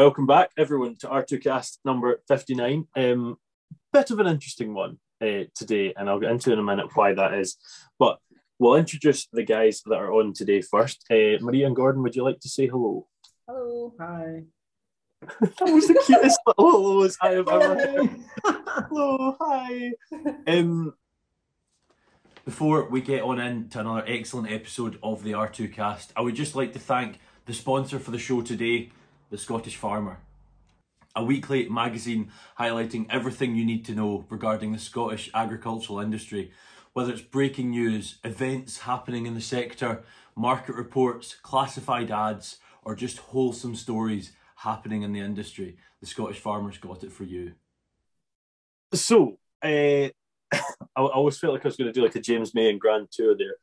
welcome back, everyone, to R2Cast number 59. Um, bit of an interesting one uh, today, and I'll get into in a minute why that is. But we'll introduce the guys that are on today first. Uh, Maria and Gordon, would you like to say hello? Hello. Hi. that was the cutest little hellos I have ever heard. hello, hi. Um, before we get on into another excellent episode of the R2 cast, I would just like to thank the sponsor for the show today, The Scottish Farmer. A weekly magazine highlighting everything you need to know regarding the Scottish agricultural industry, whether it's breaking news, events happening in the sector, market reports, classified ads, or just wholesome stories happening in the industry. The Scottish Farmer's got it for you. So, uh, I, always felt like I was going to do like a James May and Grand Tour there.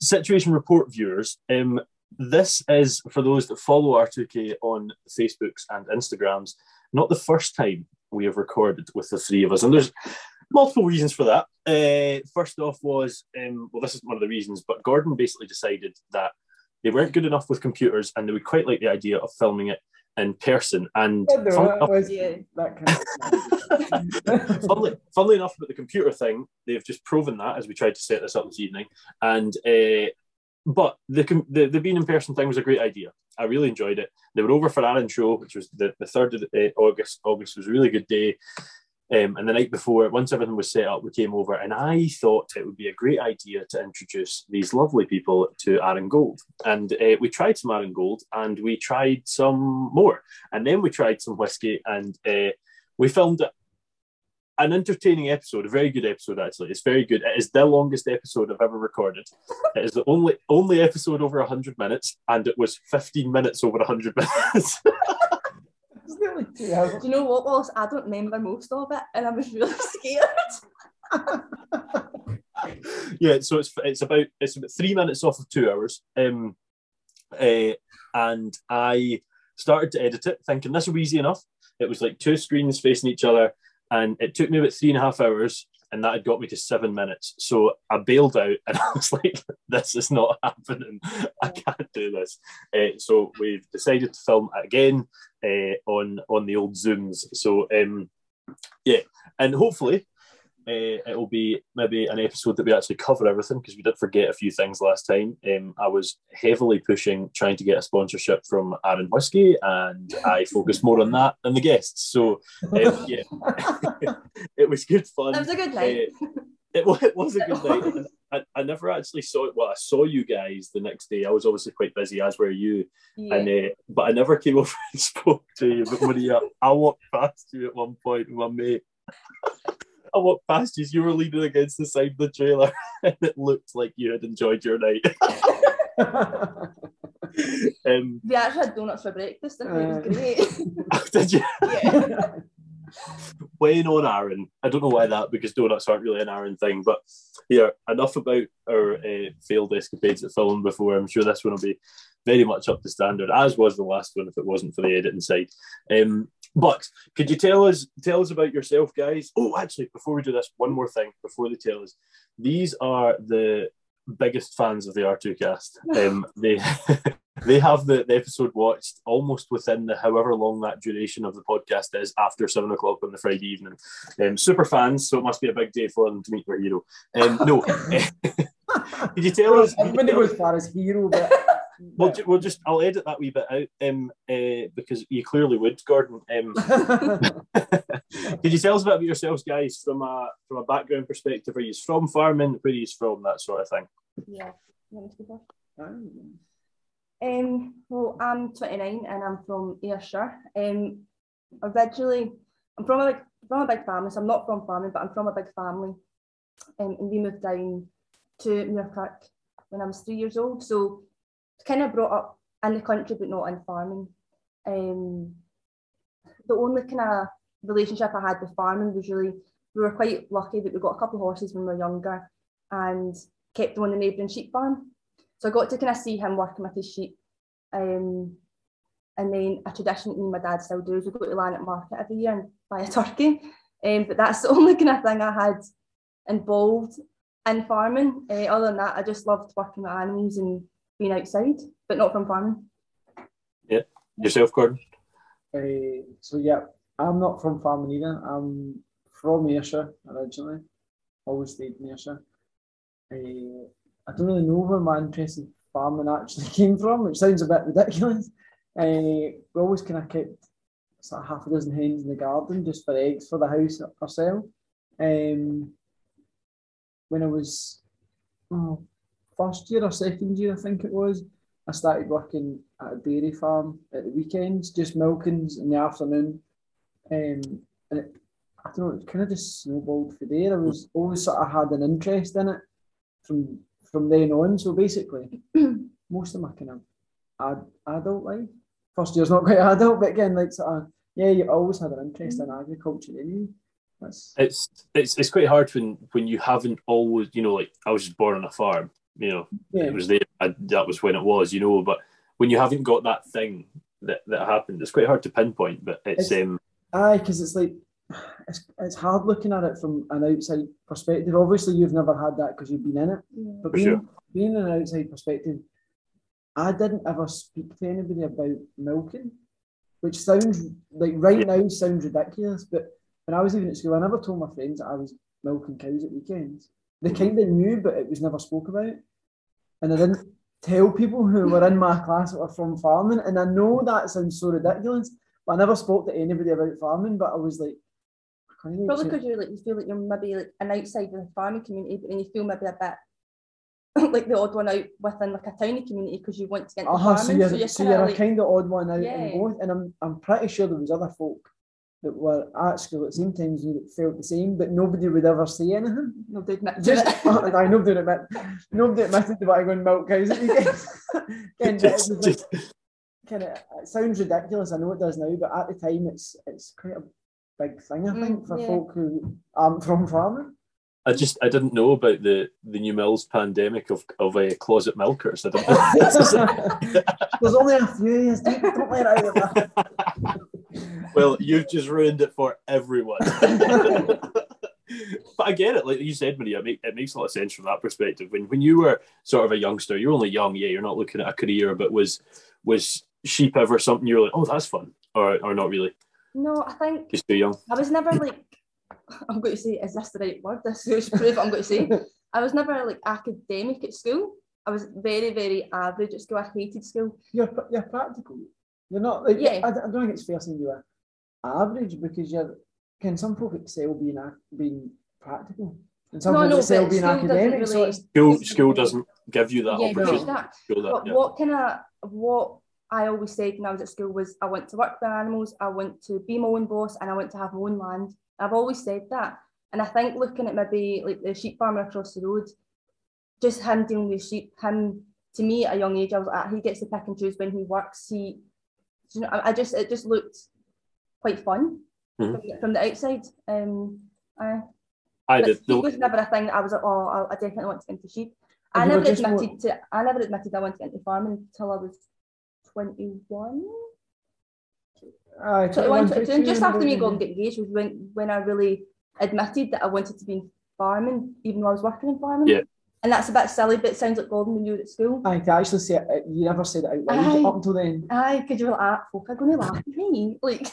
Situation report viewers, um, this is for those that follow R2K on Facebooks and Instagrams, not the first time we have recorded with the three of us. And there's multiple reasons for that. Uh, first off, was um, well, this is one of the reasons, but Gordon basically decided that they weren't good enough with computers and they would quite like the idea of filming it in person. And Yeah, fun- that was that kind of funnily, funnily enough, about the computer thing, they've just proven that as we tried to set this up this evening. And uh, but the, the the being in person thing was a great idea. I really enjoyed it. They were over for Arran show, which was the the third of uh, August. August was a really good day. Um, and the night before, once everything was set up, we came over, and I thought it would be a great idea to introduce these lovely people to Arran Gold. And uh, we tried some Arran Gold, and we tried some more, and then we tried some whiskey, and uh, we filmed an entertaining episode, a very good episode actually. It's very good. It is the longest episode I've ever recorded. It is the only only episode over hundred minutes, and it was fifteen minutes over hundred minutes. It's nearly two hours. Do you know what, Wallace? I don't remember most of it, and I was really scared. yeah, so it's it's about it's about three minutes off of two hours. Um, uh, and I started to edit it, thinking this will be easy enough. It was like two screens facing each other, and it took me about three and a half hours, and that had got me to seven minutes. So I bailed out, and I was like, "This is not happening. I can't do this." Uh, so we've decided to film again uh, on on the old Zooms. So um, yeah, and hopefully uh, it will be maybe an episode that we actually cover everything because we did forget a few things last time. Um, I was heavily pushing trying to get a sponsorship from Arran Whiskey, and I focused more on that than the guests. So um, yeah, it was good fun. It was a good night. Uh, it, it was a good night. I, I never actually saw it. Well, I saw you guys the next day. I was obviously quite busy, as were you. yeah. And uh, but I never came over and spoke to you. But Maria, I walked past you at one point with my mate. I walked past you. You were leaning against the side of the trailer, and it looked like you had enjoyed your night. um, we actually had donuts for breakfast, and it was great. did you? yeah. weighing on Arran. I don't know why that because donuts aren't really an Arran thing. But here, enough about our uh, failed escapades at film before. I'm sure this one will be very much up to standard, as was the last one if it wasn't for the editing side. Um, but could you tell us tell us about yourself, guys? Oh, actually, before we do this, one more thing before they tell us. These are the biggest fans of the R2 cast. Um, they they have the, the episode watched almost within the however long that duration of the podcast is after seven o'clock on the Friday evening. Um, super fans, so it must be a big day for them to meet their hero. Um, no, could you tell us? I wouldn't go as far as hero, but We'll, ju- we'll just I'll edit that wee bit out um, uh, because you clearly would, Gordon. Um, could you tell us a bit about yourselves, guys, from a from a background perspective? Are you from farming? Where are you from? That sort of thing. yeah. You want me to? Um, well, I'm 29 and I'm from Ayrshire. Um, originally, I'm from a big, from a big family, so I'm not from farming, but I'm from a big family. Um, and we moved down to Muirkirk when I was three years old. So, kind of brought up in the country, but not in farming. Um, the only kind of relationship I had with farming was really, we were quite lucky that we got a couple of horses when we were younger and kept them on the neighbouring sheep farm. So I got to kind of see him working with his sheep. Um, and then a tradition that me and my dad still do is we go to Lanark Market every year and buy a turkey. Um, but that's the only kind of thing I had involved in farming. Uh, other than that, I just loved working with animals and being outside, but not from farming. Yeah. Yourself, Gordon. Uh, so yeah, I'm not from farming either. I'm from Ayrshire originally. Always stayed in Ayrshire. Uh, I don't really know where my interest in farming actually came from, which sounds a bit ridiculous. Uh, we always kind of kept sort of half a dozen hens in the garden just for eggs for the house ourselves. Um, when I was oh, first year or second year, I think it was, I started working at a dairy farm at the weekends, just milkings in the afternoon. Um, and it, I don't know, it kind of just snowballed for there. I was always sort of had an interest in it from from then on. So basically, most of my kind of ad, adult life, first year's not quite adult, but again, like sort of, yeah, you always had an interest in agriculture anyway. That's It's it's it's quite hard when when you haven't always you know like I was just born on a farm you know yeah. it was there I, that was when it was you know but when you haven't got that thing that that happened it's quite hard to pinpoint but it's, It's- um Aye, because it's like it's, it's hard looking at it from an outside perspective. Obviously, you've never had that because you've been in it. Yeah. But For being, sure. being an outside perspective, I didn't ever speak to anybody about milking, which sounds like right now sounds ridiculous. But when I was even at school, I never told my friends that I was milking cows at weekends. They Mhm. kind of knew, but it was never spoke about. And I didn't tell people who were in my class that were from farming. And I know that sounds so ridiculous, but I never spoke to anybody about farming. But I was like, I can't Probably because you're like you feel like you're maybe like an outside of the farming community, but then you feel maybe a bit like the odd one out within like a tiny community because you want to get into Uh-huh, so farming. you're, so you're so kinda you're a kind of odd one out Yeah. in both, and I'm I'm pretty sure there was other folk that were at school at the same time who felt the same, but nobody would ever say anything. nobody admits Just it. I nobody admit nobody admitted to wanting to go and milk cows at weekends. Again, it just, was just, like, kind of it sounds ridiculous. I know it does now, but at the time it's it's quite a big thing. I Mm, think for yeah. folk who aren't from farming. I just I didn't know about the the new mills pandemic of of uh, closet milkers I didn't There's only a few. Yes, don't, don't let out of that. well you've just ruined it for everyone but I get it like you said Maria it, make, it makes a lot of sense from that perspective when when you were sort of a youngster you're only young yeah you're not looking at a career but was was sheep ever something you're like oh that's fun or or not really No, I think just too young I was never like I'm going to say is this the right word? This is proof I'm going to say. I was never like academic at school. I was very very average at school. I hated school. you're you're practical. You're not like Yeah. I, I don't think it's fair saying you're average because you're can some folk excel being ac- being practical and some No, folk no, excel being school doesn't academic. So really- it's school school doesn't give you that yeah, opportunity no. that. to that But yeah. what kind of what I always said when I was at school was I want to work with animals, I want to be my own boss, and I want to have my own land. I've always said that, and I think looking at maybe like the sheep farmer across the road, just him dealing with sheep, him to me at a young age, I was like, ah, he gets to pick and choose when he works. He, you know, I, I just it just looked quite fun Mhm. from, the- from the outside. Um, I, I did sheep was never a thing. that I was like, oh, I, I definitely want to get into sheep. I And you were never just more- admitted to. I never admitted I wanted to get into farming until I was twenty-one. aye, 21, 22, 22. Just after me maybe. going to get engaged was when when I really admitted that I wanted to be in farming, even though I was working in farming. Yeah. And that's a bit silly, but it sounds like Gordon when you were at school. Aye, to actually say it, it- you never said it out loud Aye. up until then. Aye, because you were like, ah, folk are going to laugh at me. Like,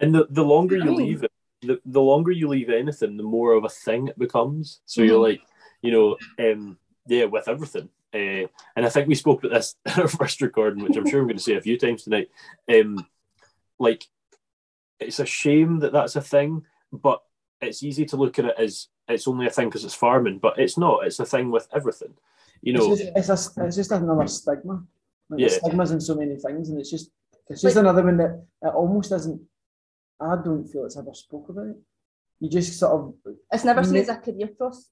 And the, the longer You you know what I mean? leave it, the, the longer you leave anything, the more of a thing it becomes. So you're Mhm. like, you know, um, yeah, with everything. Uh, and I think we spoke about this in our first recording, which I'm sure I'm going to say a few times tonight. Um, like, it's a shame that that's a thing, but it's easy to look at it as it's only a thing because it's farming, but it's not. It's a thing with everything. You know, it's, just, it's, a, it's just another stigma. Like, Yeah. Stigmas in so many things, and it's just it's just Like- another one that it almost isn't. I don't feel it's ever spoke about. You just sort of it's never seen as a career cross.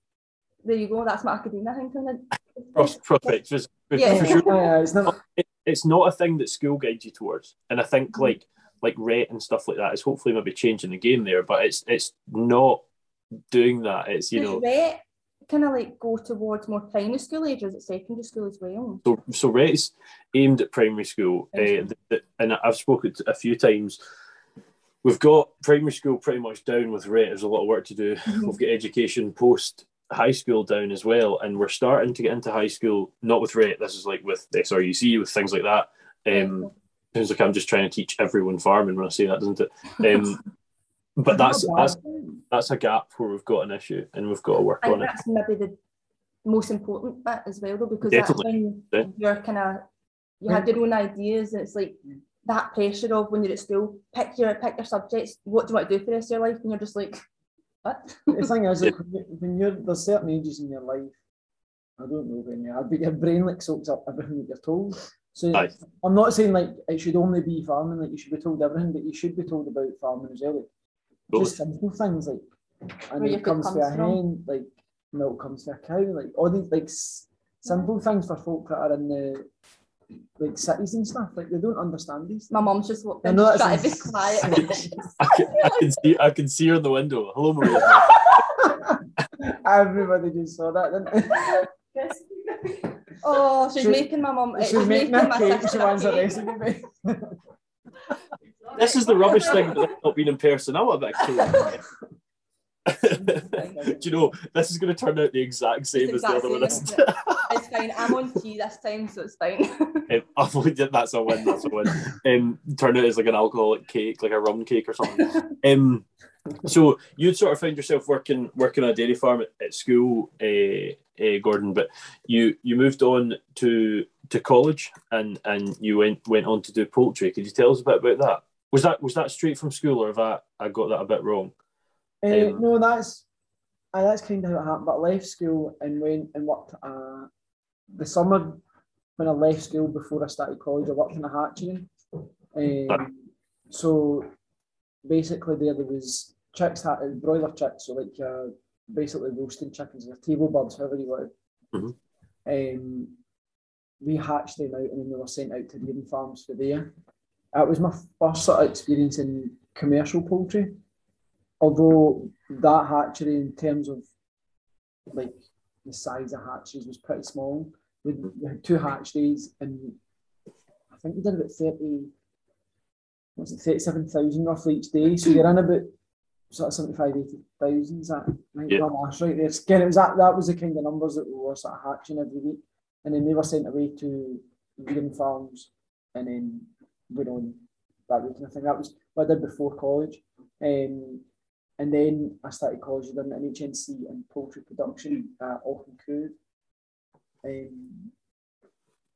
There you go, that's my academia thing. kind of- pros- prospects. for- Yeah. for sure. Aye, it's not. it, it's not a thing that school guides you towards. And I think Mhm. like like RHET and stuff like that is hopefully maybe changing the game there, but it's it's not doing that. It's you Does know RHET kind of like go towards more primary school age or is it secondary school as well? so so RHET's aimed at primary school, uh, th- th- and I've spoken a few times. We've got primary school pretty much down with RHET. There's a lot of work to do. Mhm. We've got education post high school down as well, and we're starting to get into high school. Not with rate. This is like with SRUC with things like that. Um, Sounds like I'm just trying to teach everyone farming when I say that, doesn't it? Um, but that's that's that's a gap where we've got an issue and we've got to work I on think it. that's maybe the most important bit as well, though, because Definitely. that's when you're kind of you have your own ideas, and it's like that pressure of when you're at school, pick your pick your subjects. What do you want to do for the rest of your life? And you're just like, what? the thing is, like, when you- when you're there's certain ages in your life, I don't know when you are, but your brain like soaks up everything that you're told. So Aye. I'm not saying like it should only be farming, like you should be told everything, but you should be told about farming as well. Like, just simple things like and Where it food comes for a comes from. hen, like milk comes for a cow, like all these like s- simple things for folk that are in the like cities and stuff. Like they don't understand these. My mum's just walked I in, know that's trying to be quiet. I can, I can see I can see her in the window. Hello, Maria. Everybody just saw that, didn't they? oh, she's She- making my mum. She's making my cake, she wants a cake. recipe. This is the rubbish thing about not being in person. I want a bit of cake. Do you know this is going to turn out the exact same as the other one? same, it? It's fine. I'm on tea this time, so it's fine. Um, that's a win. That's a win. Um, turn it as like an alcoholic cake, like a rum cake or something. Um, so you'd sort of find yourself working working on a dairy farm at, at school, uh, uh, Gordon, but you you moved on to to college and and you went went on to do poultry. Could you tell us a bit about that? Was that was that straight from school, or have I, I got that a bit wrong? Uh, Um, no, that's uh, that's kind of how it happened. But I left school and went and worked. Uh, the summer when I left school before I started college, I worked in a hatchery. Um, so basically, there there was chicks, ha- broiler chicks, so like uh, basically roasting chickens, or table birds, however you want. Mhm. Um, we hatched them out and then they were sent out to rearing farms for there. That was my first sort of experience in commercial poultry although that hatchery in terms of like the size of hatcheries was pretty small. We, had two hatcheries and I think we did about 30, what's it, 37,000 roughly each day. So you're in about sort of 75, 80,000. Is that right? Yeah. That's right there. Again, it was that, that was the kind of numbers that we were sort of hatching every week. And then they were sent away to vegan farms and then went on that week. And I that was what I did before college. Um, and then I started college, I done an HNC in poultry production at Auchincruive. Um,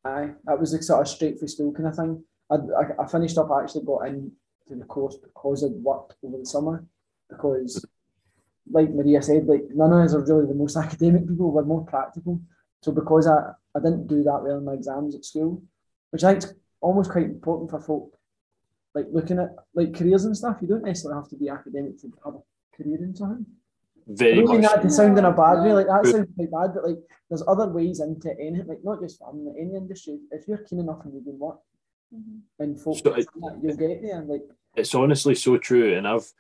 aye, that was a sort of straight for school kind of thing. I, I, I finished up, I actually got into the course because I'd worked over the summer. Because, like Maria said, like none of us are really the most academic people, we're more practical. So because I, I didn't do that well in my exams at school, which I almost quite important for folk like looking at like careers and stuff, you don't necessarily have to be academic to have a career in something. I Very don't mean much. that to sound in a bad way, like that sounds quite bad, but like there's other ways into any like not just farming, like any industry. If you're keen enough and you can work and folk So it- you'll get there. Like It's honestly so true, and I've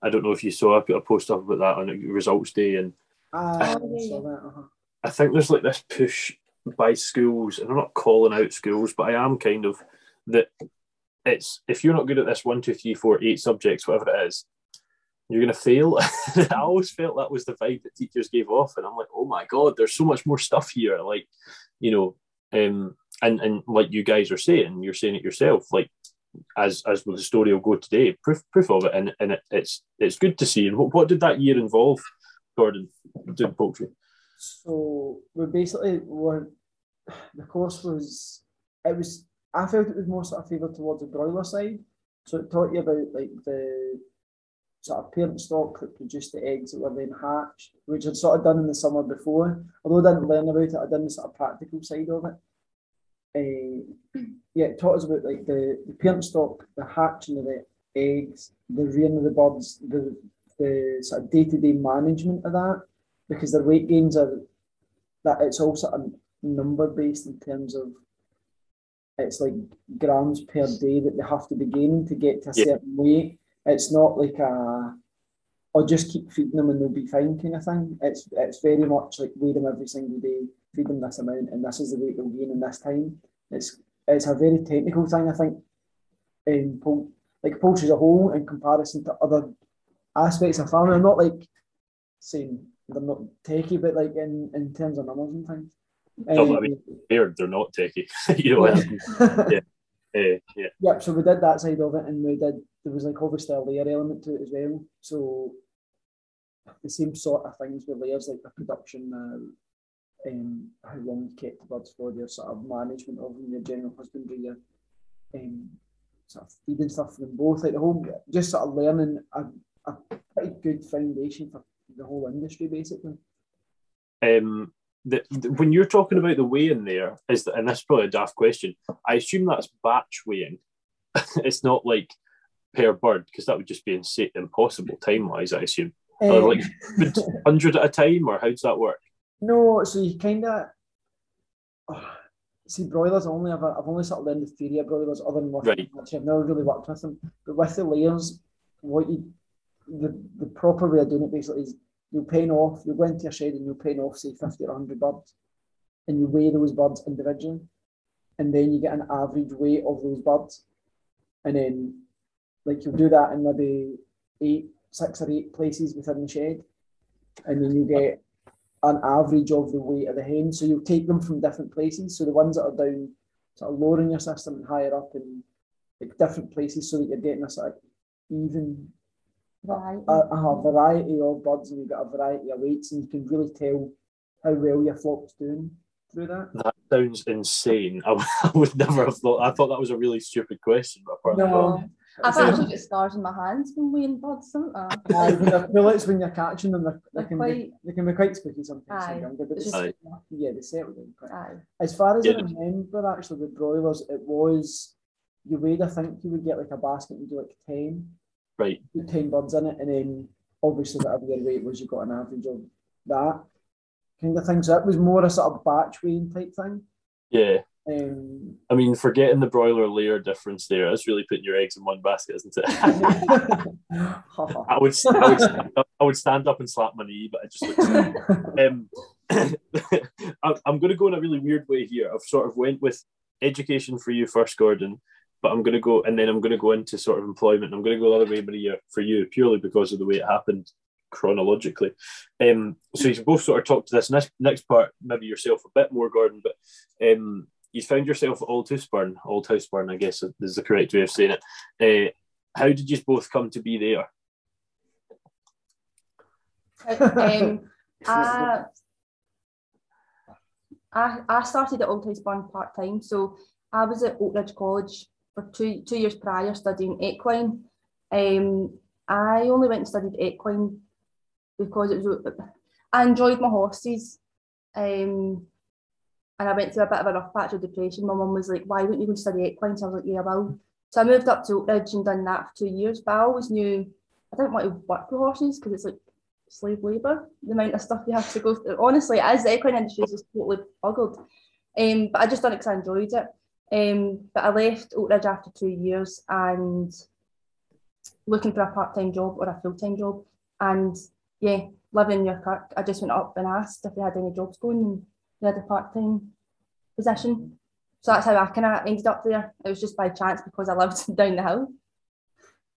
I don't know if you saw I put a post up about that on results day, and ah, Oh, yeah, that, uh-huh. I think there's like this push by schools, and I'm not calling out schools, but I am kind of that it's if you're not good at this one, two, three, four, eight subjects, whatever it is, you're gonna fail. I always felt that was the vibe that teachers gave off, and I'm like, oh my god, there's so much more stuff here. Like, you know, um, and and like you guys are saying, you're saying it yourself, like as as with the story will go today, proof proof of it, and and it, it's it's good to see. And what, what did that year involve, Gordon, doing poultry? So we basically were the course was it was I felt it was more sort of favoured towards the broiler side. So it taught you about like the sort of parent stock that produced the eggs that were then hatched, which I'd sort of done in the summer before. Although I didn't learn about it, I'd done the sort of practical side of it. Uh, yeah, it taught us about like the, the parent stock, the hatching of the eggs, the rearing of the birds, the the sort of day to day management of that because their weight gains are that it's all sort of number based in terms of it's like grams per day that they have to be gaining to get to a Yeah. certain weight. It's not like a or just keep feeding them and they'll be fine kind of thing. It's it's very much like weigh them every single day, feed them this amount, and this is the weight they'll gain in this time. It's it's a very technical thing, I think. Um, in pol- like poultry as a whole, in comparison to other aspects of farming, I'm not like saying they're not techie, but like in, in terms of numbers and things. No, I mean, They're they're not techie. you know, yeah. yeah. Uh, yeah. Yep. So we did that side of it, and we did. There was like obviously a layer element to it as well. So the same sort of things with layers, like the production, uh, um, how long you kept the birds for, your sort of management of them, your general husbandry, your um, sort of feeding stuff for them both, like the whole, just sort of learning a, a pretty good foundation for the whole industry, basically. Um, the, the, when you're talking about the weighing there, is that, and this is probably a daft question. I assume that's batch weighing. it's not like per bird because that would just be insane, impossible time wise. I assume. Um, like hundred at a time, or how does that work? No, so you kind of oh, see broilers. Only I've, I've only sort of learned the theory of broilers, other than working right. I've never really worked with them. But with the layers, what you the the proper way of doing it basically is you'll pen off, you'll go into your shed and you'll pen off say fifty or hundred birds, and you weigh those birds individually, and then you get an average weight of those birds, and then like you'll do that in maybe eight six or eight places within the shed, and then you get an average of the weight of the hen. So you'll take them from different places. So the ones that are down sort of lower in your system and higher up in like different places, so that you're getting a sort of even Variety. a, a variety of birds, and you've got a variety of weights, and you can really tell how well your flock's doing through that. That sounds insane. I, I would never have thought. I thought that was a really stupid question. But apart from No. I've actually got scars in my hands from weighing birds, haven't I? Aye, when they're pullets when you're catching them, they're, they They're can quite- be they can be quite spooky sometimes. Aye. when younger, but It's they- just- Aye. yeah, they settle down quick. Aye. As far as I remember, actually, with broilers, it was you weighed. I think you would get like a basket, and do like ten, right, put ten birds in it, and then obviously whatever your weight was, you got an average of that kind of thing. So it was more a sort of batch weighing type thing. yeah. Um, I mean, forgetting the broiler layer difference there, that's really putting your eggs in one basket, isn't it? I would, I would, stand up, I would stand up and slap my knee, but I just looked. um, I'm going to go in a really weird way here. I've sort of went with education for you first, Gordon, but I'm going to go and then I'm going to go into sort of employment. I'm going to go the other way, Maria, for you purely because of the way it happened chronologically. Um, so you both sort of talked to this next next part, maybe yourself a bit more, Gordon, but um, you found yourself at Auldhouseburn. Old Houseburn, I guess is the correct way of saying it. Uh, how did you both come to be there? um, I, I, I started at Auldhouseburn part time, so I was at Oatridge College for two two years prior studying equine. Um, I only went and studied equine because it was I enjoyed my horses, um, and I went through a bit of a rough patch of depression. My mum was like, "Why wouldn't you go and study equine?" So I was like, "Yeah, I will." So I moved up to Oatridge and done that for two years. But I always knew I didn't want to work with horses because it's like slave labour, the amount of stuff you have to go through. Honestly, as the equine industry is just totally buggled. Um, but I just done it because I enjoyed it. Um, but I left Oatridge after two years and looking for a part-time job or a full-time job. And yeah, living near Kirk, I just went up and asked if they had any jobs going and they had a part-time position. So that's how I kind of ended up there. It was just by chance because I lived down the hill.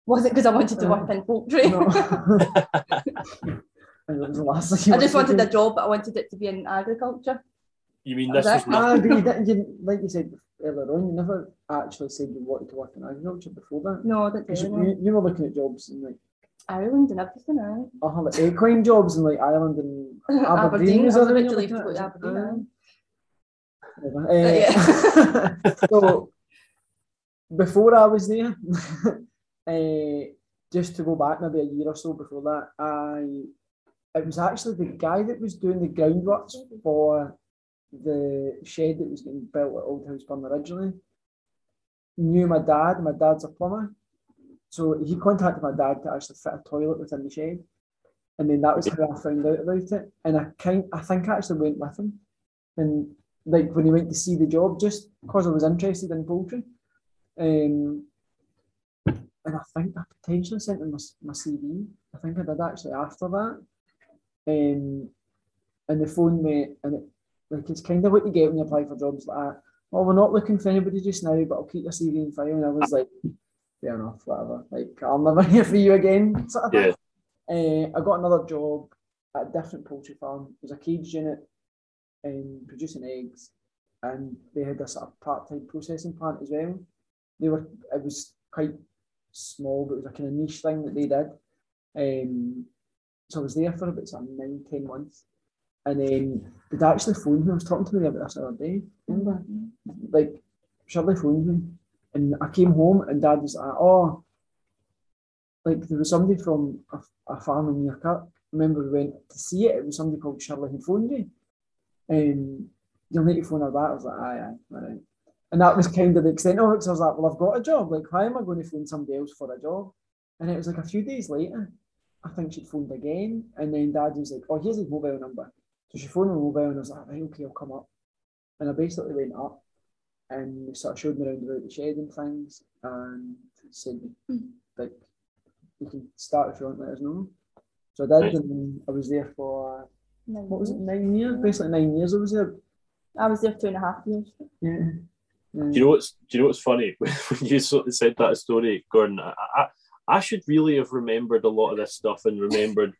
Wasn't because I wanted to work in poultry. no. And it was the last thing you I just wanted wanted a job, but I wanted it to be in agriculture. You mean That this was was it. Ah, not but you didn't, you, like you said earlier on, you never actually said you wanted to work in agriculture before that. No, I didn't Because you, you were looking at jobs in like, Ireland and everything. Aye. uh, like equine jobs in like Ireland and Aberdeen. Aberdeen. was I was the other about to one leave you to were go to? Aberdeen. Whatever. Eh, so before I was there, uh, just to go back maybe a year or so before that, I it was actually the guy that was doing the groundworks for the shed that was getting built at Auldhouseburn originally. Knew my dad. My dad's a plumber, so he contacted my dad to actually fit a toilet within the shed, and then that was how I found out about it. And I kind, I think I actually went with him, and like when he went to see the job, just because I was interested in poultry. Um, and I think I potentially sent him my, my CV. I think I did actually after that. Um, and they phoned me, and it, like it's kind of what you get when you apply for jobs like that. Well, we're not looking for anybody just now, but I'll keep your CV in file. And I was like, fair enough, whatever. Like I'll never hear from you again. Sort of thing. Uh, I got another job at a different poultry farm. It was a cage unit um, producing eggs, and they had a sort of part-time processing plant as well. they were it was quite small, but it was a kind of niche thing that they did. Um, so I was there for about sort of nine, ten months. And then they'd actually phoned me. I was talking to me about this the other day. Remember? Like Shirley phoned me. And I came home and dad was like, oh, like there was somebody from a, a farm in Muirkirk. Remember we went to see it, it was somebody called Shirley who phoned me. Um, you'll need to phone her back. I was like, aye, aye, all right. And that was kind of the extent of it. So I was like, well, I've got a job. Like, why am I going to phone somebody else for a job? And it was like a few days later, I think she'd phoned again. And then dad was like, oh, here's his mobile number. So she phoned my mobile and I was like, right, okay, I'll come up. And I basically went up and they sort of showed me around about the shed and things and said, hmm. like, you can start if you want, let us know. So I did, and I was there for, what was it, nine years? Basically, nine years I was there. I was there two and a half years. Yeah. Do you know what's Do you know what's funny when you sort of said that story, Gordon? I, I, I should really have remembered a lot of this stuff and remembered.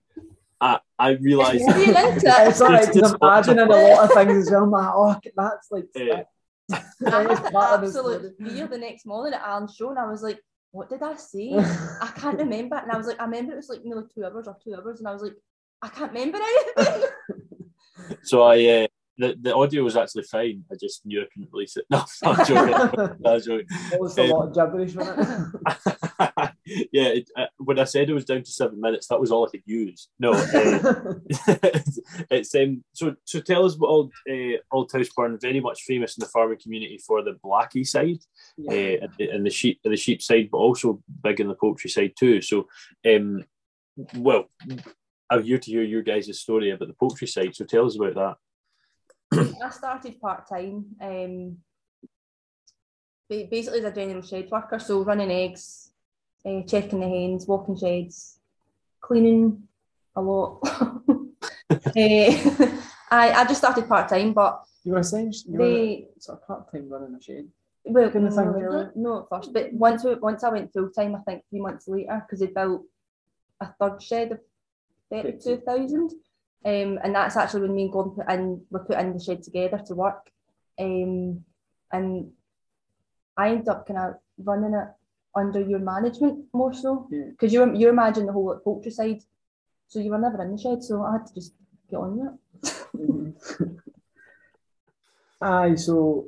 I I realised. Being into it. It's all right, Just- because I'm imagining a lot of things as well. I'm like, oh, that's like, Yeah. I had the part of the absolute fear the next morning at Alan's show, and I was like, "What did I say? I can't remember." And I was like, "I remember it was like nearly two hours or two hours," and I was like, "I can't remember anything." So I uh, the the audio was actually fine. I just knew I couldn't release it. No, I'm joking. I'm joking. It was a lot of gibberish, wasn't it? yeah, it, uh, when I said it was down to seven minutes, that was all I could use. No, uh, it's um. So so tell us what old uh, Auldhouseburn very much famous in the farming community for the blackie side, yeah. uh, and the- and the sheep the sheep side, but also big in the poultry side too. So, um, well, I'm here to hear your guys' story about the poultry side. So tell us about that. I started part time, um, basically as a general shed worker, so running eggs, uh, checking the hens, walking sheds, cleaning a lot. Eh, I I just started part time, but You were saying you were they sort of part time running a shed. well thing, no, no at first, but once we, once I went full time, I think three months later, because they built a third shed of thirty two thousand. Um, and that's actually when me and Gordon put in, were put in the shed together to work. Um, and I ended up kind of running it under your management more so, hmm. Yeah. because you're you're managing the whole poultry side, so you were never in the shed, so I had to just get on with it. Aye, so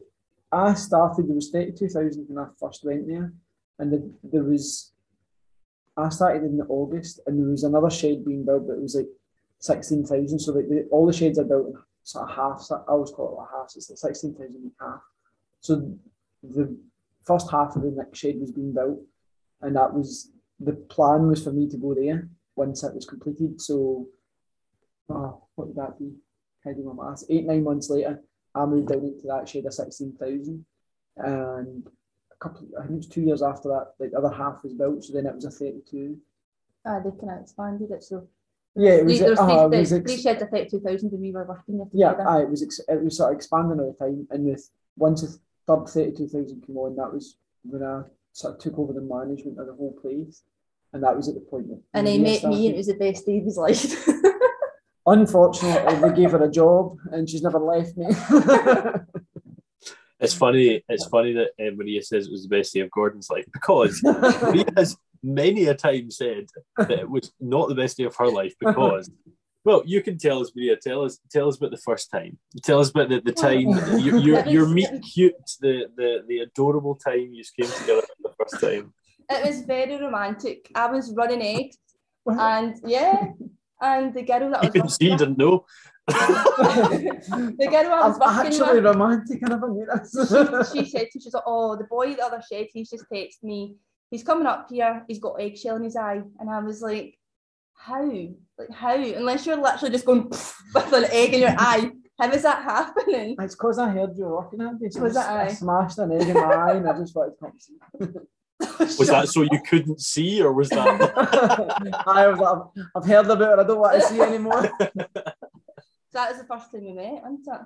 I started, there was 32,000 when I first went there, and the, there was, I started in August, and there was another shed being built, but it was like 16,000, so like the, all the sheds are built in sort of half, so I always call it a half, so it's like 16,000 in half. So the first half of the next shed was being built, and that was, the plan was for me to go there once it was completed, so, oh, what would that be? Do my maths? Eight, nine months later, I moved down into that shed of 16,000. And a couple, I think it was two years after that, the other half was built, so then it was a 32. Uh, they kind of expanded it, so Yeah, it was, there was uh, three, it was ex- three sheds of thirty two thousand and we were working there yeah, aye, it was ex- it was sort of expanding all the time. And with once the third 32,000 came on, that was when I sort of took over the management of the whole place. And that was at the point that and he Maria met me, and it was the best day of his life. Unfortunately, they gave her a job and she's never left me. It's funny. It's funny that uh, Maria says it was the best day of Gordon's life because he has many a time said that it was not the best day of her life because. Well, you can tell us, Maria. Tell us, tell us about the first time. Tell us about the, the time your your, your meet cute, the, the the adorable time you came together for the first time. it was very romantic. I was running eggs, and yeah, and the girl that I was Even she working didn't know. the girl I was I'm working actually with, romantic. I never knew this. she said to me, she's like, oh, the boy at the other shed, he's just texted me. He's coming up here. He's got eggshell in his eye, and I was like, how? Like how? Unless you're literally just going with an egg in your eye, how is that happening? It's because I heard you were working that day. So Was I, it I smashed an egg in my eye and I just wanted to come see. Was that so you couldn't see, or was that? I was like, I've, I've heard about it. I don't want to see anymore. So that was the first time we met, wasn't it?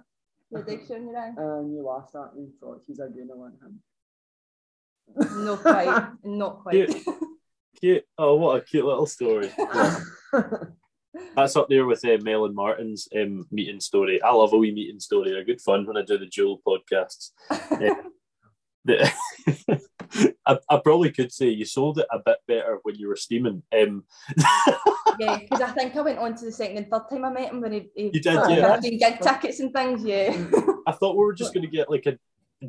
The addiction in your eye. Uh, and you laughed at me thought, he's a good one. him. Not quite. Not quite. Cute? Oh, what a cute little story. That's up there with uh, Mel and Martin's um, meeting story. I love a wee meeting story. They're good fun when I do the Jewel podcasts. Uh, the- I probably could say you sold it a bit better when you were steaming. Um, yeah, because I think I went on to the second and third time I met him when he, he You did, yeah. 15 gig tickets and things. Yeah. I thought we were just going to get like a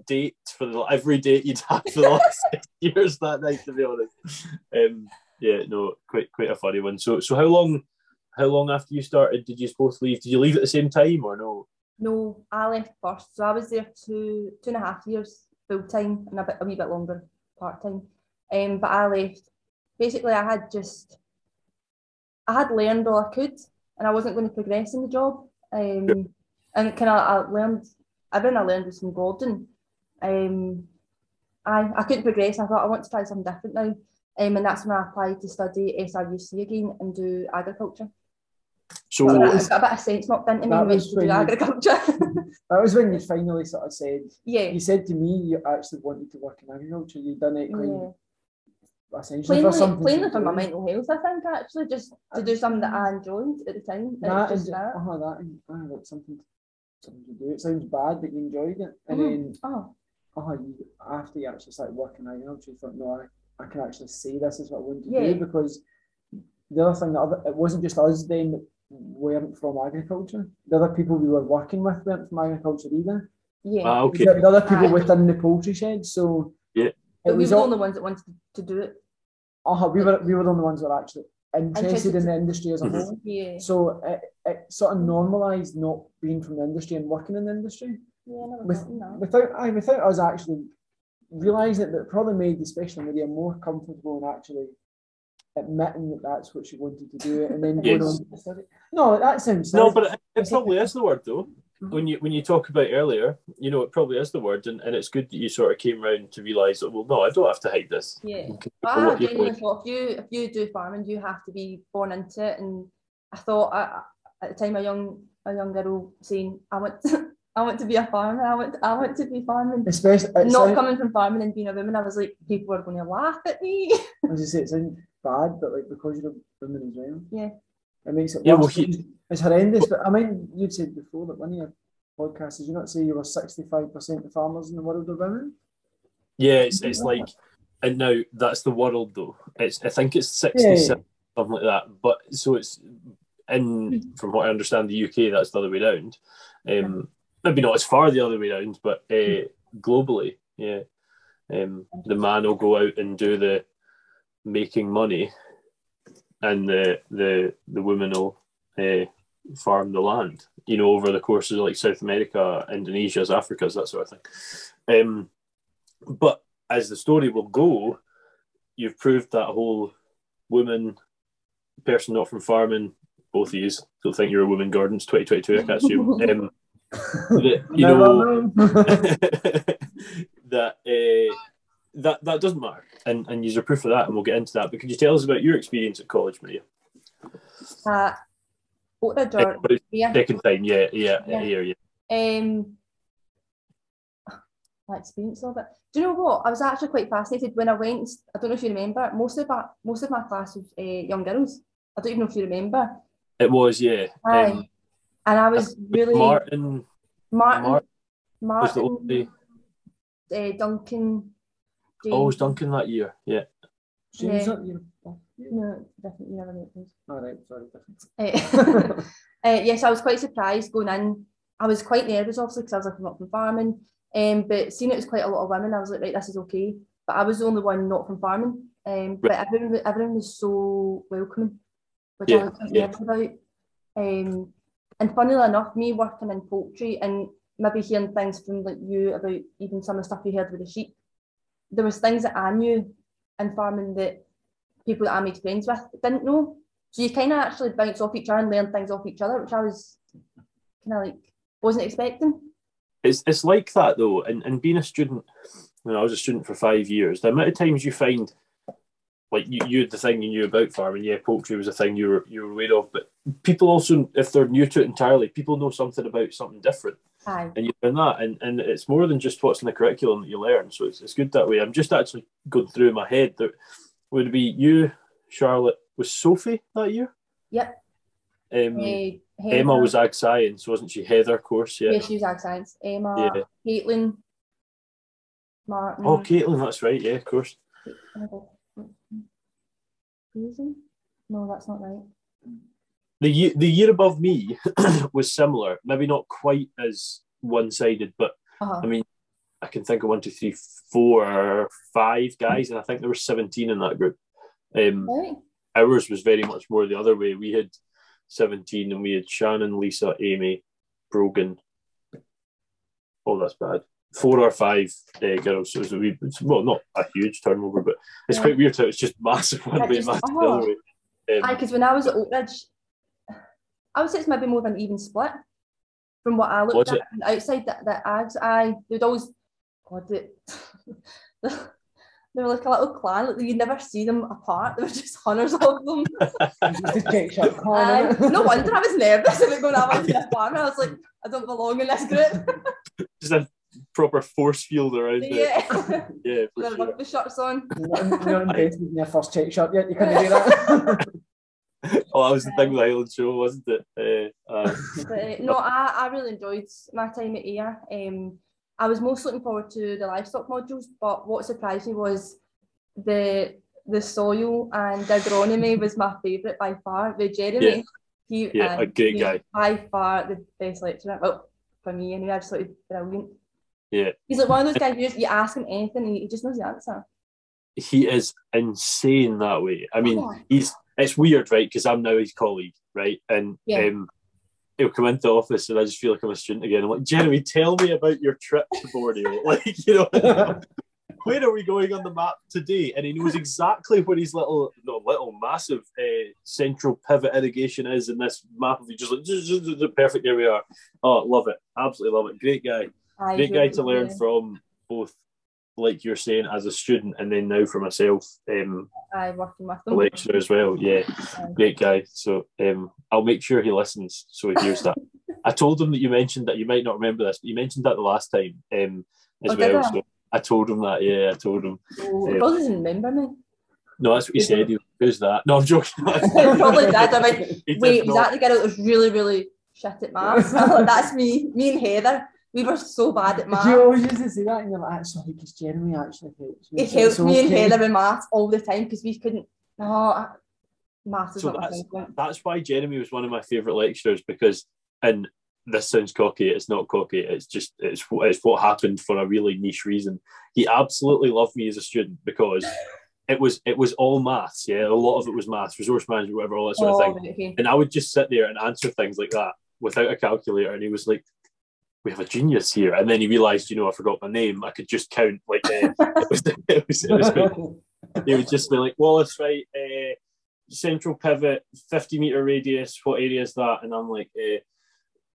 date for the, every date you'd had for the last six years that night. To be honest, um, yeah, no, quite quite a funny one. So, so how long, how long after you started did you both leave? Did you leave at the same time or no? No, I left first, so I was there two two and a half years full time and a bit a wee bit longer part time. Um, but I left. Basically, I had just I had learned all I could, and I wasn't going to progress in the job. Um, and kind of I learned everything I learned was from Gordon. Um, I I couldn't progress. I thought I want to try something different now. Um, and that's when I applied to study SRUC again and do agriculture. So But I've got a bit of sense knocked into me and to do agriculture. That was when you finally sort of said, yeah. you said to me you actually wanted to work in agriculture. You'd done it Yeah. essentially for Plainly, something. plainly for my mental health, I think, actually, just to do something that I enjoyed at the time. And That it's is, just that. uh that, and, uh, something, something to do. It sounds bad, but you enjoyed it. And Mhm. then, Oh, uh you, after you actually started working in agriculture, you thought, no, I, I can actually see this is what I want to Yeah. do because the other thing, that other, it wasn't just us then that weren't from agriculture. The other people we were working with weren't from agriculture either. yeah. ah, okay. The the other people Aye. within the poultry shed. So Yeah. it but we was were the only ones that wanted to do it. uh, we were we were the only ones that were actually interested Interested in the industry as a Mhm. whole. Yeah. So it, it sort of normalised not being from the industry and working in the industry Yeah, I with, thought of that. without I without us actually realising it, but it probably made the special media more comfortable in actually admitting that that's what she wanted to do and then going Yes. on to study. No, that sounds No, but it, it probably is the word though. Mhm. When you when you talk about earlier, you know, it probably is the word, and, and it's good that you sort of came round to realise that well, no, I don't have to hide this. Yeah. Okay, I what had you're genuinely thought if you if you do farming, you have to be born into it. And I thought I, at the time a young a young girl saying I want to, I want to be a farmer. I want I want to be farming. especially Not sound- coming from farming and being a woman, I was like, people are going to laugh at me. as you say, it sounds bad, but like because you're a woman as well. Yeah. It makes it Yeah, worse. well, he- it's horrendous. But I mean, you'd said before that one of your podcasts, did you not say you were sixty five percent of farmers in the world are women? Yeah, it's it's like, and now that's the world though. It's I think it's Yeah, sixty yeah. something like that. But so it's in from what I understand, the UK that's the other way around. Um, maybe not as far the other way around, but uh, globally, yeah. Um, the man will go out and do the making money, and the the the woman will uh, farm the land. You know, over the course of like South America, Indonesia's, Africa's, that sort of thing. Um, but as the story will go, you've proved that whole woman, person not from farming, both of you don't think you're a woman, Gordon's 2022, I can't assume. Um, that, you know, know. that uh, that that doesn't matter, and and you're proof of that, and we'll get into that. But could you tell us about your experience at college, Maria? Uh, Oatridge or But it's yeah. second time, yeah, yeah, Yeah. here, yeah. Um, my experience of it. Do you know what? I was actually quite fascinated when I went. I don't know if you remember. Most of my most of my class was uh, young girls. I don't even know if you remember. It was, yeah. Aye. Um, And I was really Martin Martin, Mark was the only. uh, Duncan. James. Oh, it was Duncan that year, yeah. James, Yeah. not you. No, definitely never met those. All right, sorry, different. Uh, uh, yes, I was quite surprised going in. I was quite nervous, obviously, because I was like, I'm not from farming. Um, but seeing it was quite a lot of women, I was like, right, this is okay. But I was the only one not from farming. Um, but everyone, everyone was so welcoming, which I was yeah. nervous about. Um, and funnily enough, me working in poultry and maybe hearing things from like you about even some of the stuff you heard with the sheep, there was things that I knew in farming that people that I made friends with didn't know. So you kind of actually bounce off each other and learn things off each other, which I was kind of like wasn't expecting. It's it's like that though, and, and being a student, when I was a student for five years, the amount of times you find like you, you had the thing you knew about farming, yeah, poultry was a thing you were you were aware of, but people also, if they're new to it entirely, people know something about something different. Aye. and you learn that and, and it's more than just what's in the curriculum that you learn so it's, it's good that way i'm just actually going through in my head that would it be you charlotte was sophie that year Yep. um, Eh, emma was ag science wasn't she heather of course yeah, yeah, she was ag science. Emma, Yeah. Caitlin, Martin. oh caitlin that's right yeah of course No, that's not right. The year, the year above me was similar, maybe not quite as one sided, but Uh-huh. I mean, I can think of one, two, three, four, five guys, and I think there were 17 in that group. Um, Right. ours was very much more the other way. We had 17 and we had Shannon, Lisa, Amy, Brogan. Oh, that's bad. Four or five uh, girls. So it was a wee, it's, well, not a huge turnover, but it's Yeah. quite weird how it's just massive one Yeah, way, just- massive oh. the other way. Um, because when I was at Oatridge, I would say it's maybe more of an even split from what I looked at it? from the outside. That the ads, I they'd always, God, they, they were like a little clan. Like you'd never see them apart. There were just hundreds of them. Just a check shot call, Aye, innit? no wonder I was nervous about going out into this farm. I was like, I don't belong in this group. just a proper force field around it. yeah, Yeah, for with sure. rugby shirts on. You're not, you're not in your first check shot yet. You couldn't do that. Oh, that was the thing with Highland Show, wasn't it? Uh, uh, But uh, no, I, I really enjoyed my time at EAR. Um, I was most looking forward to the livestock modules, but what surprised me was the the soil and agronomy was my favourite by far. The Jeremy, Yeah. he, Yeah, a um, great he guy. By far the best lecturer. Well, for me anyway, I just thought he was brilliant. Yeah. He's like one of those guys you just you ask him anything and he just knows the answer. he is insane that way. I mean, Oh. he's it's weird, right? Because I'm now his colleague, right? And Yeah. um, he'll come into the office and I just feel like I'm a student again. I'm like, Jeremy, tell me about your trip to Borneo. like, you know, where are we going on the map today? And he knows exactly where his little, no, little, massive uh, central pivot irrigation is in this map. Of just like, "Zzz, zzz, zzz, perfect, here we are. Oh, love it. Absolutely love it. Great guy. Aye, Great guy to learn from, both like you're saying as a student and then now for myself. Um, Aye, working with them. lecturer as well. Yeah, Aye. great guy. So um, I'll make sure he listens so he hears that. I told him that you mentioned that you might not remember this, but you mentioned that the last time um, as Oh, well. I? So I told him that. Yeah, I told him. He probably doesn't remember me. No, that's what he said. He, Who's that? No, I'm joking. Probably did. I mean, Wait, was that the girl that was really, really shit at maths? That's me. Me and Heather. We were so bad at maths. you always used to say that, and you're like, actually, because Jeremy actually helps me. It so helped it's me and okay." Heather with maths all the time because we couldn't. No, I- maths is So not my that's, that's why Jeremy was one of my favourite lecturers because, and this sounds cocky, it's not cocky, it's just, it's, what- it's what happened for a really niche reason. He absolutely loved me as a student because it was it was all maths, yeah, a lot of it was maths, resource management, whatever, all that sort Oh, of thing. okay. And I would just sit there and answer things like that without a calculator. And he was like, "We have a genius here." And then he realised, you know, I forgot my name. I could just count like uh, it was. It was, it was great. he would just be like, "Wallace, right? Uh, central pivot, fifty meter radius. What area is that?" And I'm like, uh,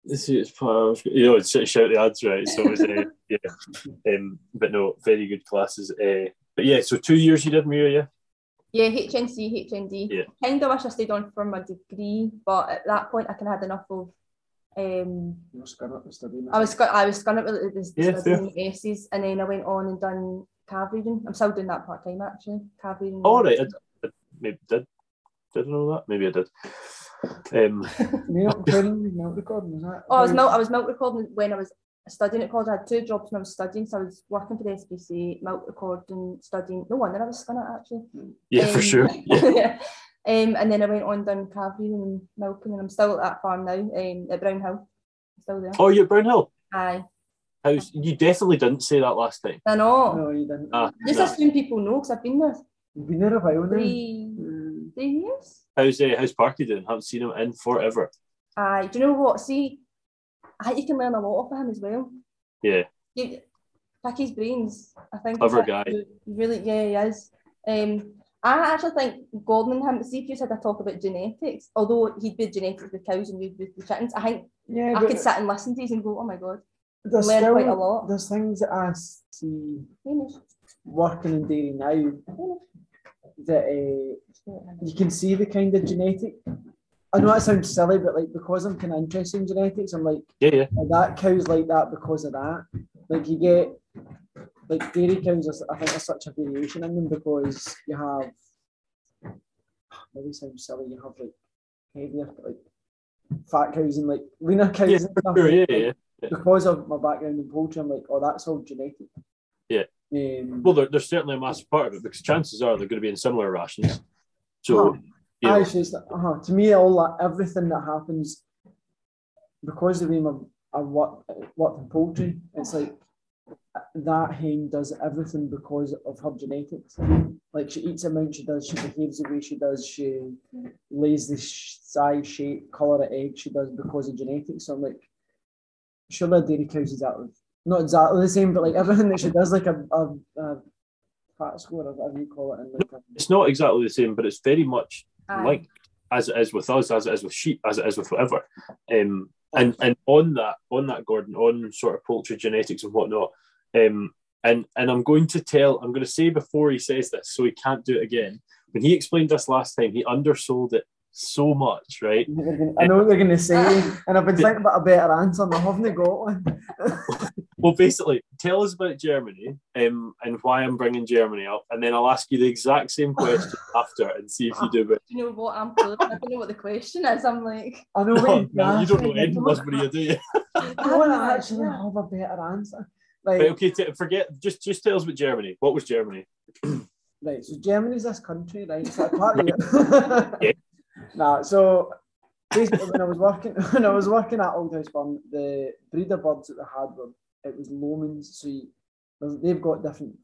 "This is part of-" you know, I'd sort of shout the answer out. So it was, uh, yeah. Um, but no, very good classes. Uh, but yeah, so two years you did Mira, yeah. Yeah, HNC, HND. Yeah. Kind of wish I stayed on for my degree, but at that point I kind of had enough of. Um, You were scared up with studying. I was sc- I was scared with the, the, Yeah, the studying aces, and then I went on and done calf rearing. I'm still doing that part time actually. Calf rearing. All right, I, I maybe did. Did I know that? Maybe I did. Um, You're not recording, you're not recording, is that? Oh, I was milk. I was milk recording when I was studying at college. I had two jobs when I was studying. So I was working for the SBC, milk recording, studying. No wonder I was skinny actually. yeah, for Um, sure. Yeah. Um, and then I went on done calvary and milking, and I'm still at that farm now. Um, at Brown Hill, still there. Oh, you're at Brown Hill. Aye, How's you definitely didn't say that last time. I know. No, you didn't. Ah, Just no. assume people know because I've been there You've been there a while now. three, Mm. three years. How's uh, how's Parky doing? Haven't seen him in forever. Aye, do you know what? See, I think you can learn a lot off him as well. Yeah. You, pick his brains. I think. Clever it's guy. Really, yeah, he is. Um, I actually think Gordon and him, see if you had a talk about genetics, although he'd be genetics with cows and we'd be the chickens, I think Yeah, I could sit and listen to these and go, oh my god. there's learn still, quite a lot. There's things that I see Hamish, working in dairy now Hamish. that uh, you can see the kind of genetic. I know that sounds silly, but like because I'm kind of interested in genetics, I'm like, Yeah, yeah. oh, that cow's like that because of that. Like you get like dairy cows. are I think there's such a variation in them because you have. Maybe sounds silly. You have like heavier like fat cows and like leaner cows Yeah, and stuff. Sure, yeah, Like, yeah. Because of my background in poultry, I'm like, oh, that's all genetic. Yeah. Um, Well, there, there's certainly a massive part of it because chances are they're going to be in similar rations. So, Oh, you know, Actually, it's, uh, to me, all that, everything that happens because of the way my, I work, worked in poultry, it's like that hen does everything because of her genetics. Like she eats the amount she does, she behaves the way she does, she lays the sh- size, shape, colour of egg she does because of genetics. So I'm like, surely a dairy cow's exactly not exactly the same, but like everything that she does, like a, a, a fat score or whatever you call it, and like a, it's not exactly the same, but it's very much Aye. linked as it is with us, as it is with sheep, as it is with whatever. Um, and and on that, on that, Gordon, on sort of poultry genetics and whatnot. Um, and and I'm going to tell, I'm going to say before he says this, so he can't do it again. When he explained this last time, he undersold it so much, right? I know what they're going to say, and I've been thinking about a better answer, and I haven't got one. Well, basically, tell us about Germany um, and why I'm bringing Germany up, and then I'll ask you the exact same question after and see if you do it. Do you know what? I'm. I don't know what the question is. I'm like, I don't know No, what no, you don't know asking, anything, I Musbury, do you? don't want to actually have a better answer. Like, Right, okay, t- forget. Just just tell us about Germany. What was Germany? right, so Germany's this country, right? It's like part of Yeah. Nah, so basically, when I was working, when I was working at Old House Farm, the breeder birds that they had were it was Lohmanns. So you, they've got different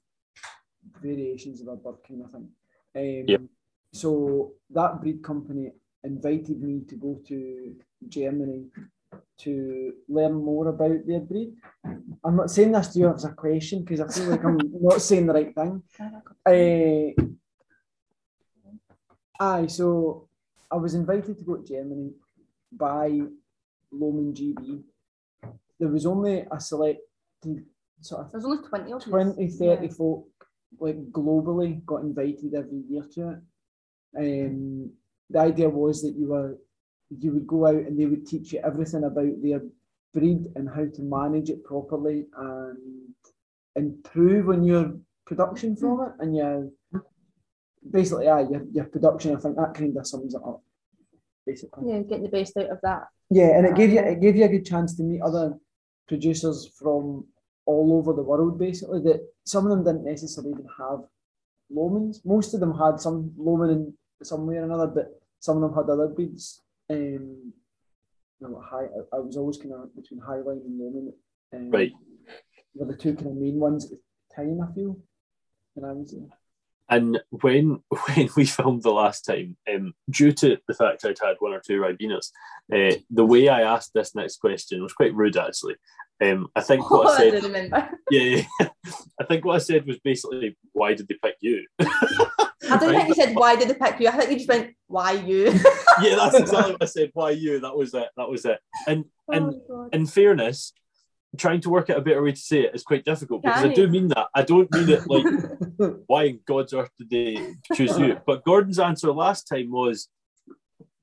variations of a bird kind of thing. Um. So that breed company invited me to go to Germany to learn more about their breed. I'm not saying this to you as a question because I feel like I'm not saying the right thing. Uh, aye, so I was invited to go to Germany by Lohmann GB. There was only a select sort of there's only 20 of us. 20, 30 Yeah. folk like globally got invited every year to it. Um, the idea was that you were you would go out and they would teach you everything about their breed and how to manage it properly and improve on your production from it and your basically yeah your, your production I think that kind of sums it up basically Yeah, getting the best out of that. yeah, and it gave you it gave you a good chance to meet other producers from all over the world. Basically, that some of them didn't necessarily even have Lohmanns. Most of them had some Lohmann in some way or another, but some of them had other breeds. Um, you know, high. I, I was always kind of between Hy-Line and Lohmann. Um, Right. Were the two kind of main ones at the time. I feel. When I was there. And when when we filmed the last time, um, due to the fact I'd had one or two Ribenas, uh, the way I asked this next question was quite rude actually. Um, I think what I Oh, I said, remember. yeah, yeah. I think what I said was basically, why did they pick you? I don't think you said why did they pick you. I think you just went why you. yeah, that's exactly what I said. Why you? That was it. That was it. And and Oh, God. in fairness, trying to work out a better way to say it is quite difficult because I do mean that. I don't mean it like why in God's earth did they choose you? But Gordon's answer last time was,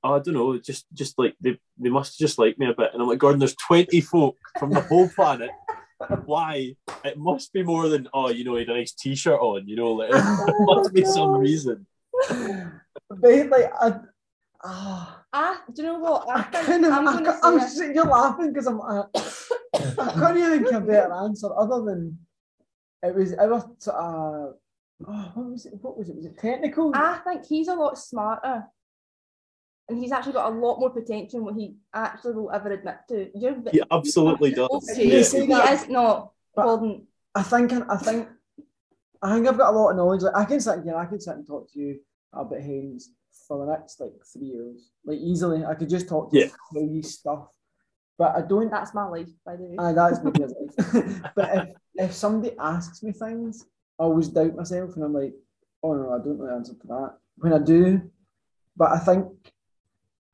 oh, I don't know, just just like they, they must just like me a bit. And I'm like, Gordon, there's 20 folk from the whole planet. Why? It must be more than oh, you know, he had a nice t-shirt on, you know, like there must be some reason. But like I. ah. Ah, do you know what? I I think kind of, I'm I, going ca- I'm, say s- you're laughing because I'm, uh, I can't even think of a better answer other than it was ever, uh, oh, what was it, what was it, was it technical? I think he's a lot smarter. And he's actually got a lot more potential than what he actually will ever admit to. You're He absolutely does. Okay, Yeah. he that, is not but- Gordon. I think, I think, I think I've got a lot of knowledge, like I can sit here, I can sit and talk to you about hens for the next like three years, like easily, I could just talk to you, Yeah. tell you stuff, but I don't, That's my life, by the way. Aye, that's maybe his life. but if, if somebody asks me things, I always doubt myself and I'm like, oh no, I don't know the answer to that. When I do, but I think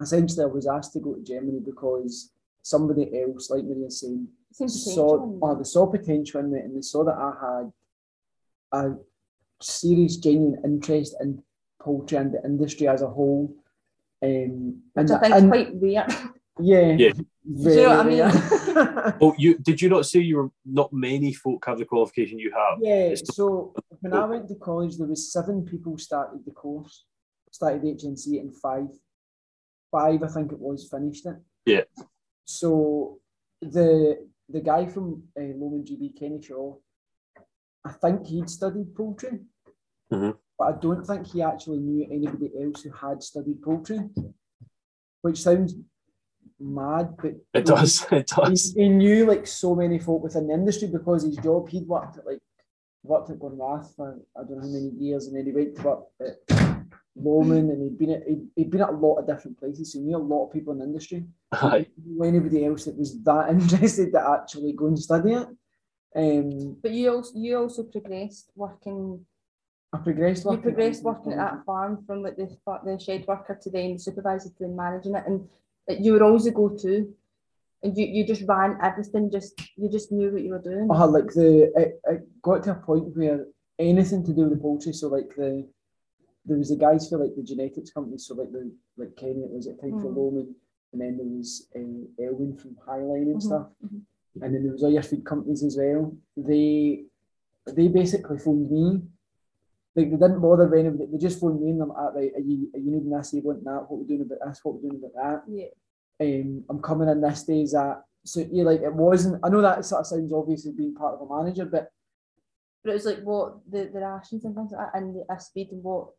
essentially I was asked to go to Germany because somebody else, like Maria was saying, saw potential. oh, they saw potential in me and they saw that I had a serious, genuine interest in poultry and the industry as a whole. Um, Which and, I think is and- quite rare. yeah, Yeah. very you know what I mean? rare. Oh, you did you not say you were not many folk have the qualification you have? Yeah, It's- so when I went to college, there was seven people started the course, started the HNC, and five, five I think it was finished it. Yeah. So the the guy from uh, Lohmann GB, Kenny Shaw, I think he'd studied poultry, Mhm. But I don't think he actually knew anybody else who had studied poultry, which sounds mad, but It does. It he, does. he knew like so many folk within the industry because his job he'd worked at like worked at Glenrath for I don't know how many years and then he went to work at Lohmann and he'd been at he'd, he'd been at a lot of different places so he knew a lot of people in the industry. Aye. He didn't anybody else that was that interested to actually go and study it. Um But you also you also progressed working. I progressed You working progressed working at that farm from like the the shed worker to then supervisor to then managing it, and you were always a go-to, and you, you just ran everything. Just you just knew what you were doing. uh, like the it, it got to a point where anything to do with the poultry, so like the there was the guys for like the genetics company, so like the like Kenny it was at time for Mhm. Roman, and then there was uh, Elwyn from Hy-Line and Mhm, stuff, mhm. and then there was other feed companies as well. They they basically phoned me. Like they didn't bother with anybody. They just phoned me and I'm like, right, are you are you needing this? Are you wanting that? What we're doing about this? What we're doing about that? Yeah. um, I'm coming in this day, is that so you like it wasn't I know that sort of sounds obvious as being part of a manager, but But it was like what the, the rations and things like that, and the a speed and what.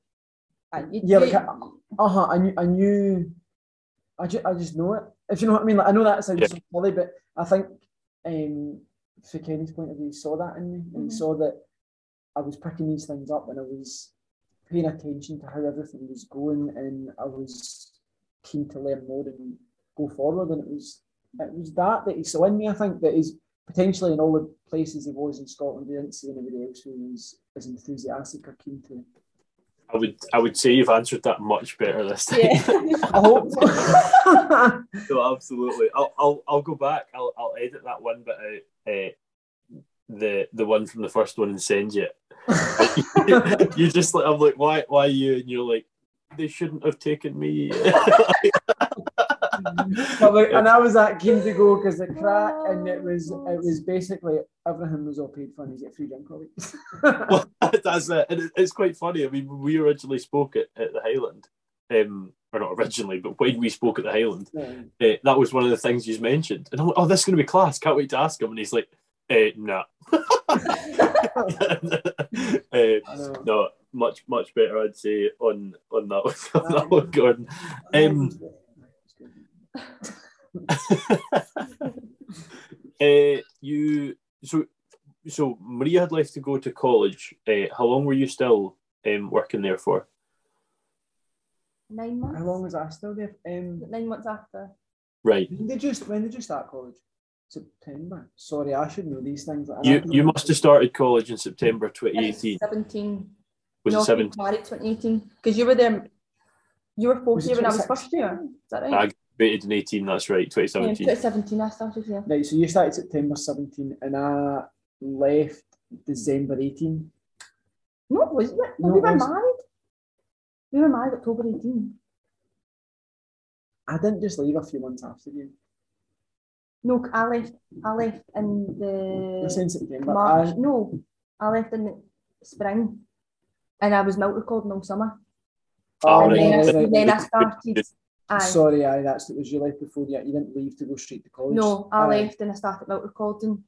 And you, Yeah, like, uh-huh, I knew I knew I just I just know it. If you know what I mean. Like I know that sounds Yeah. so silly, but I think um for Kenny's point of view, he saw that in me and he Mhm. saw that I was picking these things up and I was paying attention to how everything was going and I was keen to learn more and go forward and it was it was that that he saw in me, I think, that he's potentially in all the places he was in Scotland, he didn't see anybody else who was as enthusiastic or keen to. I would I would say you've answered that much better this time. yeah. I hope so. no, absolutely. I'll, I'll I'll go back. I'll I'll edit that one bit out. Uh, the the one from the first one and send you. you just like I'm like why why you and you're like they shouldn't have taken me. Like, and I was that keen to go because the crack and it was it was basically everything was all paid for and you get free drink all well, that's it. And it- it's quite funny. I mean, we originally spoke at, at the Highland, um, or not originally, but when we spoke at the Highland, Yeah. uh, that was one of the things you mentioned. And I'm like, oh, this is going to be class. Can't wait to ask him. And he's like, uh, nah. uh, no, much much better, I'd say on on that one, on that one Gordon. Um, uh, you so so Maria had left to go to college. Uh, how long were you still um, working there for? Nine months. How long was I still there? Um, Nine months after. Right. when did you when did you start college? September. Sorry, I should know these things. I You you must have started college in September 2018. Seventeen. Was no, it 17? Married 2018 because you were there. You were fourth year when I was 2016? first year. Is that right? I graduated in 18. That's right, Yeah, 2017. 2017 I started here. Right, so you started September 17 and I left December 18. No, was it? No, No, we were married. We were married October 18. I didn't just leave a few months after you. No, I left. I left in You're the September. March. I, No, I left in the spring, and I was milk recording all summer. Oh, and right. then, I, right, right. then I started. Aye. Sorry, aye, that's it was you left before you. You didn't leave to go straight to college. No, I Aye. left and I started milk recording,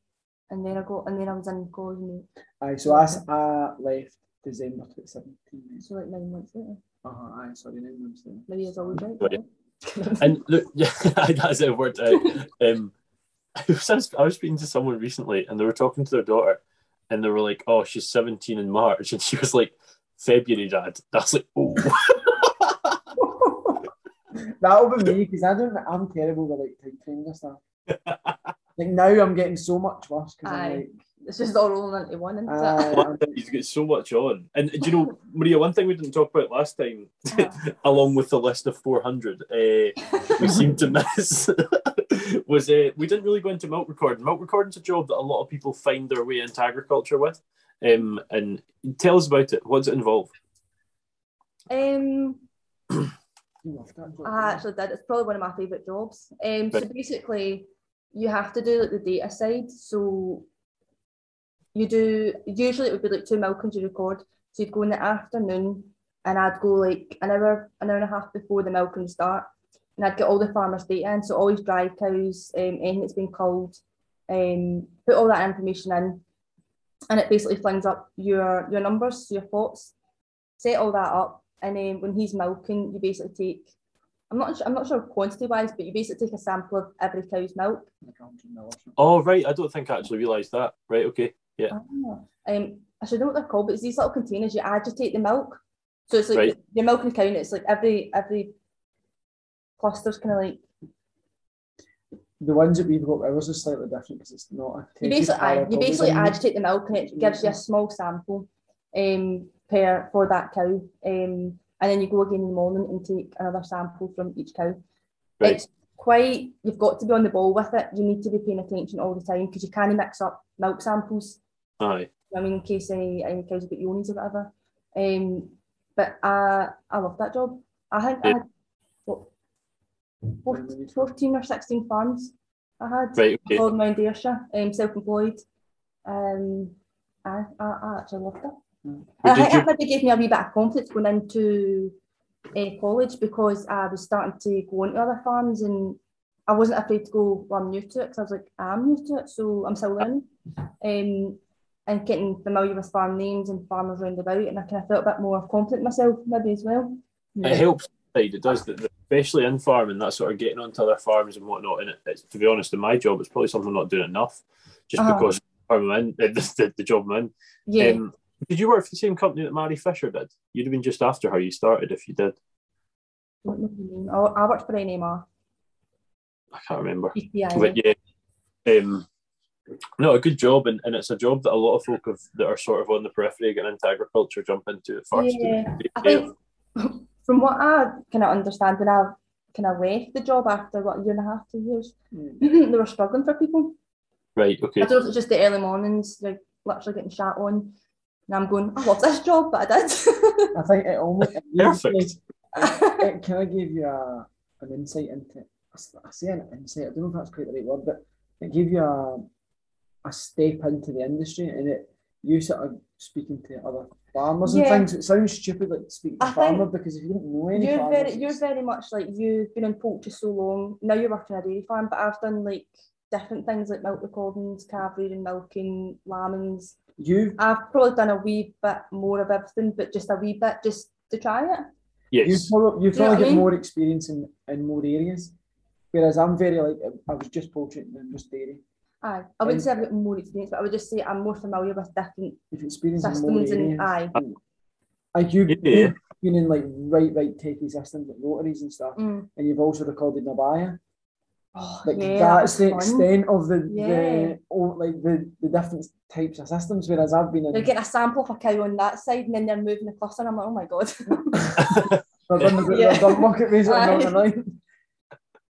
and then I got and then I was in college, and Aye, so I, s- I left December 2017. so like nine months later. Uh-huh, aye, sorry, nine months then. Maria's always right. Got right? And look, yeah, that's it worked out. Um, I was, I was speaking to someone recently, and they were talking to their daughter, and they were like, "Oh, she's 17 in March," and she was like, "February, Dad." I was like, "Oh, That'll be me because I don't. I'm terrible with like time frames and stuff. like now, I'm getting so much worse because I'm like, It's just all rolling into one, isn't it? he's got so much on." And do you know, Maria? One thing we didn't talk about last time, Uh-huh. along with the list of 400, uh, we seem to miss was uh, we didn't really go into milk recording. Milk recording's a job that a lot of people find their way into agriculture with. Um, and tell us about it. What's it involve? Um, you love that job, I actually did. It's probably one of my favourite jobs. Um, so basically, you have to do like the data side. So you do usually it would be like two milkings you record. So you'd go in the afternoon, and I'd go like an hour, an hour and a half before the milking start, and I'd get all the farmers' data in. So always dry cows, um, anything that's been culled, um, put all that information in, and it basically flings up your your numbers, your thoughts, set all that up, and then when he's milking, you basically take. I'm not. I'm not sure quantity wise, but you basically take a sample of every cow's milk. Oh right, I don't think I actually realised that. Right, okay, yeah. Oh. Um, I should know what they're called, but it's these little containers. You agitate the milk, so it's like Right. you're milking the cow, it's like every every cluster's kind of like The ones that we've got with ours is slightly different because it's not a you basically you basically agitate the milk, and it gives you a small sample um per for that cow, um, and then you go again in the morning and take another sample from each cow. Right. It's quite you've got to be on the ball with it. You need to be paying attention all the time because you can't mix up milk samples. Aye. I mean, in case any, any have got yonies or whatever. Um, but I I love that job. I think I had what, 14, 14 or 16 farms I had Right, okay. all around Ayrshire, um, self-employed. Um, I, I, I actually loved it. Mm. I think you, it maybe gave me a wee bit of confidence going into uh, college because I was starting to go into other farms and I wasn't afraid to go, well, I'm new to it because I was like, I'm new to it, so I'm still learning. Um, and getting familiar with farm names and farmers round about, and I kind of felt a bit more confident myself, maybe as well. it helps. It does, that- that- especially in farming, that sort of getting onto other farms and whatnot. And it's, to be honest, in my job, it's probably something I'm not doing enough, just Uh-huh. because I'm in the, the, the job I'm in. Yeah, Um, did you work for the same company that Mary Fisher did? You'd have been just after her you started if you did. what do you mean? I, I worked for NMR, I can't remember. EPI. But yeah, um, no, a good job, and, and it's a job that a lot of folk have, that are sort of on the periphery getting into agriculture jump into at first. Yeah, I think from what I kind of understand when I kind of left the job after what a year and a half, two years, Mm. they were struggling for people. Right. Okay. I don't know if it's just the early mornings, like literally getting shot on. And I'm going, I love this job, but I did. I think it almost it gave Perfect. you- It, kind of gave you a, an insight into. I say an insight. I don't know if that's quite the right word, but it gave you a a step into the industry, and it you sort of speaking to other farmers and things. It sounds stupid like speaking to I a farmer because if you don't know any you're farmers, very, you're very much like you've been in poultry so long. Now you're working on a dairy farm, but I've done like different things like milk recordings, calf rearing, milking, lambings. you I've probably done a wee bit more of everything, but just a wee bit just to try it. you Yes. probably you Do you know probably I get mean? more experience in, in more areas. Whereas I'm very like I was just poultry and just dairy. Aye, I wouldn't Um, say I've got more experience, but I would just say I'm more familiar with different If experience in more systems and areas. aye. Like you, Yeah. you've been in like right, right techie systems like rotaries and stuff, Mm. and you've also recorded Nabaya. Oh, Like yeah, that's the fun. extent of the Yeah. the oh, like the, the different types of systems. Whereas I've been in They're getting a sample for cow on that side, and then they're moving the cluster. And I'm like, oh my god, I've done the Yeah. I've done market research Aye. on the night.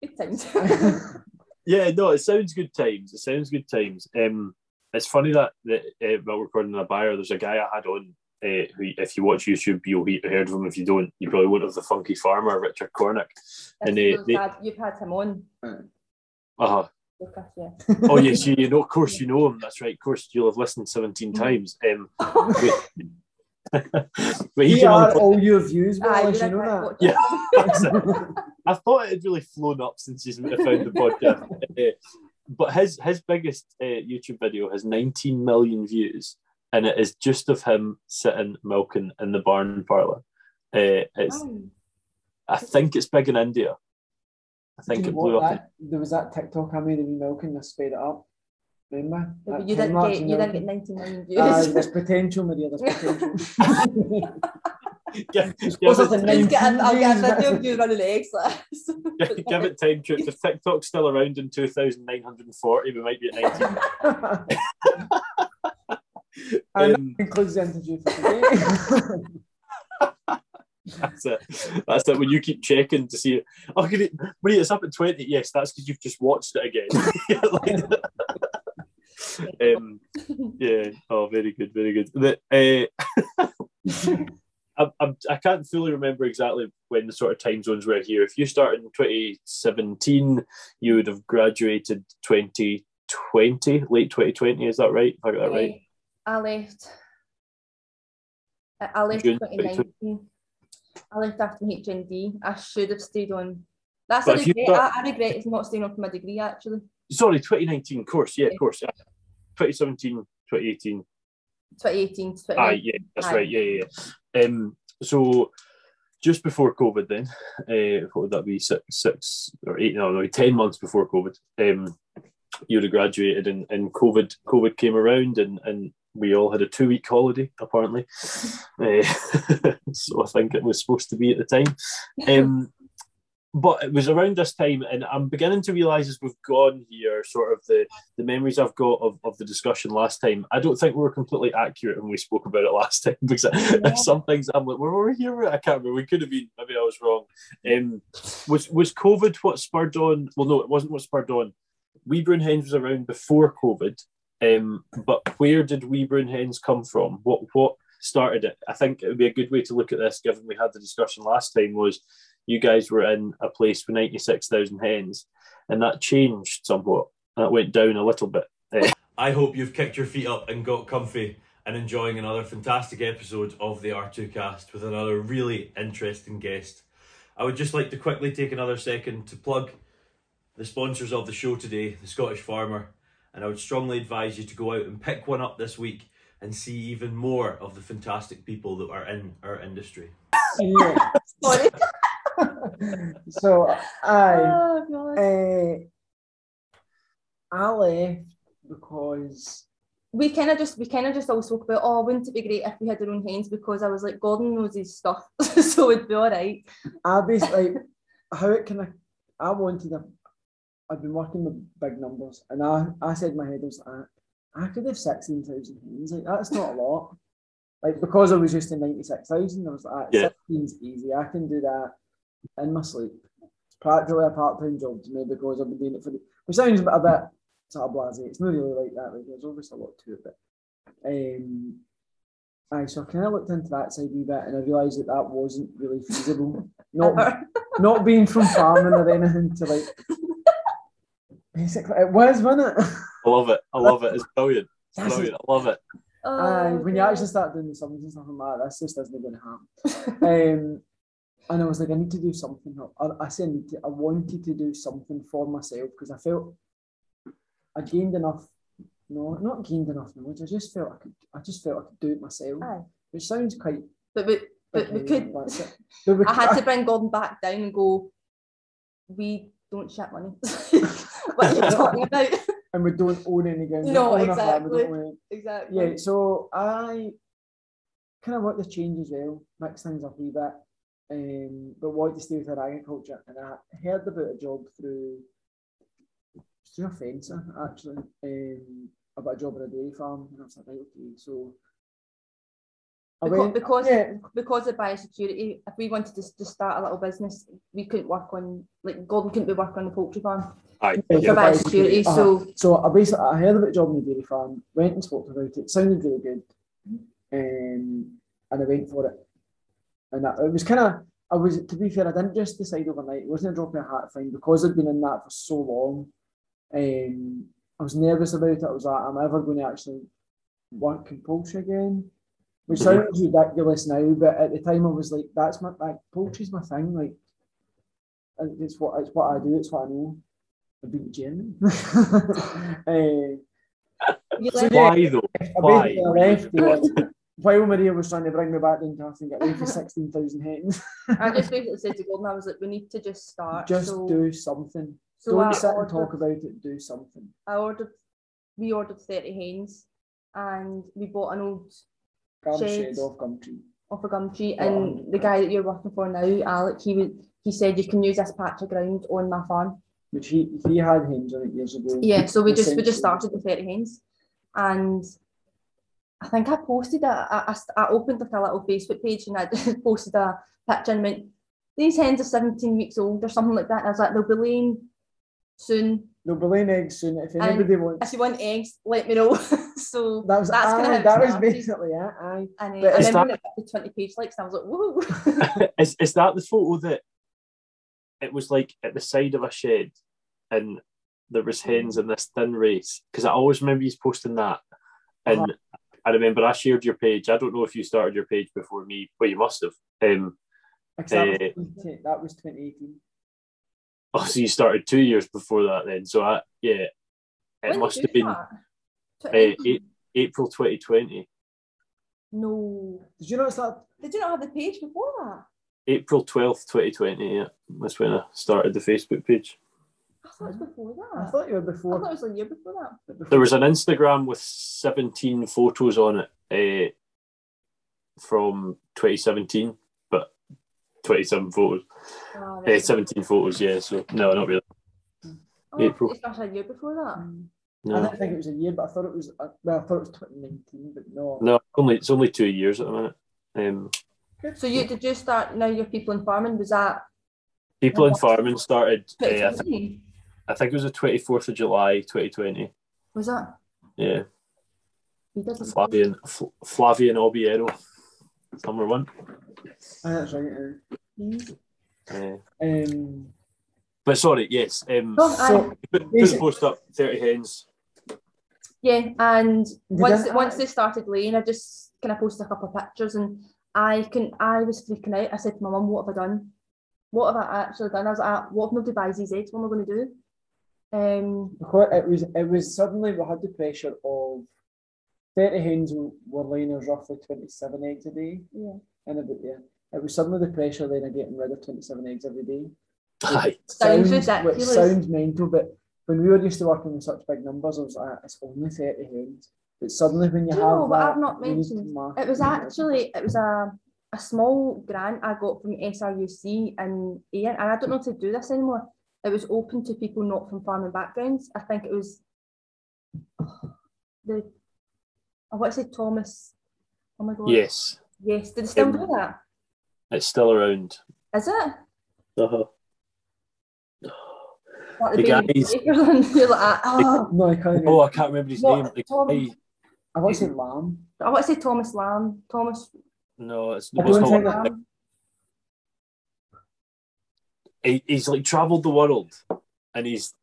good times. Yeah, no, it sounds good times. It sounds good times. Um, it's funny that that uh, while recording a buyer, there's a guy I had on. Uh, who, if you watch YouTube, you'll he- heard of him. If you don't, you probably won't have the funky farmer, Richard Cornick. And they- you've, they- had, you've had him on, Uh-huh. Yeah. Oh yes, you, you know, of course you know him. That's right. Of course, you'll have listened seventeen times. Um, but he Here came are all your views, Aye, Wallace, you're know a that. quick watcher. Yeah. I thought it had really flown up since he's found the podcast. Uh, but his his biggest uh, YouTube video has 19 million views, and it is just of him sitting milking in the barn parlor. Uh, it's Aye. I think it's big in India. I think Do it blew up. that, there was that TikTok I made of me milking, I sped it up. Remember? Yeah, you 10 didn't get you didn't get 19 million views. Aye, there's potential, Maria, there's potential. In. give, give, closer it, to Let's get a, I'll get a video of you running the eggs list. give, give it time to if TikTok's still around in 2940, we might be at 19. and Um, that concludes the interview for today. That's it. That's it. When you keep checking to see, oh, can it, Maria, it's up at twenty. Yes, that's because you've just watched it again. Like- um, yeah. Oh, very good, very good. The, uh, I, I, I can't fully remember exactly when the sort of time zones were here. If you started in 2017, you would have graduated 2020, late 2020. Is that right? If I got that right? I left. I left June 2019. I left after my HND. I should have stayed on. That's But a regret. I, I regret not staying on for my degree actually. Sorry, 2019 course. Yeah, Yeah. of course. 2017, 2018. 2018 to 2019. yeah, that's Aye. right. Yeah, yeah. Um, so just before COVID, then, uh, what would that be? Six, six or eight? No, no, ten months before COVID. Um, you'd have graduated, and, and COVID, COVID came around, and and we all had a two week holiday apparently. Uh, so I think it was supposed to be at the time. Um, but it was around this time, and I'm beginning to realise as we've gone here, sort of the, the memories I've got of, of the discussion last time. I don't think we were completely accurate when we spoke about it last time because Yeah. some things I'm like, where were we here? I can't remember. We could have been. Maybe I was wrong. Um, was was COVID what spurred on? Well, no, it wasn't what spurred on. Weeber and Hens was around before COVID, um, but where did Weeber and Hens come from? What what started it? I think it would be a good way to look at this, given we had the discussion last time. Was you guys were in a place with ninety six thousand hens, and that changed somewhat. That went down a little bit. Eh. I hope you've kicked your feet up and got comfy and enjoying another fantastic episode of the R2 cast with another really interesting guest. I would just like to quickly take another second to plug the sponsors of the show today, the Scottish Farmer, and I would strongly advise you to go out and pick one up this week and see even more of the fantastic people that are in our industry. Sorry. so I Oh, God. uh, I left because we kind of just we kind of just all spoke about oh wouldn't it be great if we had our own hens because I was like Gordon knows his stuff so it'd be all right I basically how it can I, I wanted a I've been working with big numbers and I, I said in my head was like I could have sixteen thousand hens like that's not a lot like because I was used to ninety six thousand I was like Yeah. sixteen's easy I can do that in my sleep it's practically a part time job to me because I've been doing it for the which sounds a bit, a bit sort of blasé it's not really like that like there's obviously a lot to it but um Aye, so I kind of looked into that side a wee bit and I realised that that wasn't really feasible. Not not being from farming or anything to like. Basically, it was, wasn't it? I love it. I love it. It's brilliant. It's brilliant. I love it. Oh, Aye, when you actually start doing the sums and stuff like that, this just isn't going to happen. um, and I was like, I need to do something. I, I said, I, need to, I wanted to do something for myself because I felt I gained enough. No, not gained enough knowledge. I just felt I could. I just felt I could do it myself, Aye. which sounds quite. but we but we could that's. But we I had could- to bring Gordon back down and go we don't shit money what are you talking about and we don't own any we No, don't own a farm, we don't exactly. exactly Yeah, so I kind of want to change as well, mix things up a wee bit, um, but wanted to stay with our agriculture. And I heard about a job through through a fencer actually, um, about a job at a dairy farm. And I was like, right, okay, so. I because, because, yeah, because of biosecurity, if we wanted to, to start a little business, we couldn't work on like Gordon couldn't be working on the poultry farm Aye. Yeah, for Yeah. biosecurity. Uh-huh. So So I basically I heard about the job in the dairy farm, went and spoke about it, sounded really good, um, and I went for it. And I, it was kind of I was to be fair, I didn't just decide overnight. It wasn't a drop in a hat thing because I'd been in that for so long. Um, I was nervous about it. I was like, am I ever going to actually work in poultry again? Which sounds ridiculous now, but at the time I was like, that's my like poultry's my thing. Like, it's what it's what I do. It's what I know. I've been German. uh, you So left, yeah. Why though? I Why? basically left like, while Maria was trying to bring me back down to earth and get away for 16,000 hens. I just basically said to Gordon, I was like, we need to just start. Just so, do something. so Don't I sit and talk about it, do something. I ordered, we ordered 30 hens and we bought an old Shed Sheds. off Gumtree. off a Gumtree Oh, and the guy that you're working for now, Alec, he would he said you can use this patch of ground on my farm. Which he, he had hens on it years ago. Yeah, so we just we just started with 30 hens. And I think I posted a, I, I, opened like a little Facebook page and I posted a picture and went, these hens are 17 weeks old or something like that. And I was like, they'll be laying soon. They'll be laying eggs soon. If And anybody wants. If you want eggs, let me know. so That was, that's aye, that was started. basically it. Aye. and uh, But I remember that- when it 20 page likes and I was like, woohoo. is, is that the photo that it was like at the side of a shed and there was hens in this thin race? Because I always remember you posting that. And Uh-huh. I remember I shared your page. I don't know if you started your page before me, but you must have. Um, Except Eh. that was 2018. Oh, so you started two years before that then. So I, yeah, it When must have been uh, eight, April 2020. No. Did you notice that? Did you not have the page before that? April 12th, 2020. Yeah, that's when I started the Facebook page. I thought it was before that. I thought you were before. I thought it was a year before that. before- There was an Instagram with 17 photos on it uh, from 2017, but 27 photos. Ah, Uh, right. 17 photos, yeah. So, no, not really. Oh, I April. thought it a year before that. I No, didn't think it was a year, but I thought it was. uh, Well, I thought it was 2019, but no. no only, it's only two years at the minute. Um, So you did you start now your people in farming? Was that people in farming started, uh, I, th- 2020? I think it was the 24th of July, 2020. Was that? Yeah, He doesn't. Flavian, Fl- Flavian Obiero, number one. Ah, that's right. Uh, Um, but sorry, yes. Um, Oh, so, put, put the post up, 30 hens. yeah, and once didn't- once they started laying, I just kind of posted a couple of pictures, and I can I was freaking out. I said to my mum, "What have I done? What have I actually done?" I was like, "Ah, "What if nobody buys these eggs? What am I going to do?" Um, Because it was it was suddenly we had the pressure of thirty hens were laying us roughly twenty seven eggs a day yeah. and about there. It was suddenly the pressure then of getting rid of twenty seven eggs every day. Aye. Sounds which ridiculous. sounds mental, but when we were used to working with such big numbers, I was like, it's only thirty hens. But suddenly when you Do have what that, I've not to mentioned? It was actually it was a a small grant I got from SRUC and Ian, and I don't know they do this anymore. It was open to people not from farming backgrounds. I think it was the I want to say Thomas. Oh my god. Yes, Yes. Did they still Um, do that? it's still around. Is it? Uh-huh. Like The baby guys- you're like, oh, No, I can't. Oh, remember. I can't remember his What? name. The Tom- guy- I want to say lamb. I want to say Thomas Lamb. Thomas no, it's, I it's don't think Lamb. He, he's like travelled the world, and he's.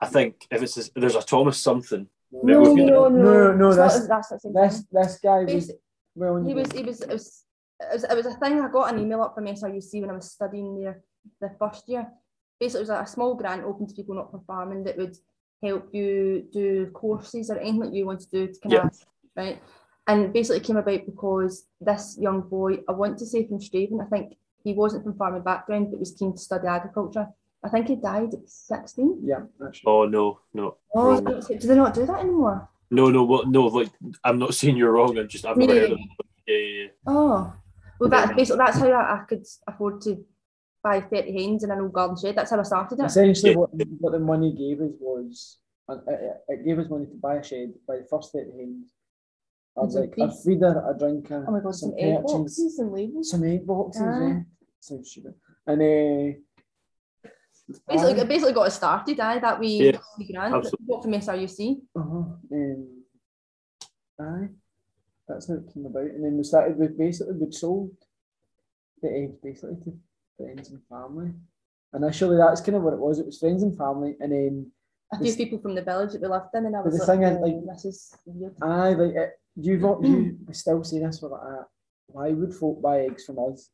I think if it's there's a Thomas something. No, would no, no, No, no, It's not- that's- that's the same This thing. this guy was well. he was he was it was it was, it was a thing I got an email up from SRUC when I was studying there the first year. Basically, it was a small grant open to people not from farming that would help you do courses or anything that you want to do to kind Yeah. of right. And basically, it came about because this young boy, I want to say from Strathaven, I think he wasn't from farming background but was keen to study agriculture. I think he died at sixteen. Yeah, that's right. Oh no, no, Oh, wrong. do they not do that anymore? no, no, what? No, like I'm not saying you're wrong. I'm just I've never heard of. Really? it. Yeah, yeah, yeah. Oh, well, that's basically that's how I, I could afford to buy thirty hens in an old garden shed. That's how I started it. Essentially, Yeah. what, what the money gave us was, uh, it, it gave us money to buy a shed, buy the first 30 hens. I was like, some a feeder, a drinker, Oh my god, some some egg perchins, boxes and labels. some egg boxes, Ah. yeah. Sounds stupid. And uh, Basically, aye, basically got us started. Aye, that we Yeah, we grant absolutely. got from SRUC. uh-huh, um, aye, that's how it came about. And then we started we basically, we'd sold the eggs basically to friends and family. Initially, that's kind of what it was. It was friends and family, and then A few people from the village that we lived in, and I was the like, thing is, "Oh, like- this is weird. Aye, like it, you've you still see this for like, uh, why would folk buy eggs from us?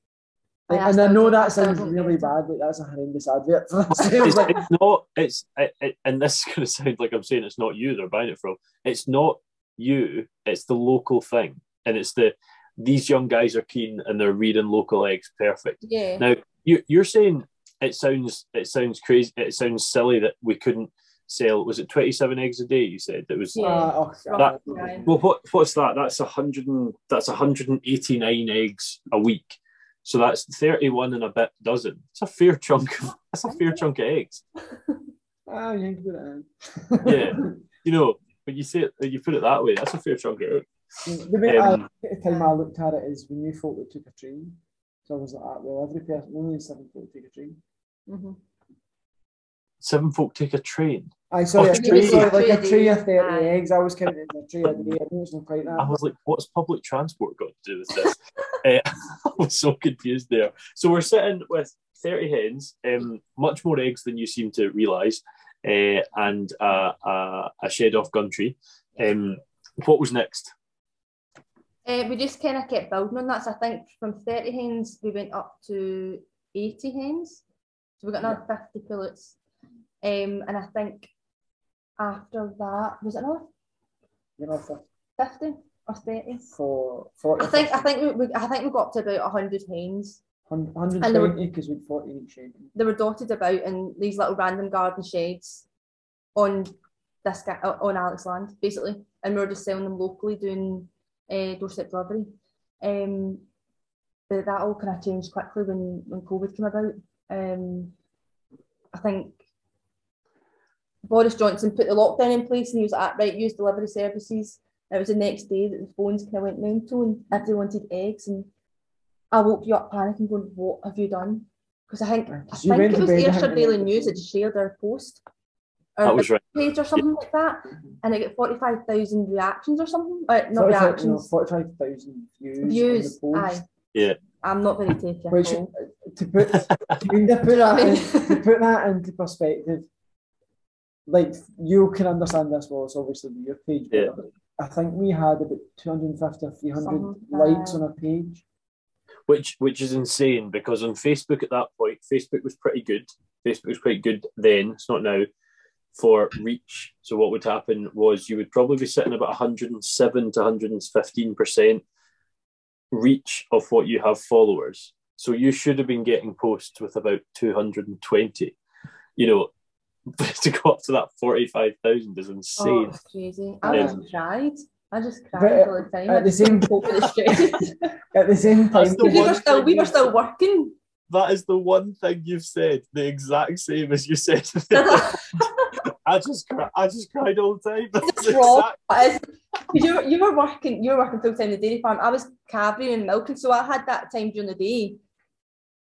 Aye, Like, I and I know that sounds really bad, like that's a horrendous advert for us. I was It's, it's not. It's it, it, and this is going to sound like I'm saying it's not you they're buying it from. It's not you. It's the local thing, and it's the these young guys are keen and they're reading local eggs. Perfect. Yeah. Now you you're saying it sounds it sounds crazy. It sounds silly that we couldn't sell. Was it 27 eggs a day? You said it was. Yeah. ah, oh, That- God. Well, what what's that? That's a hundred and that's 189 eggs a week. So that's 31 and a bit dozen. It's a fair chunk. Of, that's a fair chunk of eggs. Ah, you can put it in. Yeah. You know, when you say it, you put it that way, that's a fair chunk of eggs. The way I, Um, at the time I looked at it is we knew folk that took a train. So I was like, ah, well, every person, only seven folk take a train. Mhm. Seven folk take a train. Aye, sorry, Oh, a tray. tray, sorry, like a Tray tray of 30 day. eggs. I was counting it as a tray a day. I know it's not quite I was like, what's public transport got to do with this? Eh, I was so confused there. So we're sitting with 30 hens, um, much more eggs than you seem to realise, uh, and uh, uh, a shed off country. Um, what was next? Uh, we just kind of kept building on that. So I think from 30 hens, we went up to 80 hens. So we got another 50 pullets. Um, and I think after that, was it another You know, for 50? or thirty. for 40. I think I think we, we I think we got up to about hundred hens. 120 because we'd 40 each shed. They were dotted about in these little random garden shades on this guy on Alex Land, basically, and we were just selling them locally, doing uh, doorstep delivery. Um, but that all kind of changed quickly when when COVID came about. Um, I think Boris Johnson put the lockdown in place, and he was like, right, use delivery services. It was the next day that the phones kind of went mental, and everyone wanted eggs. And I woke you up panicking, going, "What have you done?" Because I think I you think it was bed, I Ayrshire Daily News had shared their post or That was right. page or something like that, and it got forty five thousand reactions or something. Uh, not 45 no, reactions, 45,000 views. views. On the Aye. post. Yeah. I'm not very techy Which, to put, kind put that in, to put that into perspective, like you can understand this well. It's obviously with your page, but Yeah. I think we had about 250 or 300 Something, likes on a page. which which is insane because on Facebook at that point, Facebook was pretty good. Facebook was quite good then. It's not now for reach. So what would happen was you would probably be sitting about 107 to 115 percent reach of what you have followers. So you should have been getting posts with about 220. You know, to go up to that 45,000 is Oh, insane. it's crazy. I Yeah. just cried. I just cried But, all the time. at I the same- couldn't the stress. At the same time, the we were still we were still working. That is the one thing you've said, the exact same as you said. I just cry, I just cried all the time. That's It's wrong. exact- But it's- 'cause you, you were working you were working full time in the dairy farm. I was calving and milking, so I had that time during the day.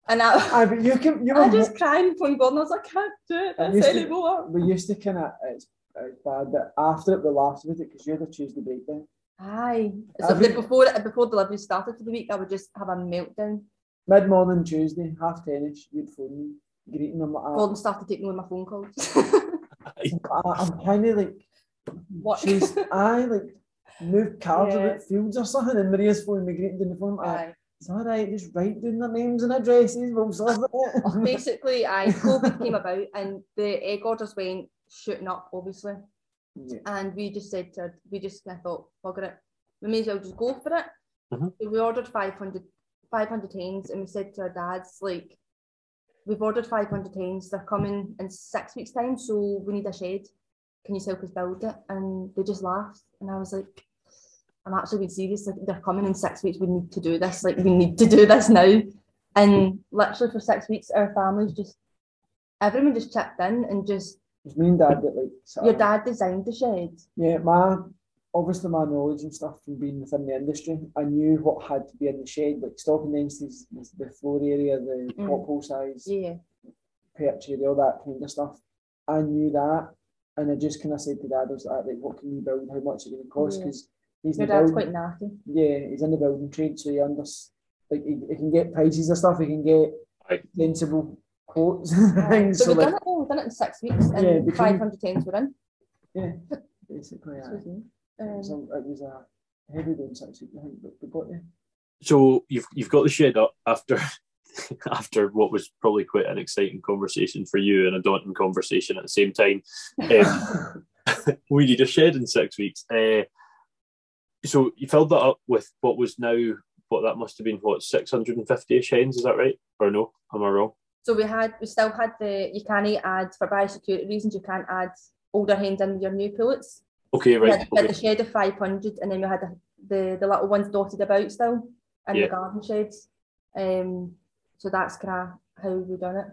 And I, Aye, but you can, you I just crying from God and I was like, I can't do it this used to- anymore. we used to kind of, it's, it's bad that after it we laughed with it because you're the Tuesday breakdown. Aye. So you- before before delivery started for the week, I would just have a meltdown. Mid morning Tuesday, half tennis, you'd phone me, greeting them like Gordon started taking of my phone calls. I, I'm kind of like, what? she's, I like, move cars Yeah. about fields or something, and Maria's phoning me, greeting down the phone. I, Aye. It's all right, just write down their names and addresses, we'll sort it. Basically, I COVID came about and the egg orders went shooting up, obviously. yeah. And we just said to we just kind of thought, bugger it, we may as well just go for it. Mhm. So we ordered 500, 500 hens and we said to our dads, like, we've ordered 500 hens, they're coming in six weeks' time, so we need a shed. Can you help us build it? And they just laughed. And I was like, I'm actually being serious. Like, they're coming in six weeks. We need to do this. Like, we need to do this now. And literally for six weeks, our families just, everyone just chipped in and just, It was me and dad that like, your of- dad designed the shed. Yeah, my obviously my knowledge and stuff from being within the industry, I knew what had to be in the shed, like stocking densities, the floor area, the Mm. top hole size, Yeah. perch area, all that kind of stuff. I knew that, and I just kind of said to dad, I was like, what can you build? How much it going to cost? Yeah. Because he's Your in dad's building, quite narky. yeah, he's in the building trade, so he understands. Like he, he can get prices and stuff. He can get Right. sensible quotes and things. So So we've like, done it all, we've done it in six weeks and Yeah, between- 500 tens were in. yeah, basically, yeah. Excuse. It was Um, a, it was a heavy going six weeks, I think, but we got there. So you've you've got the shed up after after what was probably quite an exciting conversation for you and a daunting conversation at the same time. Um, we need a shed in six weeks. Uh, so you filled that up with what was now what that must have been what six hundred and fifty ish hens, is that right? Or no? Am I wrong? so we had, we still had the, you can't add, for biosecurity reasons, you can't add older hens in your new pullets. Okay, right. had, we had Okay. the shed of 500 and then we had the, the, the little ones dotted about still in Yeah. the garden sheds. Um, so that's kind of how we done it.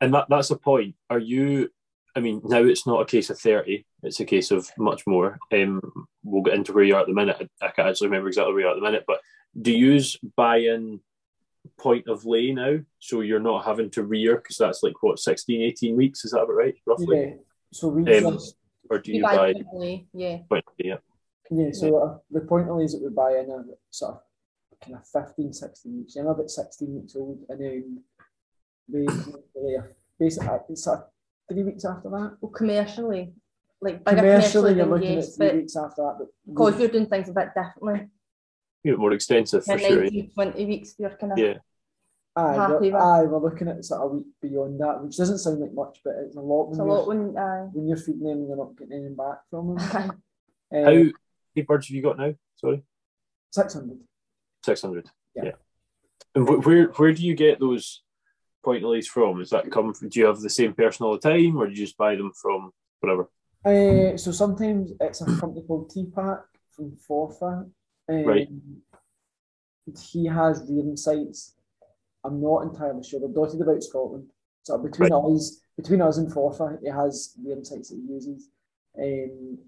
And that, that's a point. Are you I mean, now it's not a case of 30, it's a case of much more. Um, we'll get into where you are at the minute. I, I can't actually remember exactly where you are at the minute, but do you use buy in point of lay now? So you're not having to rear because that's like what, 16, 18 weeks? Is that about right, roughly? Yeah. So we Um, just, Or do you buy buy differently, yeah. point of lay? Yeah. yeah, so uh, the point of lay is that we buy in a sort of kind of 15, 16 weeks. I'm about 16 weeks old, and then we, we basically it's sort of three weeks after that. Well, commercially, like bigger Commercially, commercially, you're looking yes, at three but weeks after that. But because you're doing things a bit differently. Yeah, more extensive for In sure. 19, 20 weeks, you're kind of Yeah. aye, happy we're, with- aye, we're looking at sort of a week beyond that, which doesn't sound like much, but it's a lot when, it's a you're, lot when uh, when you're feeding them and you're not getting anything back from them. How Uh, many birds have you got now? Sorry. Six hundred. Six hundred. Yeah. And wh- where where do you get those point pointilleys from? Is that come? From, do you have the same person all the time, or do you just buy them from whatever? Uh, so sometimes it's a company called T-Pack from Forfar. Um, Right. He has rearing sites. I'm not entirely sure. They're dotted about Scotland. So between us, between us and Forfar, he has rearing sites that he uses. Um,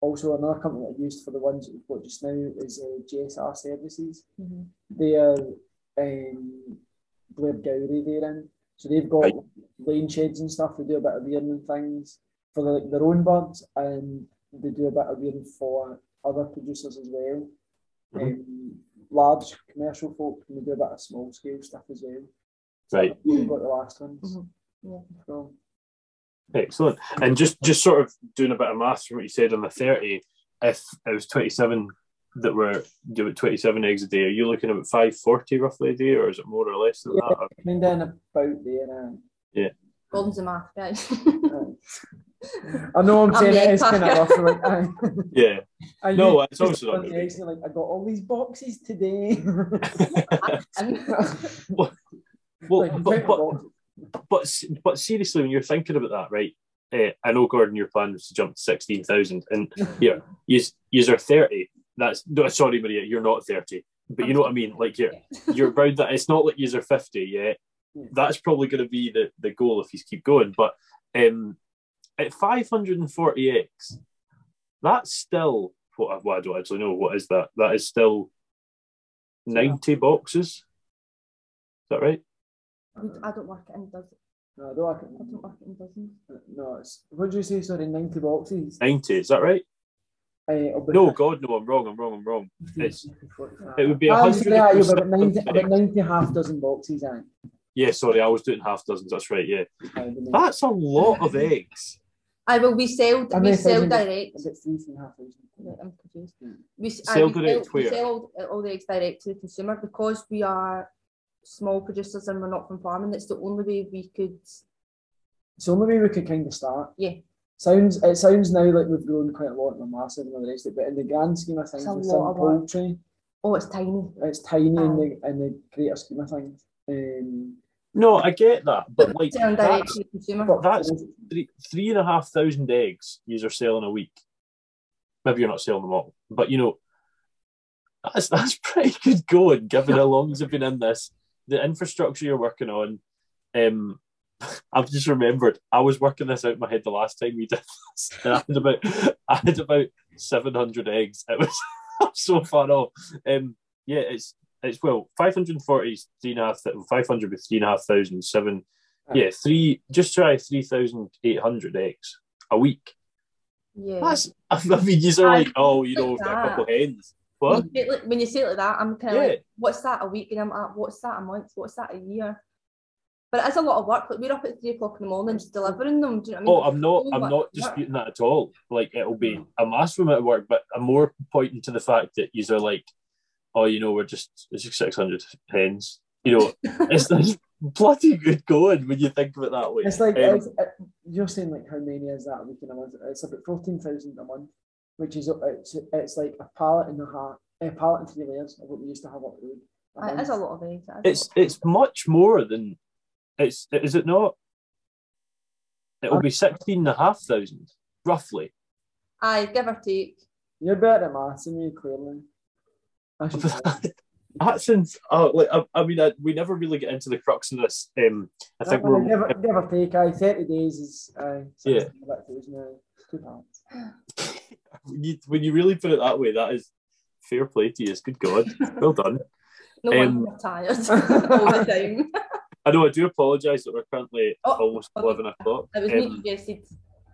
also, another company that I used for the ones that we've got just now is uh, JSR Services. Mhm. They are um, Blairgowrie they're in. So they've got Right. lane sheds and stuff. They do a bit of rearing and things for the, their own birds, and they do a bit of rearing for other producers as well. Mhm. Um, large commercial folk, and they do a bit of small scale stuff as well. So Right. We've got the last ones. Mhm. Yeah. So, Excellent. And just just sort of doing a bit of maths from what you said on the thirty, if it was twenty seven that were doing twenty seven eggs a day, are you looking at about five forty roughly a day, or is it more or less than Yeah. that? kind of in about there. Gordon's a math guy. I know I'm I'm saying the it egg is kind of rough. Like, aye. Yeah. I No, use- it's obviously not on gonna the be. eggs, they're like I got all these boxes today. well, Like, but, but, but but seriously, when you're thinking about that, right? Uh, I know Gordon, your plan was to jump to sixteen thousand, and yeah, you you are thirty. That's no, sorry, Maria, you're not thirty, but you know what I mean. Like you're you're around that. It's not like you are fifty yet. Yeah. That's probably going to be the the goal if you keep going. But um, at five hundred and forty x, that's still what well, I don't actually know what is that. That is still ninety boxes. Is that right? I don't work it in dozens. No, I don't. I don't work it in dozens. No, it's what did you say? Sorry, ninety boxes. Ninety. Is that right? Uh, it'll No, God, no, I'm wrong. I'm wrong. I'm wrong. it's- It would be a hundred. sorry, aye, you've got about 90, about 90 half dozen boxes. Aye. Yeah, sorry, I was doing half dozens. That's right. Yeah, that's a lot of eggs. Ah, I will. We sell. How We many sell thousand- direct. About three, three and a half thousand. I'm confused. We Sell ah, we direct sell, we sell all, all the eggs direct to the consumer because we are small producers and we're not from farming. It's the only way we could. So maybe we could kind of start. Yeah. Sounds it sounds now like we've grown quite a lot and we're massive and all the rest of it, but in the grand scheme of things, It's a with lot some of work. poultry, Oh, it's tiny. it's tiny in the in the greater scheme of things. Um, No, I get that, but like that's to the consumer. but that's- three three and a half thousand eggs you're selling a week. Maybe you're not selling them all, but you know, that's that's pretty good going given how long you've been in this, the infrastructure you're working on. Um, I've just remembered I was working this out in my head the last time we did this, and I had about I had about seven hundred eggs. It was so far off. Um, yeah, it's it's well five hundred and forty three and a half five hundred with three and a half thousand seven. Yeah, three just try three thousand eight hundred eggs a week. yeah. That's I mean, you're I like, oh, you know, like a couple of hens. When What? you, say like, when you say it like that, I'm kind of Yeah. like, what's that a week? And I'm at, what's that a month? What's that a year? But it is a lot of work. Like we're up at three o'clock in the morning just delivering them. Do you know what Oh, I mean? Oh, I'm not. so I'm much not work. disputing that at all. Like it'll be mm. a massive amount of work, but I'm more pointing to the fact that you are like, oh, you know, we're just it's just six hundred hens. You know, it's, it's bloody good going when you think of it that way. It's like Um, it's, it, you're saying like how many is that a week in a month? It's about fourteen thousand a month, which is uh, it's, it's like a pallet and a half, a pallet and three layers of what we used to have up the road. a It is a lot of eggs. it is it's it's much more than it's is it not? It'll be sixteen and a half thousand roughly. Aye, give or take. You're better at maths than me, clearly. I should say. That sounds. Oh, like I, I mean, I, we never really get into the crux of this. Um, I think Uh, we're. give, or, take, aye, 30 days is aye, Yeah. 16 about thousand, aye, two pallets. when you, when you really put it that way, that is fair play to you. It's good God, well done. No Um, wonder tired all the time. I know I do apologise that we're currently Oh, almost okay. eleven o'clock. It was me Um, who suggested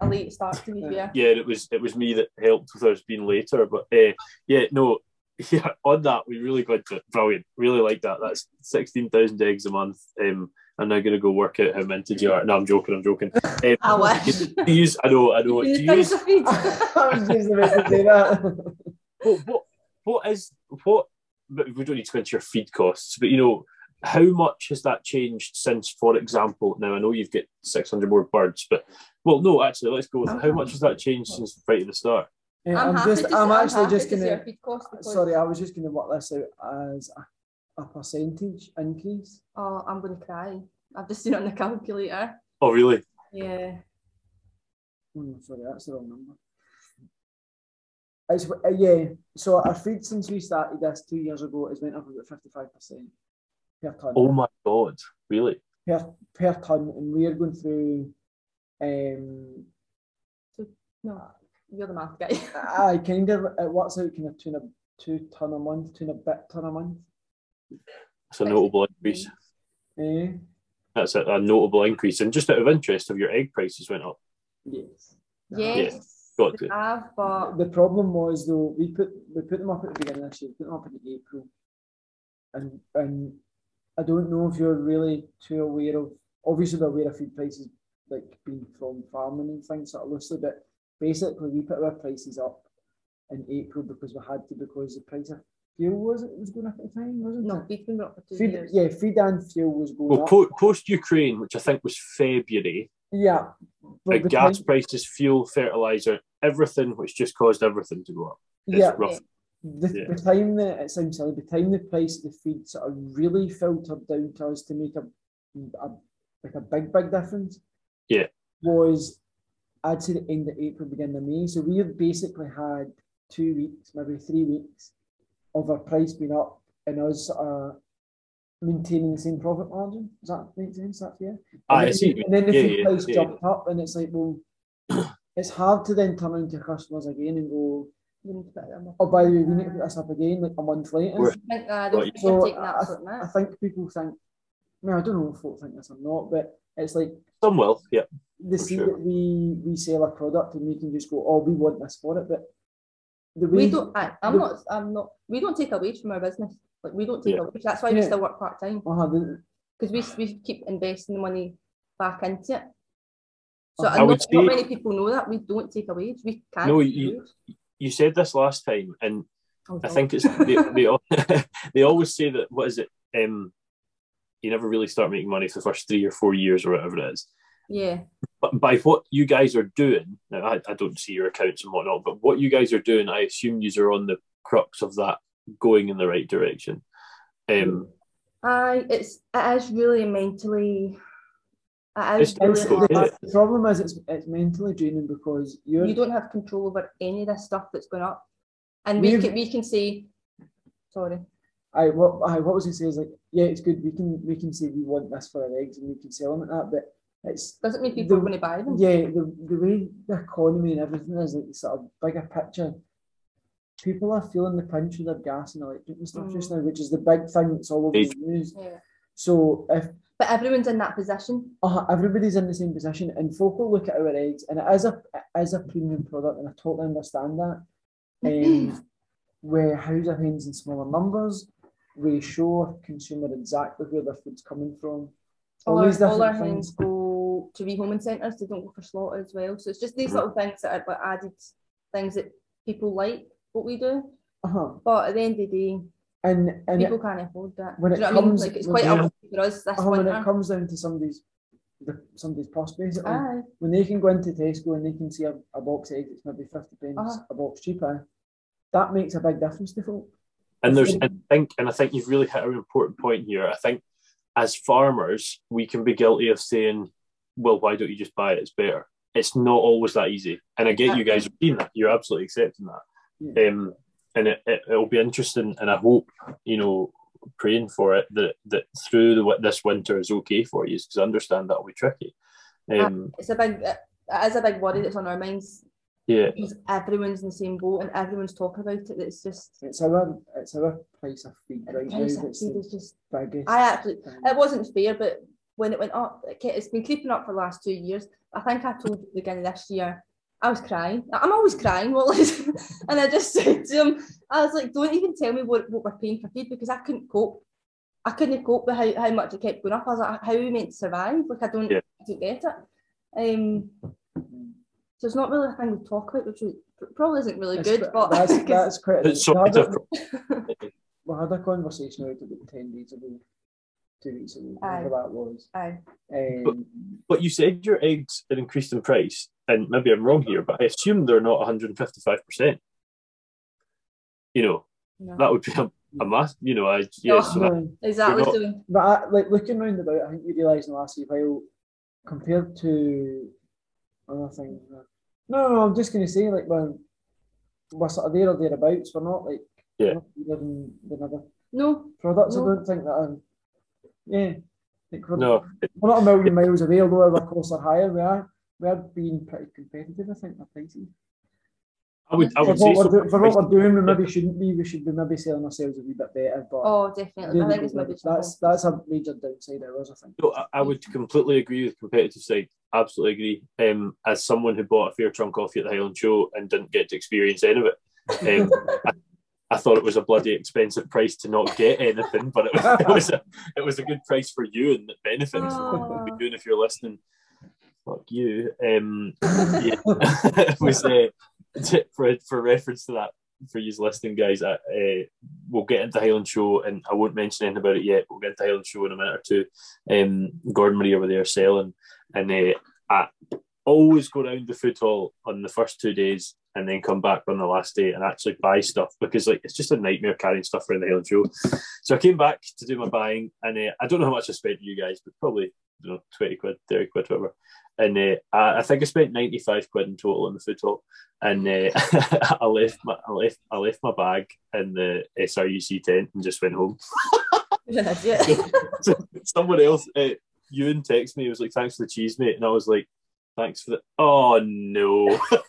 a late start, to be fair. yeah, it was it was me that helped with us being later. But uh, yeah, no, yeah, on that we really got to brilliant. Really like that. That's sixteen thousand eggs a month. Um, I'm now going to go work out how minted you are. No, I'm joking. I'm joking. Um, I wish. do you use, I know, I know. Do You you use, the feed. I was just about to say that. what, what, what is what? But we don't need to go into your feed costs, but you know, how much has that changed since, for example? Now I know you've got 600 more birds, but well, no, actually, let's go with how much has that changed since right at the start? Uh, I'm, I'm happy just, to I'm see, actually happy just gonna. feed cost because, Sorry, I was just gonna work this out as a, a percentage increase. Oh, I'm going to cry. I've just seen it on the calculator. Oh, really? Yeah. Oh, no, sorry, that's the wrong number. It's, uh, yeah, so our feed since we started this two years ago has went up about fifty-five percent per ton. Oh my god, really? Per per ton, and we are going through. Um, No, you're the math guy. I kind of it works out kind of two and a two ton a month, two and a bit ton a month. It's a notable increase. Eh? That's a, a notable increase. And just out of interest, have your egg prices went up? Yes. yes. got we to. have, but The problem was though we put we put them up at the beginning of this year, put them up in April, and and I don't know if you're really too aware of. Obviously, we're aware of food prices like being from farming and things sort of loosely, but basically we put our prices up in April because we had to because the price of fuel was it was going up at the time, wasn't no, it? feed's been up for two Feed, years. yeah, feed and fuel was going Well, up. po- post Ukraine, which I think was February, yeah, but uh, gas time- prices, fuel, fertilizer, everything, which just caused everything to go up. It's yeah, rough. the, Yeah. the time that it sounds silly, the time the price of the feed sort of really filtered down to us to make a, a like a big big difference. Yeah. Was I'd say the end of April, beginning of May. So we have basically had two weeks, maybe three weeks, of our price being up and us uh, maintaining the same profit margin. Does that make sense? That's yeah. Ah, I And then, see. and then the Yeah, food yeah, price yeah. jumped up, and it's like, well, it's hard to then turn around to customers again and go, We need to put them up. oh, by the way, we need to put this up again like a month later. I think uh. So I, that I think people think, I mean, I don't know if folk think this or not, but it's like Some will, yeah. They For see sure. that we we sell a product and we can just go, oh, we want this for it, but the way We don't. I, I'm the- not. I'm not. We don't take a wage from our business. Like we don't take Yeah. a wage. That's why we still work part time the, because we we keep investing the money back into it. So I I would not, not say- many people know that we don't take a wage. We can't. No, you- You said this last time, and Oh, I God. think it's they, they, al- they always say that what is it? Um, you never really start making money for the first three or four years or whatever it is. Yeah. But by what you guys are doing, now I, I don't see your accounts and whatnot, but what you guys are doing, I assume you are on the crux of that going in the right direction. Um, I. It's. It is really mentally. It is It's really hard. the problem is it's it's mentally draining because you're You don't have control over any of this stuff that's going up, and we We've- can we can say, sorry. I what I what was he say is like yeah it's good we can we can say we want this for our eggs and we can sell them at that but it's Doesn't mean people The- are going to buy them. yeah the, the way the economy and everything is like sort of bigger picture. People are feeling the pinch with their gas and electric and stuff just now which is the big thing that's all over the news. Yeah. so if But everyone's in that position. uh, everybody's in the same position and folk will look at our eggs and it is a it is a premium product and I totally understand that. Um, where houser hens in smaller numbers. We show consumer exactly where their food's coming from. All all our, these all our different hens things. go to rehoming centres, they don't go for slaughter as well. So it's just these little things that are like added things that people like what we do. uh-huh. But at the end of the day, and and people it, can't afford that. when Do you it know what I mean? comes- Like it's quite it- up for us this uh, when winter. it comes down to somebody's the, somebody's purse basically Aye. when they can go into Tesco and they can see a, a box of eggs that's maybe 50 pence Uh-huh. a box cheaper that makes a big difference to folk and there's, I think, and I think you've really hit an important point here. I think as farmers, we can be guilty of saying, "Well, why don't you just buy it? It's better." It's not always that easy, and I get you guys being that. You're absolutely accepting that. Yeah. Um, and it, it, it'll be interesting, and I hope you know, praying for it that that through the, wi- this winter is okay for you, because I understand that'll be tricky. Um, It's a big it is a big worry that's on our minds yeah, because everyone's in the same boat and everyone's talking about it. It's just it's our it's our price of feed right now price of the just biggest I actually thing. it wasn't fair, but when it went up, it ke- it's been creeping up for the last two years. I think I told you at the beginning of this year, I was crying. I'm always crying, well, and I just said to him, I was like, don't even tell me what, what we're paying for feed because I couldn't cope. I couldn't cope with how, how much it kept going up. I was like, how are we meant to survive? Like, I don't, Yeah. I don't get it. Um, so it's not really a thing we talk about, which probably isn't really It's good, quite- but that's, that's quite it's we, so had a, different. we had a conversation out about 10 days ago two weeks ago Aye. whatever that was Aye. um, But you said your eggs had increased in price. and maybe I'm wrong here, but I assume they're not 155 percent. You know, No. that would be a, a mass. You know, I yeah. So that, Exactly. not- So, But I, like looking round about, I think you realise in the last wee while, compared to other things. uh, No, no, no, I'm just going to say, like, we're, we're sort of there or thereabouts. We're not like Yeah. we're not than, than other no, products. No. I don't think that. Um, yeah, like we're, no, we're not a million miles away. Although our costs are higher, we are we are being pretty competitive. I think our prices. I would I For would say what, so. do- for what we're doing, we maybe shouldn't be. We should be maybe selling ourselves a wee bit better. But oh, definitely. I think it's maybe that's that's a major downside of us. I think. No, I- I would completely agree with the competitive side. Absolutely agree. Um, as someone who bought a fair chunk off you at the Highland Show and didn't get to experience any of it, um, I, thought it was a bloody expensive price to not get anything, but it was, it was a it was a good price for you and it benefits from doing if you're listening. Fuck you. Um, yeah. it was uh, for for reference to that for you listening, guys. I, uh, we'll get into Highland Show, and I won't mention anything about it yet. We'll get into Highland Show in a minute or two. Um, Gordon Marie over there selling, and uh, I always go down the food hall on the first two days, and then come back on the last day and actually buy stuff because like it's just a nightmare carrying stuff around the Highland Show. So I came back to do my buying, and uh, I don't know how much I spent you guys, but probably you know twenty quid, thirty quid, whatever. And uh, I I think I spent ninety five quid in total in the food hall, and uh, I left my I left I left my bag in the SRUC tent and just went home. An so someone else, uh, Ewan, texted me. He was like, "Thanks for the cheese, mate," and I was like, "Thanks for the." Oh no. Uh,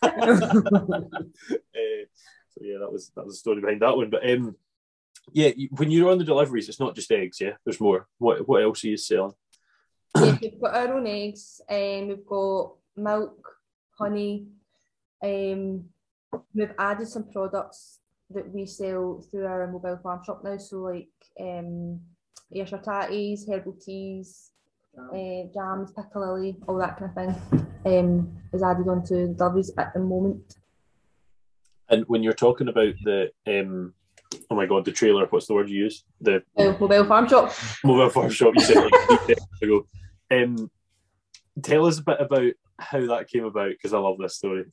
so yeah, that was that was the story behind that one. But um, yeah, when you're on the deliveries, it's not just eggs. Yeah, there's more. What what else are you selling? yeah, we've got our own eggs, and we've got milk, honey. Um, we've added some products that we sell through our mobile farm shop now. So like um, Ayrshire tatties, herbal teas, uh, jams, piccalilli, all that kind of thing. Um, is added onto the deliveries at the moment. And when you're talking about the um, oh my god, the trailer. What's the word you use? The Uh, mobile farm shop. mobile farm shop. You said like three ago. Um, tell us a bit about how that came about because I love this story.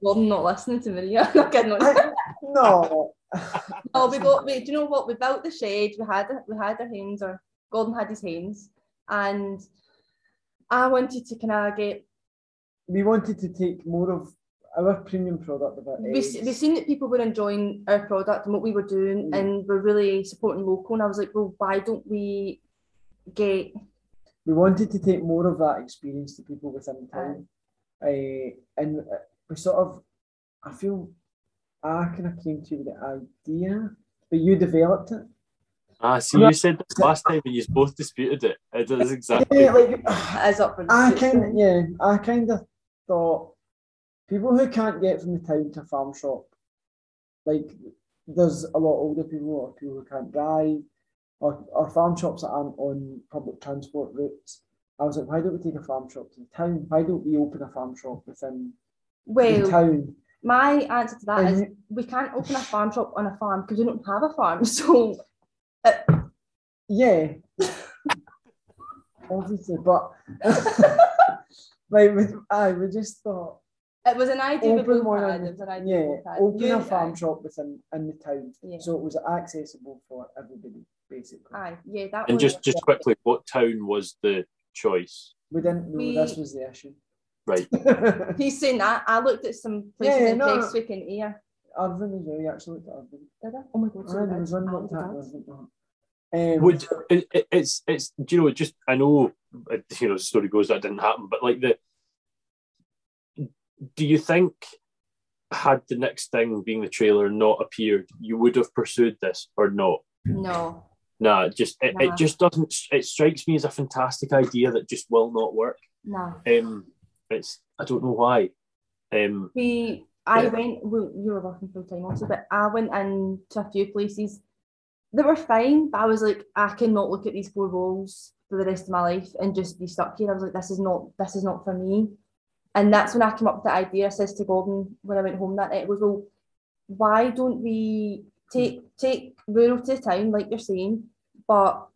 Gordon not listening to me. I'm not kidding. on- no. Oh, we got. We, do you know what? We built the shed. We had we had our hens, or Gordon had his hens, and I wanted to kind of get. we wanted to take more of our premium product about We we seen that people were enjoying our product and what we were doing, Mm. and we're really supporting local. And I was like, well, why don't we get? we wanted to take more of that experience to people within town. Uh, and uh, we sort of, I feel, I kind of came to the idea, but you developed it. Ah, see, you said this last time and you both disputed it. It is exactly. Yeah, like, As up I kind of, yeah, I kind of thought people who can't get from the town to a farm shop, like there's a lot of older people or people who can't drive, or, or farm shops that aren't on public transport routes. I was like, why don't we take a farm shop to the town? Why don't we open a farm shop within the town? My answer to that is And we can't open a farm shop on a farm because we don't have a farm. So uh, yeah, obviously, but like, we, I we just thought it was an idea open one, had. It was an idea we yeah, open You a farm I. shop within in the town, Yeah. so it was accessible for everybody, basically. Aye, yeah, that And was just just quickly, what town was the choice? We didn't know We- this was the issue. Right. He's saying that. I looked at some places Yeah, in no. Prestwick and Ayr. Irvine as well. You actually looked at Irvine. Did I? Oh my god, sorry. there was one looked looked at at Irvine. Um, Would it, it, it's it's do you know just I know uh, you know the story goes that didn't happen, but like the do you think had the next thing being the trailer not appeared, you would have pursued this or not? No. Nah, it just it, Nah. it just doesn't. It strikes me as a fantastic idea that just will not work. No. Um, it's I don't know why. Um, We I Yeah. went well, you were working full time also, but I went in to a few places. They were fine, but I was like, I cannot look at these four walls for the rest of my life and just be stuck here. I was like, this is not this is not for me. And that's when I came up with the idea. I says to Gordon when I went home that night, it was well, why don't we take take rural to town, like you're saying, but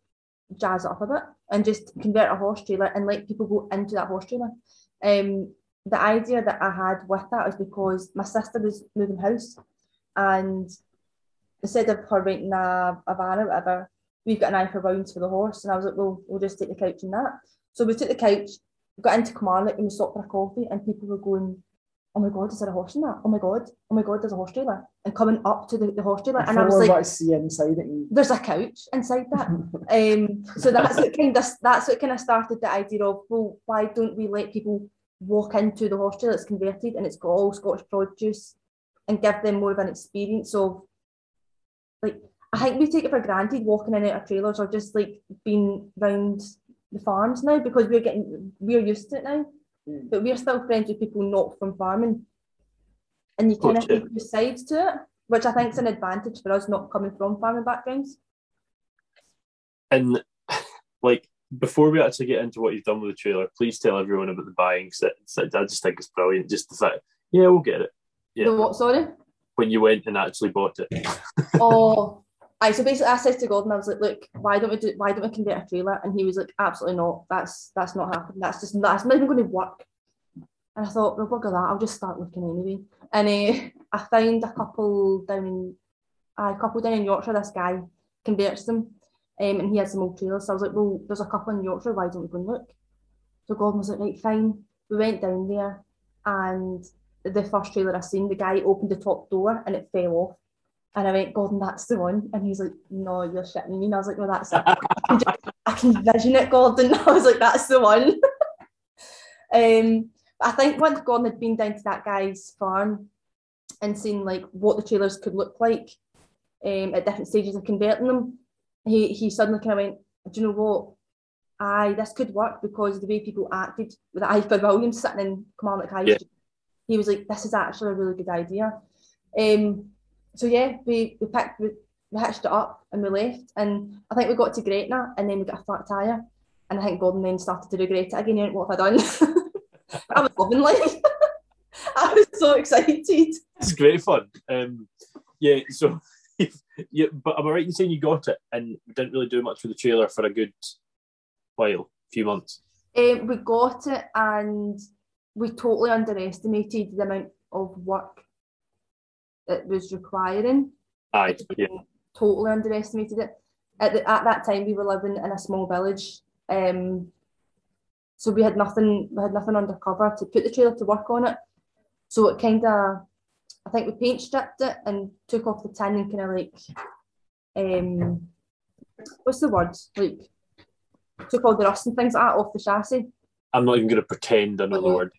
jazz it up a bit and just convert a horse trailer and let people go into that horse trailer. Um, the idea that I had with that was because my sister was moving house and instead of her renting a, a van or whatever, we've got an eye for rounds for the horse. And I was like, well, we'll just take the couch and that. So we took the couch, got into Kilmarnock and we stopped for a coffee and people were going, oh my God, is there a horse in that? Oh my God, oh my God, there's a horse trailer. And coming up to the, the horse trailer. And I was like, see inside it. There's a couch inside that. um, so that's what kind of, that's what kind of started the idea of, well, why don't we let people walk into the horse trailer that's converted and it's got all Scottish produce and give them more of an experience of like I think we take it for granted walking in and out of trailers or just like being round the farms now because we're getting we're used to it now. Mm. But we're still friends with people not from farming. And you kind of take two sides to it, which I think is an advantage for us not coming from farming backgrounds. And like before we actually get into what you've done with the trailer, please tell everyone about the buying. set. I just think it's brilliant. Just the fact, yeah, we'll get it. Yeah. The what? Sorry. When you went and actually bought it. oh, I so basically I said to Gordon, I was like, look, why don't we do? Why don't we convert a trailer? And he was like, absolutely not. That's that's not happening. That's just that's not even going to work. And I thought, well, bugger that. I'll just start looking anyway. And uh, I found a couple down in a couple down in Yorkshire. This guy converts them, um, and he had some old trailers. So I was like, well, there's a couple in Yorkshire. Why don't we go and look? So Gordon was like, right, fine. We went down there, and the first trailer I seen, the guy opened the top door and it fell off. And I went, Gordon, that's the one. And he's like, No, you're shitting me. And I was like, No, that's it. I can, I vision it, Gordon. I was like, That's the one. um, I think once Gordon had been down to that guy's farm and seen like what the trailers could look like um, at different stages of converting them, he he suddenly kind of went, Do you know what? Aye, this could work because the way people acted with Ifor Williams sitting in Kilmarnock High yeah he was like, this is actually a really good idea. Um, so yeah, we, we picked, we, we hitched it up and we left. And I think we got to Gretna and then we got a flat tyre. And I think Gordon then started to regret it again. What have I done? I was loving life. I was so excited. It's great fun. Um, yeah, so yeah, but am I right in saying you got it and didn't really do much for the trailer for a good while, few months? Um, we got it and we totally underestimated the amount of work it was requiring. Aye, yeah. Totally underestimated it. At, the, at that time, we were living in a small village, um, so we had nothing. We had nothing undercover to put the trailer to work on it. So it kind of, I think we paint stripped it and took off the tin and kind of like, um, what's the word? Like, took all the rust and things like that off the chassis. I'm not even going to pretend I know the word.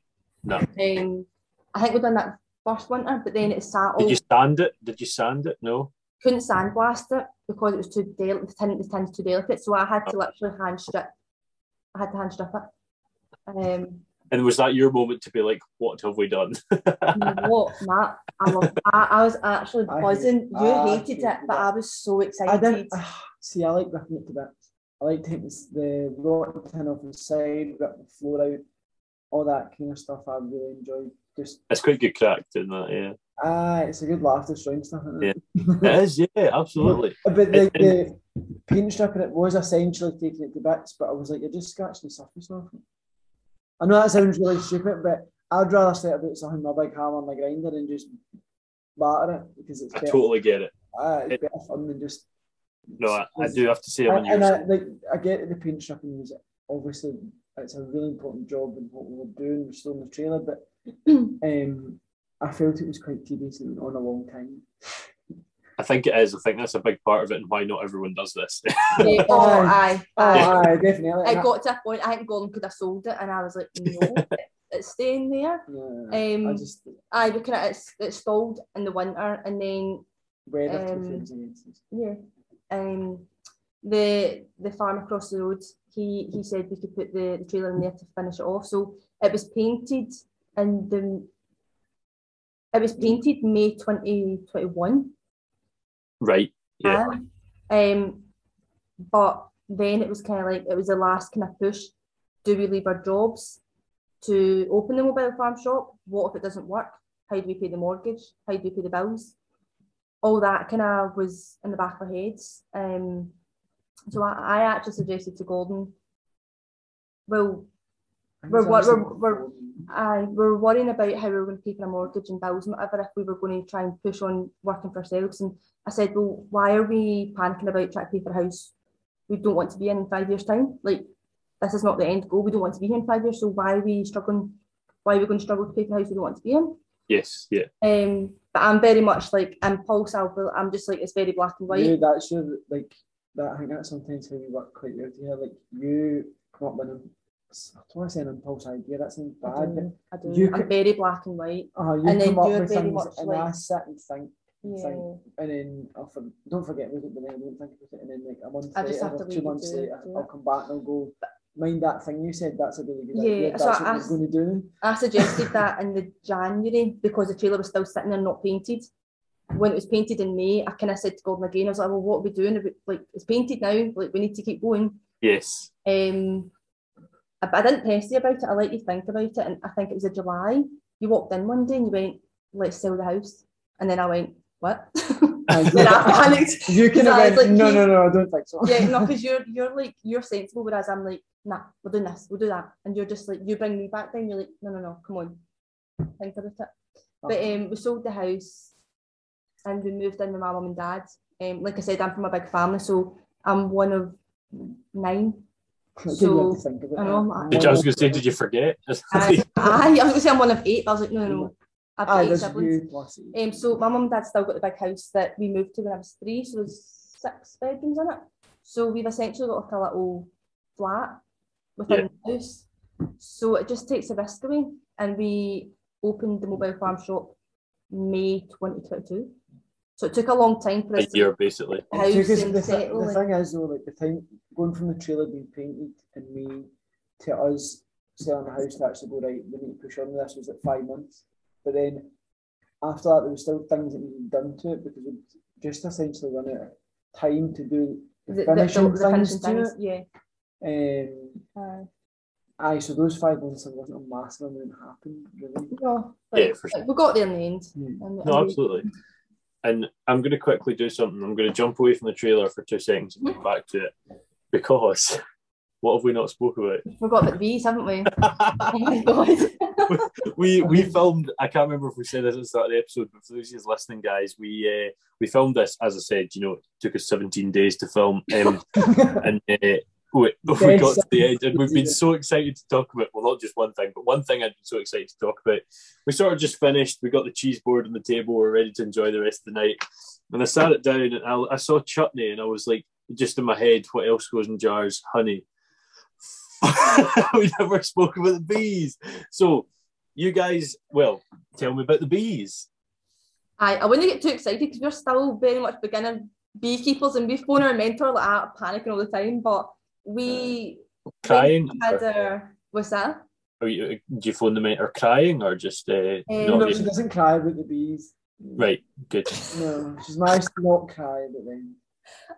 No. Um, I think we've done that first winter, but then it sat. Did you sand it? Did you sand it? No. Couldn't sandblast it because it was too delicate. The tin, the tin's too delicate, so I had to literally hand strip. I had to hand strip it. Um, and was that your moment to be like, "What have we done?" what, Matt? I, love, I, I was actually buzzing. you uh, hated it, but I was so excited. I didn't, uh, see, I like ripping it to bits. I like taking the rotten tin off the side, rip the floor out, all that kind of stuff I really enjoyed. Just it's quite good crack doing that, yeah. Ah, uh, it's a good laugh destroying stuff, isn't it? Yeah. it is, yeah, absolutely. but the, the paint stripping it was essentially taking it to bits, but I was like, you're just scratching the surface off it. I know that sounds really stupid, but I'd rather say about something my big hammer on the grinder and just batter it because it's. I better. totally get it. Ah, it's it, better fun than just. No, I, I do have to say and, and I, like I get the paint stripping was obviously it's a really important job in what we were doing, we're still in the trailer, but um, I felt it was quite tedious and on a long time. I think it is. I think that's a big part of it and why not everyone does this. yeah, oh, aye. Aye, aye, definitely. I got to a point, I think Gordon could have sold it, and I was like, no, it's staying there. Yeah, um, I just, aye, because it's, it's stalled in the winter, and then. Weather um, Yeah. Um, the the farm across the road he he said we could put the, the trailer in there to finish it off. So it was painted in the it was painted May 2021. Right. Yeah. um but then it was kind of like it was the last kind of push. Do we leave our jobs to open the mobile farm shop? What if it doesn't work? How do we pay the mortgage? How do we pay the bills? All that kind of was in the back of our heads. Um, So I, I actually suggested to Gordon, well, We're it's we're- we're- before- I we're worrying about how we were going to pay for a mortgage and bills and whatever if we were going to try and push on working for ourselves. And I said, well, why are we panicking about trying to pay for a house we don't want to be in in five years' time? Like, this is not the end goal. We don't want to be here in five years. So why are we struggling? Why are we going to struggle to pay for a house we don't want to be in? Yes, yeah. Um, but I'm very much like impulse. I'll, I'm just like it's very black and white. You, that's your like that. I think that's sometimes how you work quite weird Yeah, Like you come up with an, I don't want to say an impulse idea. That sounds I bad. do. I do. You I'm could- very black and white. But, uh, you And then come up you're with very things, much and like- I sit and think, Yeah. think, and then I'll for, don't forget about it, but then I don't think about it, and then like a month I just later, have to or leave two months to- later, to I'll come back and I'll go. Mind that thing you said. That's a really good Yeah, idea. That's so what I- we're going to do. I suggested that in the January because the trailer was still sitting there not painted. When it was painted in May, I kind of said to Gordon again, I was like, well, what are we doing? If Like, it's painted now, like, we need to keep going. Yes. Um, I, I didn't test you about it, I let you think about it, and I think it was in July. You walked in one day and you went, let's sell the house. And then I went, what? then I panicked. You can have like, no, no, no, I don't think so. yeah, no, because you're you're like you're sensible, whereas I'm like, nah, we're doing this, we'll do that, and you're just like you bring me back then. You're like, no, no, no, come on, think about it. But um, we sold the house, and we moved in with my mum and dad. Um, like I said, I'm from a big family, so I'm one of nine. Like, you so, think about I know, that. I'm- Did, I was going to say, did you forget? I, I, I was gonna say I'm one of eight. But I was like, no, no, no. I've got eight siblings. you plus eight. Um, so my mum and dad still got the big house that we moved to when I was three, so there's six bedrooms in it. So we've essentially got like a little flat within the house. So it just takes a risk away. And we opened the mobile farm shop May 2022. So it took a long time for a us to year, basically. house Because and the, thi- settle. the thing is though, like the time going from the trailer being painted in May to us selling the house to actually go right, we need to push on this was like five months. But then after that there was still things that needed done to it because we just essentially run out of time to do the, the the, the, finishing the things finishing to things, yeah. it. Um Uh, aye, so those five months there wasn't a massive amount happened really. no, Yeah, for sure. like, we got there in the end. Hmm. And, No, and we- absolutely. And I'm going to quickly do something. I'm going to jump away from the trailer for two seconds and come back to it because what have we not spoke about? We forgot about the bees, haven't we? oh my god. we we filmed. I can't remember if we said this at the start of the episode, but for those of you listening, guys, we uh, we filmed this. As I said, you know, it took us 17 days to film, um, and uh, we, we got to the end, and we've been so excited to talk about. Well, not just one thing, but one thing I'd been so excited to talk about. We sort of just finished. We got the cheese board on the table. We're ready to enjoy the rest of the night. And I sat it down, and I, I saw chutney, and I was like, just in my head, what else goes in jars? Honey. we never spoke about the bees. So, you guys, well, tell me about the bees. I, I wouldn't get too excited because we're still very much beginner beekeepers and we phone our mentor like ah, panicking all the time. But we Crying? we had our what's that? Are you, do you phone the mentor crying or just uh, Um, not no, she doesn't cry with the bees. Right, good. No, she's managed to not cry about them.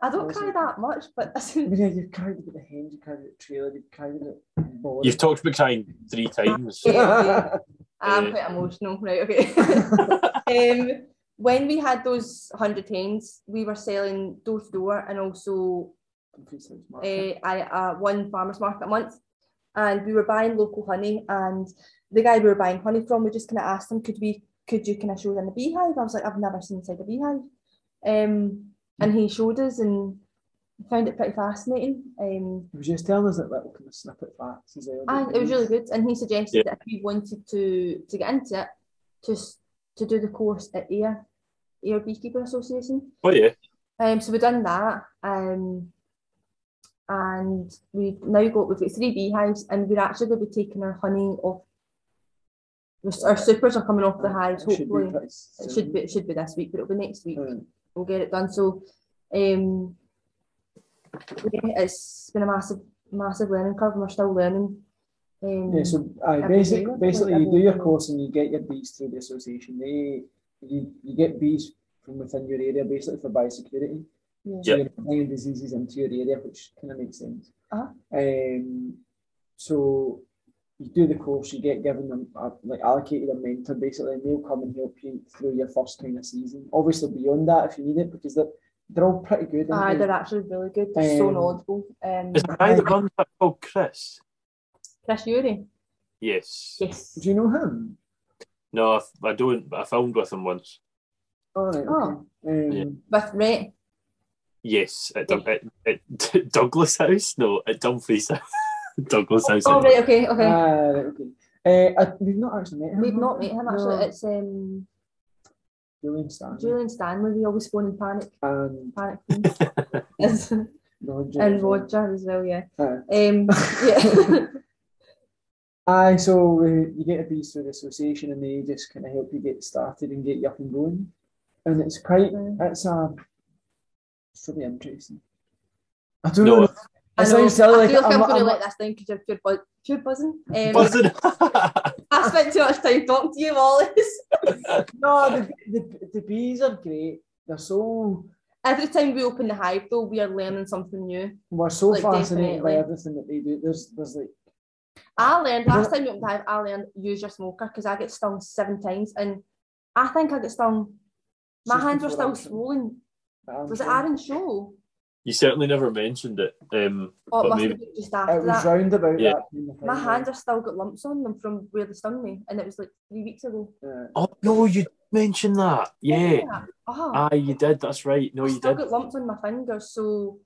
I don't cry that much, but I mean, yeah, you've cried about the hens, you've cried about the trailer, you've cried about the. You've talked about crying three times. Yeah. I'm Uh, quite emotional, right? Okay. um, when we had those hundred hens, we were selling door to door and also Complete sense, Mark. Uh, I uh, one farmers market a month, and we were buying local honey. And the guy we were buying honey from, we just kind of asked him, "Could we? Could you kind of show them the beehive?" I was like, "I've never seen inside a beehive," um, and he showed us and found it pretty fascinating. Um, He was just telling us that little kind of snippet facts as well. and it was really good. And he suggested Yeah. that if we wanted to to get into it, just to do the course at Ayr Ayr Beekeeper Association. Oh, yeah. Um, so we've done that. Um, and we've now got we've got three beehives, and we're actually going to be taking our honey off. Our supers are coming off the hives. It Hopefully, pretty it should be it should be this week, but it'll be next week. Mm. We'll get it done. So, um, yeah, it's been a massive massive learning curve, and we're still learning. Um, Yeah, so aye, every basic, year, basically you do your course and you get your bees through the association. They you, you get bees from within your area basically for biosecurity. Yeah. So you're bringing diseases into your area, which kind of makes sense. Uh-huh. Um, so you do the course, you get given them a, like allocated a mentor basically, and they'll come and help you through your first kind of season. Obviously beyond that if you need it, because the they're all pretty good. Aye, they're actually really good. They're so Um, knowledgeable. Um, Is the guy that runs that called Chris? Chris Yuri. Yes. Yes. Do you know him? No, I, I don't. But I filmed with him once. Oh, right, okay. Um, Yeah. With Ray. Yes, at, Dun- at, at Douglas House. No, at Dumfries House. Douglas House. Oh, right, okay, okay. Ah, okay. Uh, I, we've not actually met him. We've not met him actually. No. It's um, Julian Stanley. Julian Stanley. We always phone in panic, And panic. Queens. Roger. and Roger as well, yeah. Aye. Um, yeah. Aye, so uh, you get a piece through the association and they just kind of help you get started and get you up and going. And it's quite, it's a, it's really interesting. I don't No. know. I It know. sounds. I Like, feel like I'm, I'm, going to let this thing because you're pure, buzz, pure buzzing. Um, Buzzing. I spent too much time talking to you, Wallace. no, the, the, the bees are great. They're so, Every time we open the hive, though, we are learning something new. we're so Like, fascinated by everything that they do. There's, there's like, I learned last time we opened the hive, I learned use your smoker because I get stung seven times, and I think I get stung. My hands were still swollen. Um, Was it Aaron's show? you certainly never mentioned it. Um, Or it must maybe- have been just after It was that. round about Yeah. that. kind My hands are still got lumps on them from where they stung me, and it was like three weeks ago. uh, oh no, you mentioned that. Yeah. Oh, Aye, you did. That's right. No, I you still did. got lumps on my fingers, so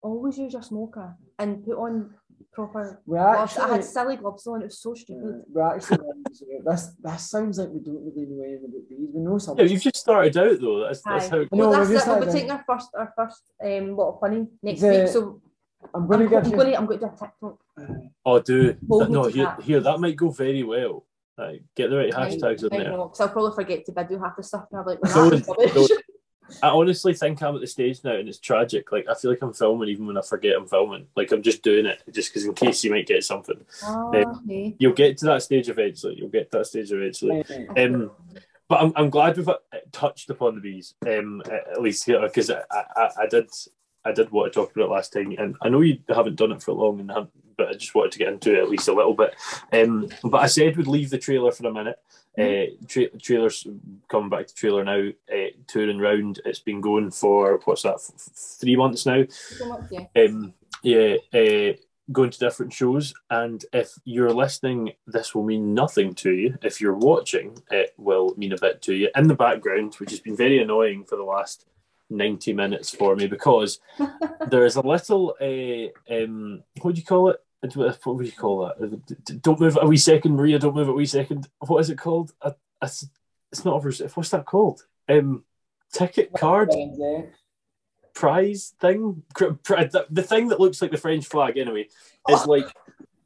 always use your smoker and put on proper we gloves. I actually, had silly gloves on, it was so stupid. uh, we actually, this, this sounds like we don't really know anything about bees. We know Yeah, something. you've just started out though. That's, that's how. No, well, that's we've it. We'll be taking our first our first um lot of funny next The- week. So I'm I'm, going to go- I'm you. going to I'm going to do a TikTok. Oh, do Hold no here, that. here. That might go very well. Right, get the right hashtags in I there. know, because I'll probably forget to do half the stuff, and I'm like, Don't- rubbish. don't. I honestly think I'm at the stage now, and it's tragic. Like I feel like I'm filming even when I forget I'm filming. Like I'm just doing it just because in case you might get something. Ah, okay. You'll get to that stage eventually. You'll get to that stage eventually. Uh, Um, but I'm, I'm glad we've uh, touched upon the bees, um, at at least here, because I, I, I did I did want to talk about it last time, and I know you haven't done it for long, and have, but I just wanted to get into it at least a little bit. Um, but I said we'd leave the trailer for a minute. Uh, tra- trailers coming back to trailer now, uh, touring round. It's been going for what's that? F- three months now much, yeah. um, yeah, uh, going to different shows. And if you're listening, this will mean nothing to you. If you're watching, it will mean a bit to you. In the background, which has been very annoying for the last 90 minutes for me, because there is a little, uh, um, what do you call it? What would you call that? Uh, don't move a wee second, Maria. Don't move a wee second. What is it called? A, a, it's not a. What's that called? Um, ticket card eh? prize thing, uh, the, the thing that looks like the French flag anyway, is like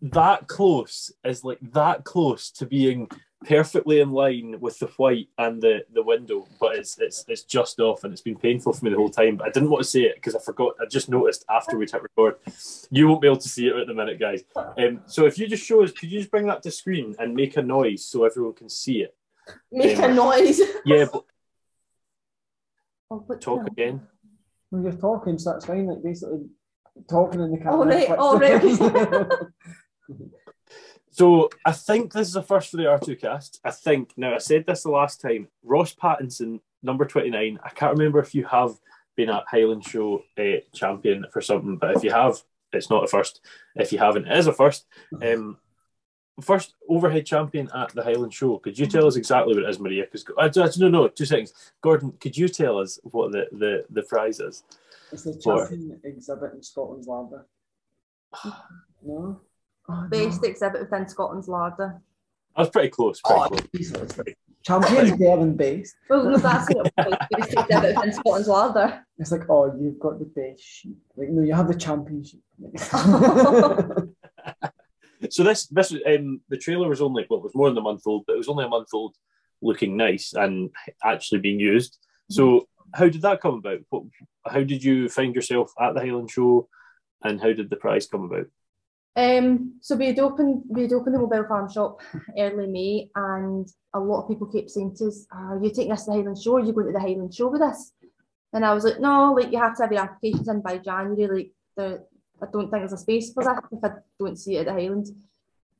that close, is like that close to being perfectly in line with the white and the, the window, but it's it's it's just off and it's been painful for me the whole time. But I didn't want to say it because I forgot. I just noticed after we hit record. You won't be able to see it at the minute, guys. Um, so if you just show us, could you just bring that to screen and make a noise so everyone can see it? Make a Um, noise. Yeah, but Oh, but- talk again. When you're talking, so that's fine. Like basically talking in the camera. Oh, right, clicks oh, the- right. So I think this is a first for the R2 cast. I think now I said this the last time. Ross Pattinson, number twenty nine. I can't remember if you have been a Highland Show uh, champion for something, but if you have, it's not a first. If you haven't, it is a first. Um, first overhead champion at the Highland Show. Could you tell us exactly what it is, Maria? Because uh, no, no, two seconds. Gordon, could you tell us what the the, the prize is? It's the champion exhibit in Scotland's Larder. No? Oh, Best no. exhibit within Scotland's larder. I was pretty close. Pretty Oh, close. Jesus. Champion's better than best. Well, no, that's it. Best exhibit within Scotland's larder. It's like, oh, you've got the best sheep. Like, no, you have the championship. So this this um the trailer was only well it was more than a month old, but it was only a month old, looking nice and actually being used. So how did that come about? What, how did you find yourself at the Highland Show, and how did the prize come about? Um, so we had opened we had opened the mobile farm shop early May, and a lot of people kept saying to us, "Are you taking us to the Highland Show? Are you going to the Highland Show with us?" And I was like, "No, like you have to have your applications in by January. Like the I don't think there's a space for that if I don't see it at the Highland."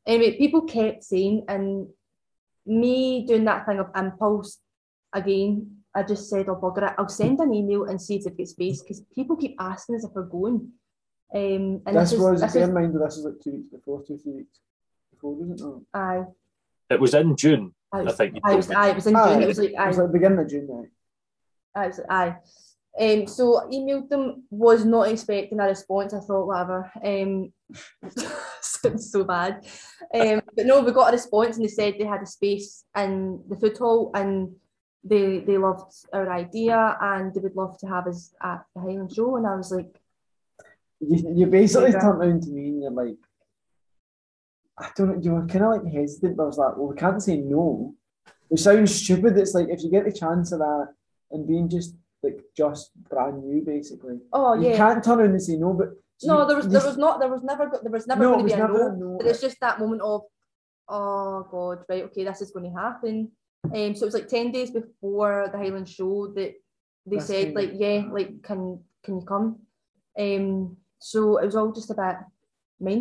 Anyway, people kept saying, and me doing that thing of impulse again I just said, "I'll "Oh bugger it! I'll send an email and see if they've got space because people keep asking us if we're going." Um, and this this, was, this bear in mind, this was like two weeks before, two, three weeks before, wasn't it? Aye, It was in June. I I think I was, aye, it was in Aye. June. It was like It was like beginning of June, right? I was aye. Um, so I emailed them, was not expecting a response. I thought whatever. Um, sounds so bad. Um, but no, we got a response and they said they had a space in the food hall and they they loved our idea and they would love to have us at the Highland Show. And I was like, You, you basically Yeah. turned around to me and you're like, I don't know, you were kind of like hesitant, but I was like, well, we can't say no. It sounds stupid. It's like if you get the chance of that and being just like just brand new, basically, oh you yeah. can't turn around and say no. But No, you- there was there was not there was never there was never no, going to be a no. a no. But it's just that moment of, oh God, right, okay, this is going to happen. Um, so it was like 10 days before the Highland show that they That's said, like, yeah, like, can can you come? Um, so it was all just a bit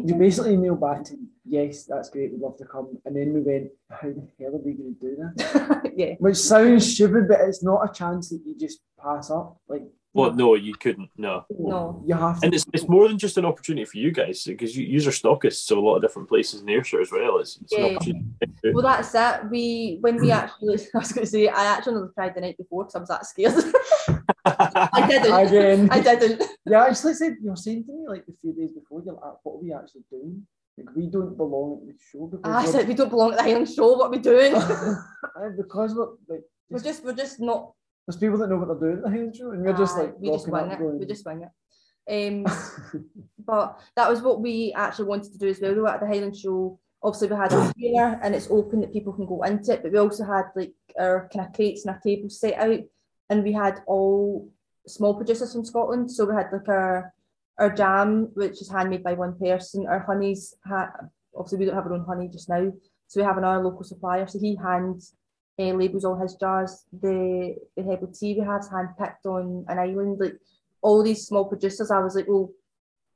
You basically emailed back to, yes, that's great, we'd love to come. And then we went, how the hell are we going to do that? yeah. Which sounds stupid, but it's not a chance that you just pass up. Like, Well, no, you couldn't. No. No. you have to. And it's, it's more than just an opportunity for you guys because you, you are stockists of a lot of different places in Ayrshire as well. It's, it's Yeah. an opportunity. Well, that's it. We when we actually, I was going to say, I actually nearly cried the night before because I was that scared. I didn't. Again. I didn't. Yeah, actually said you're saying to me like a few days before, you're like, what are we actually doing? Like we don't belong at the show I we're- said we don't belong at the Highland Show. What are we doing? Because we're like we're just we're just not there's people that know what they're doing at the Highland show and we're just like we just wing it. going, We just wing it. Um, but that was what we actually wanted to do as well. We were at the Highland Show, obviously we had a trailer and it's open that people can go into it. But we also had like our kind of crates and our tables set out, and we had all small producers from Scotland. So we had like our our jam, which is handmade by one person. Our honeys, ha- obviously we don't have our own honey just now, so we have another local supplier. So he hands uh, labels all his jars. The the herbal tea we have hand picked on an island. Like all these small producers, I was like, well,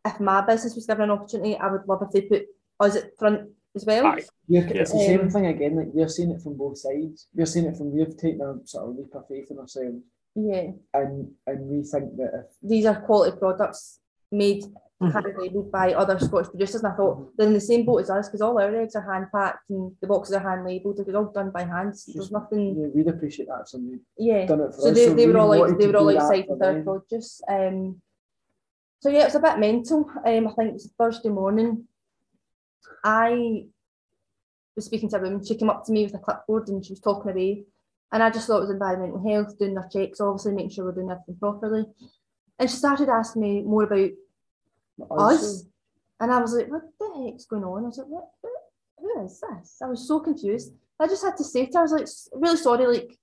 if my business was given an opportunity, I would love if they put us at front as well. Aye. You're, Yeah. It's the same Um, thing again. Like we're seeing it from both sides. We're seeing it from we've taken a sort of leap of faith in ourselves, Yeah, and and we think that if these are quality products made Mhm. hand labelled by other Scottish producers, and I thought they're in the same boat as us because all our eggs are hand packed and the boxes are hand labelled. Like, it's all done by hand. There's nothing. yeah, we'd appreciate that if somebody Yeah. done it for so us. they, they we were all like wanted they to were all excited for with our produce. Um, so yeah, it was a bit mental. Um, I think it was Thursday morning. I was speaking to a woman. She came up to me with a clipboard and she was talking away, and I just thought it was environmental health, doing their checks, obviously making sure we're doing everything properly. And she started asking me more about us, and I was like, "What the heck's going on?" I was like, "What? what who is this?" I was so confused. I just had to say to her, "I was like, really sorry, like,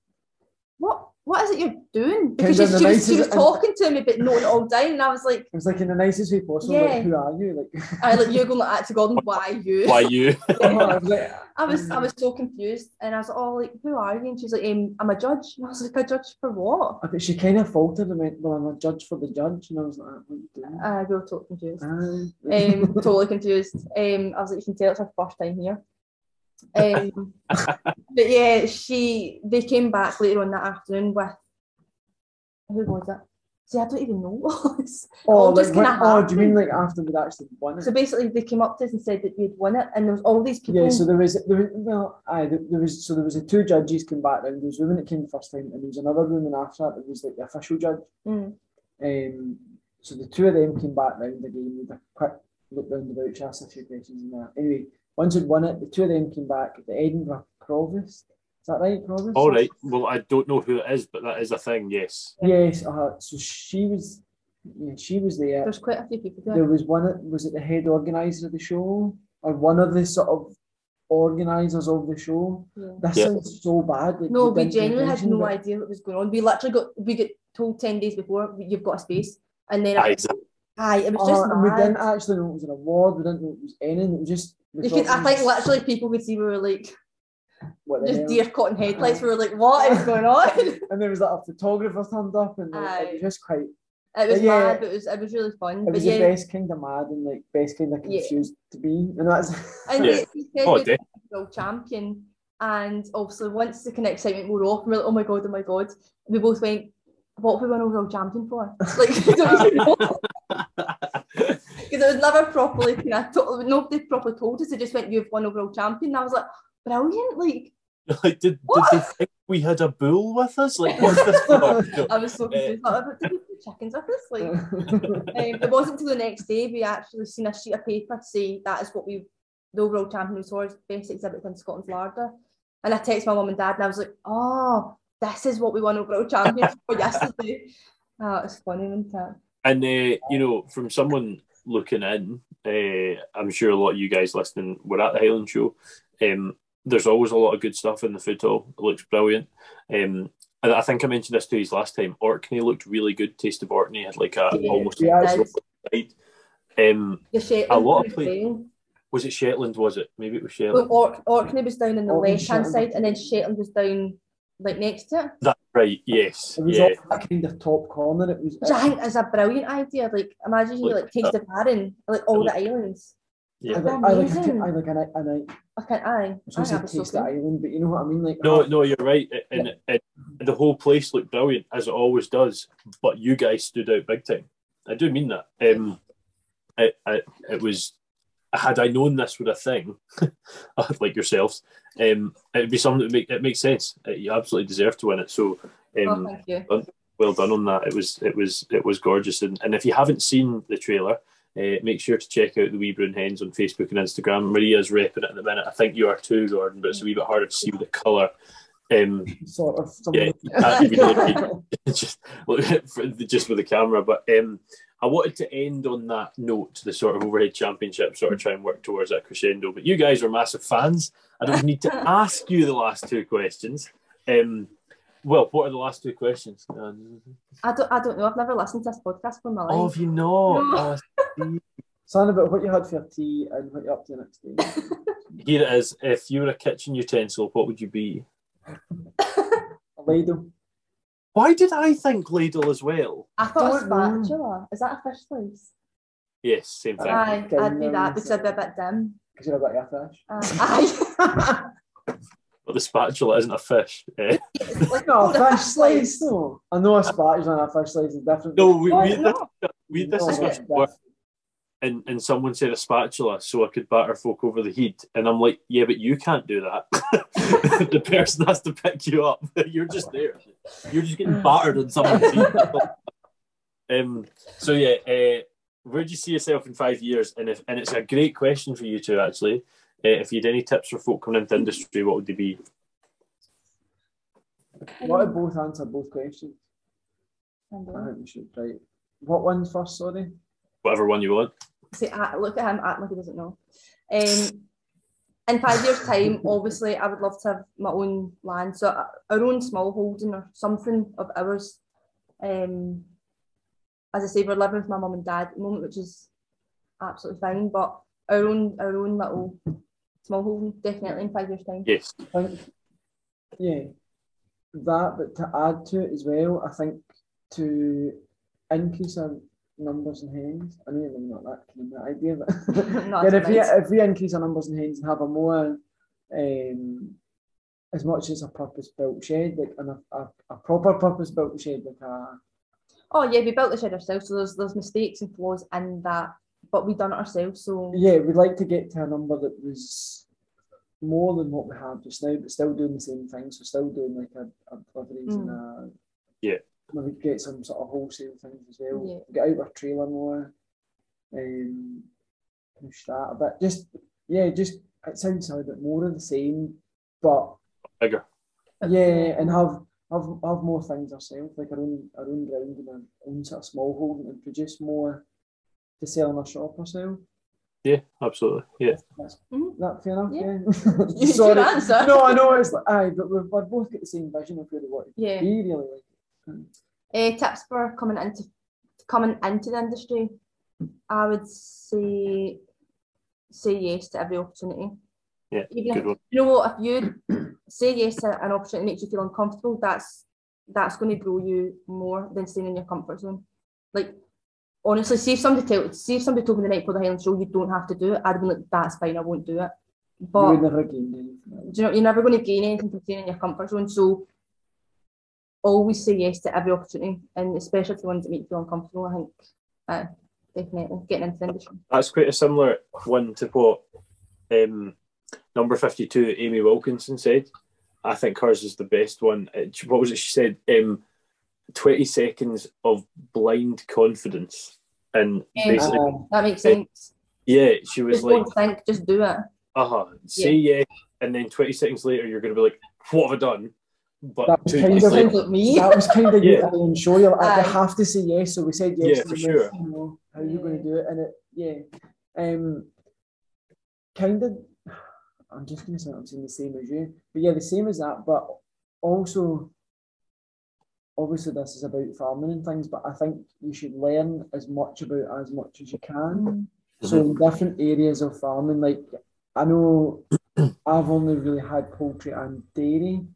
what, what is it you're doing?" Because she, Kinda she was, she was talking to me, but noting it all down, and I was like, It was like in the nicest way possible. Yeah. Like, who are you? Like, "I like you're going like that to Gordon, why you?" Why you? I was like, I was, I was so confused, and I was like, "Oh, like, who are you?" And she's like, um, "I'm a judge." And I was like, "A judge for what?" I she kind of faltered and went, "Well, I'm a judge for the judge," and I was like, "What are you doing?" Uh, we were totally confused. Aye. um, totally confused. Um, I was like, you can tell it's her first time here. Um, but yeah, she they came back later on that afternoon with who was it? See, I don't even know what was. oh, like, just when- oh, do you mean like after we'd actually won it? So basically, they came up to us and said that we'd won it, and there was all these people. Yeah, so there was there was well, aye, there, there was so there was the two judges came back round. There was a woman that came the first time, and there was another woman after that that was like the official judge. Mm. Um, so the two of them came back round again with a quick look round the voucher, asked a few questions and that. Anyway, once we'd won it, the two of them came back the Edinburgh Provost. Is that right, Provost? All right. Well, I don't know who it is, but that is a thing. Yes. Yes. Uh, so she was, yeah, she was there. There's quite a few people there. There was one. Was it the head organizer of the show, or one of the sort of organisers of the show? Yeah. This Yeah. sounds so bad. like, No, we didn't genuinely had no but- idea what was going on. We literally got we get told ten days before you've got a space, and then Aye, aye, it was just Uh, we didn't actually know it was an award. We didn't know it was anything. It was just. We You could, it I think literally people could see we were like what the just hell. deer caught in headlights. We were like, what is going on? and there was like a photographer turned up, and like, it was just quite. It was yeah, mad, but it was it was really fun. It But was yeah, the best kind of mad and like best kind of Yeah. confused to be, and that's. and Yeah. he, he said Oh, we world champion. And obviously, once the kind of excitement wore off, we we're like, oh my god, oh my god. we both went, what have we won overall champion for? Like, we don't even know. Because it was never properly, kind of, to- nobody properly told us. They just went, you've won overall champion. And I was like, brilliant. Like, like, did, did they think we had a bull with us? Like, what's this for? No. I was so confused. Like, did we put chickens with us? Like, um, it wasn't until the next day we actually seen a sheet of paper to say that is what we, the overall champion was for, best exhibit in Scotland's larder. And I texted my mum and dad and I was like, oh, this is what we won overall champion for yesterday. Oh, it's funny, isn't it? And uh, you know, from someone looking in, uh, I'm sure a lot of you guys listening were at the Highland Show. Um, there's always a lot of good stuff in the food hall. It looks brilliant. Um, and I think I mentioned this to you last time. Orkney looked really good. Taste of Orkney had like a Yeah, almost yeah, a. Um, The Shetland. A lot of was was it Shetland? Was it? Maybe it was Well, Shetland. Ork- Orkney was down in the Orkney, left hand side, and then Shetland was down like next to it. That's right. Yes. It was Yeah. all that kind of top corner. It was. Which I think is a brilliant idea. Like, imagine you Like like taste of Arran, like all the islands. I Yeah. like, I like, a, Amazing. I like an, an, I can't. I. I I was going have to say so taste the island, but you know what I mean. Like No, oh, no, you're right. And, and the whole place looked brilliant as it always does. But you guys stood out big time. I do mean that. Um, it, it, it was. Had I known this were a thing, like yourselves, um, it'd be something that make it makes sense. Uh, You absolutely deserve to win it. So, Oh, um, thank you. well done on that. It was it was it was gorgeous. And, and if you haven't seen the trailer, uh, make sure to check out the Wee Brown Hens on Facebook and Instagram. Maria's repping it at the minute. I think you are too, Gordon, but it's a wee bit harder to see with the colour. Um, sort of. yeah, something you can't even look just look for- just with the camera. But um, I wanted to end on that note, the sort of overhead championship, sort of try and work towards that crescendo. But you guys are massive fans. I don't need to ask you the last two questions. Um, well, what are the last two questions? Uh, I don't. I don't know. I've never listened to this podcast for my life. Oh, have you not? No. Oh. Something about what you had for your tea and what you're up to the next day. Here it is. If you were a kitchen utensil, what would you be? A ladle. Why did I think ladle as well? I thought a Don't know. spatula. Is that a fish slice? Yes, same thing. Aye, I'd be that because I'd be a bit dim. Because you're a bit a fish. Uh, aye. But the spatula isn't a fish. eh? like, No, a fish slice, though. I know a spatula and a fish slice is different. No, we, we, no. this, we had this No, discussion it's before, different. And, and someone said a spatula so I could batter folk over the heat. And I'm like, yeah, but you can't do that. the person has to pick you up. You're just there. You're just getting battered on someone's heat. um, so, yeah, uh, where do you see yourself in five years? And if and it's a great question for you two, actually. Uh, if you had any tips for folk coming into industry, what would they be? What if both answer both questions? I Um, think we should, right. What one first, sorry? Whatever one you want. See, I, look at him, act like he doesn't know. Um, in five years' time, obviously, I would love to have my own land, so uh, our own small holding or something of ours. Um, as I say, we're living with my mum and dad at the moment, which is absolutely fine. But our own, our own little small holding, definitely in five years' time. Yes. Think, yeah, that, but to add to it as well, I think to increase our numbers and hens, I know you're not that keen on that idea, but Not yeah, if we, if we increase our numbers and hens and have a more, um, as much as a purpose-built shed, like and a, a, a proper purpose-built shed, like a, Oh yeah, we built the shed ourselves, so there's there's mistakes and flaws in that, but we've done it ourselves. So yeah, we'd like to get to a number that was more than what we have just now, but still doing the same thing. So still doing like a, a deliveries and a Yeah. Maybe get some sort of wholesale things as well. Yeah. Get out our trailer more, um, push that a bit. Just yeah, just it sounds a bit more of the same, but Bigger. yeah, and have have have more things ourselves, like our own our own ground and our own sort of small holding and produce more to sell in our shop ourselves. Yeah, absolutely. Yeah. That's Mhm. that fair enough. Yeah. Yeah. You should answer. No, I know it's like aye, but we've, we've both got the same vision of where we want to yeah. be. Really, like Uh, tips for coming into coming into the industry, I would say say yes to every opportunity. Yeah, Even good if, one. you know what, if you say yes to an opportunity that makes you feel uncomfortable, that's that's going to grow you more than staying in your comfort zone. Like honestly, see if somebody tell see if somebody told me the night before the Highland show you don't have to do it, I'd be like, that's fine, I won't do it. you But would never gain anything. do you know you're never going to gain anything from staying in your comfort zone. So always say yes to every opportunity, and especially to the ones that make you uncomfortable. I think, uh, definitely getting into the industry. That's quite a similar one to what um, number 52, Amy Wilkinson, said. I think hers is the best one. Uh, What was it she said? Um, 20 seconds of blind confidence. And Yeah. basically, Um, That makes sense. yeah, she was Just like, don't think, just do it. uh huh, say yeah. And then 20 seconds later, you're going to be like, what have I done? But That was kind of- like me. that was kind of Yeah. you and show you like, Aye. they have to say yes. So we said yes. Yeah, for the sure. You know, how are you going to do it? And it, yeah, um, kind of. I'm just going to say I'm saying the same as you, but yeah, the same as that. But also, obviously, this is about farming and things. But I think you should learn as much about as much as you can. Mm. So in different areas of farming, like I know I've only really had poultry and dairy,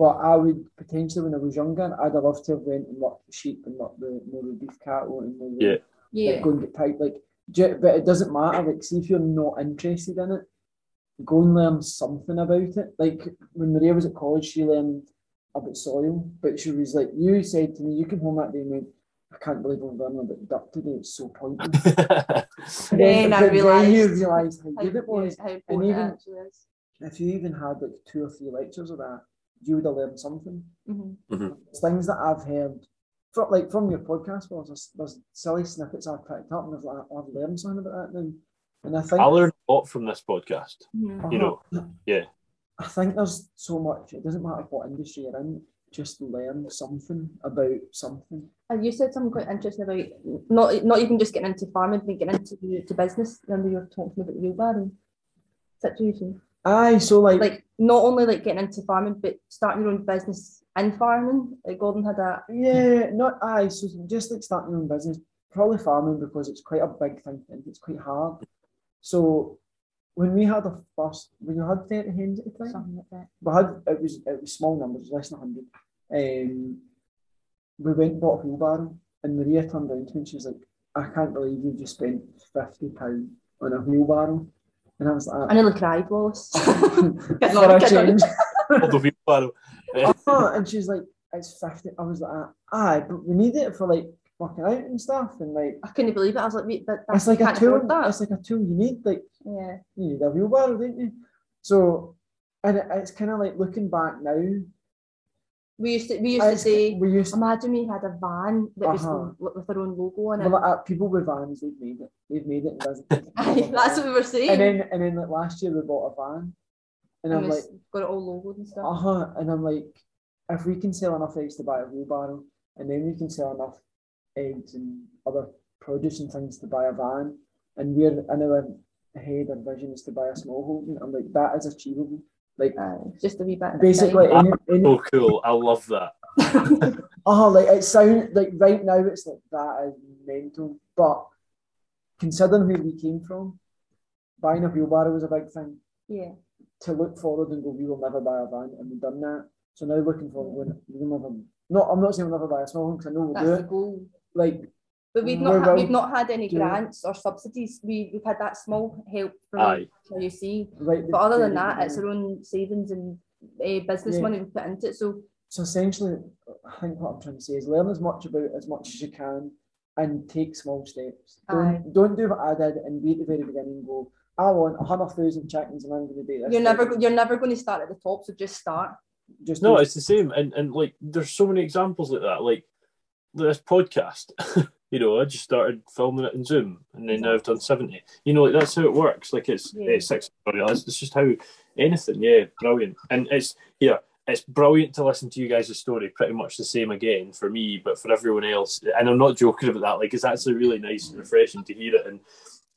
but I would potentially when I was younger, I'd have loved to have went and worked the sheep and worked the more the beef cattle and more Yeah. like, Yeah. go and get pipe like. ju- But it doesn't matter. Like, see if you're not interested in it, go and learn something about it. Like when Maria was at college, she learned about soil, but she was like, you said to me, you came home that day and went, I can't believe I'm learning about duck today. It's so pointless. And Then I but then you realised realised how How, good it was. how important even- it. If you even had like two or three lectures of that, you would have learned something. Mhm. It's things that I've heard from like from your podcast. Well, there's, there's silly snippets I've picked up, and I've, I've learned something about that now. And I think I learned a lot from this podcast. Mhm. you know, yeah. I think there's so much. It doesn't matter what industry you're in. Just learn something about something. And you said something quite interesting about not not even just getting into farming, but getting into to business. Remember you were talking about the wheelbarrow situation. Aye, so like, Like not only like getting into farming, but starting your own business in farming. Like Gordon had that. yeah, not aye. So just like starting your own business, probably farming because it's quite a big thing and it's quite hard. So when we had the first, when you had thirty hens at the time, something like that. we had it was it was small numbers, less than hundred. Um, we went and bought a wheelbarrow, and Maria turned around to me and she was like, "I can't believe you just spent fifty pound on a wheelbarrow," and I was I like, nearly cried, Wallace. "For Get a change." All the wheelbarrow. Uh, Uh-huh, and she's like, "It's 50 I was like, "Aye, but we need it for like working out and stuff, and like." I couldn't believe it. I was like, wait, that, that's It's like a can't tool. that. It's like a tool you need. Like Yeah. you need a wheelbarrow, don't you? So, and it, it's kind of like looking back now. We used to we used to it's- say, we used imagine we had a van that was Uh-huh. with with our own logo on it. well, uh, people with vans. They've made it. They've made it. And doesn't. Aye, that's what we were saying. And then and then like last year we bought a van, and And I'm like, got it all logoed and stuff. uh huh. And I'm like, if we can sell enough eggs to buy a wheelbarrow, and then we can sell enough eggs and other produce and things to buy a van, and we're in our head our vision is to buy a small holding. I'm like, that is achievable. Like Aye, just a wee bit. basically, time. any, any, oh, cool. I love that. oh, like it sound like right now it's like that is mental, but considering where we came from, buying a wheelbarrow was a big thing. yeah. to look forward and go, we will never buy a van, and we've done that. So now looking forward, when we will never. No, I'm not saying we'll never buy a small one because I know we'll That's do the it. goal. Like, But we've not had, we've not had any do grants or subsidies. We we've had that small help from Aye. you see. right. But other than that, it's our own savings and uh, business Yeah. money we put into it. So so essentially, I think what I'm trying to say is learn as much about as much as you can, and take small steps. Don't Aye. don't do what I did and be at the very beginning go. I want a hundred thousand chickens and I'm going to do this. you're never Like, you're never going to start at the top. So just start. just No, it's the same, and and like there's so many examples like that. Like this podcast, you know, I just started filming it in Zoom, and then now I've done seventy. You know, like that's how it works. Like it's Yeah. uh, six. It's just how anything. Yeah, brilliant, and it's yeah, it's brilliant to listen to you guys' story. Pretty much the same again for me, but for everyone else. And I'm not joking about that. Like it's actually really nice and refreshing to hear it, and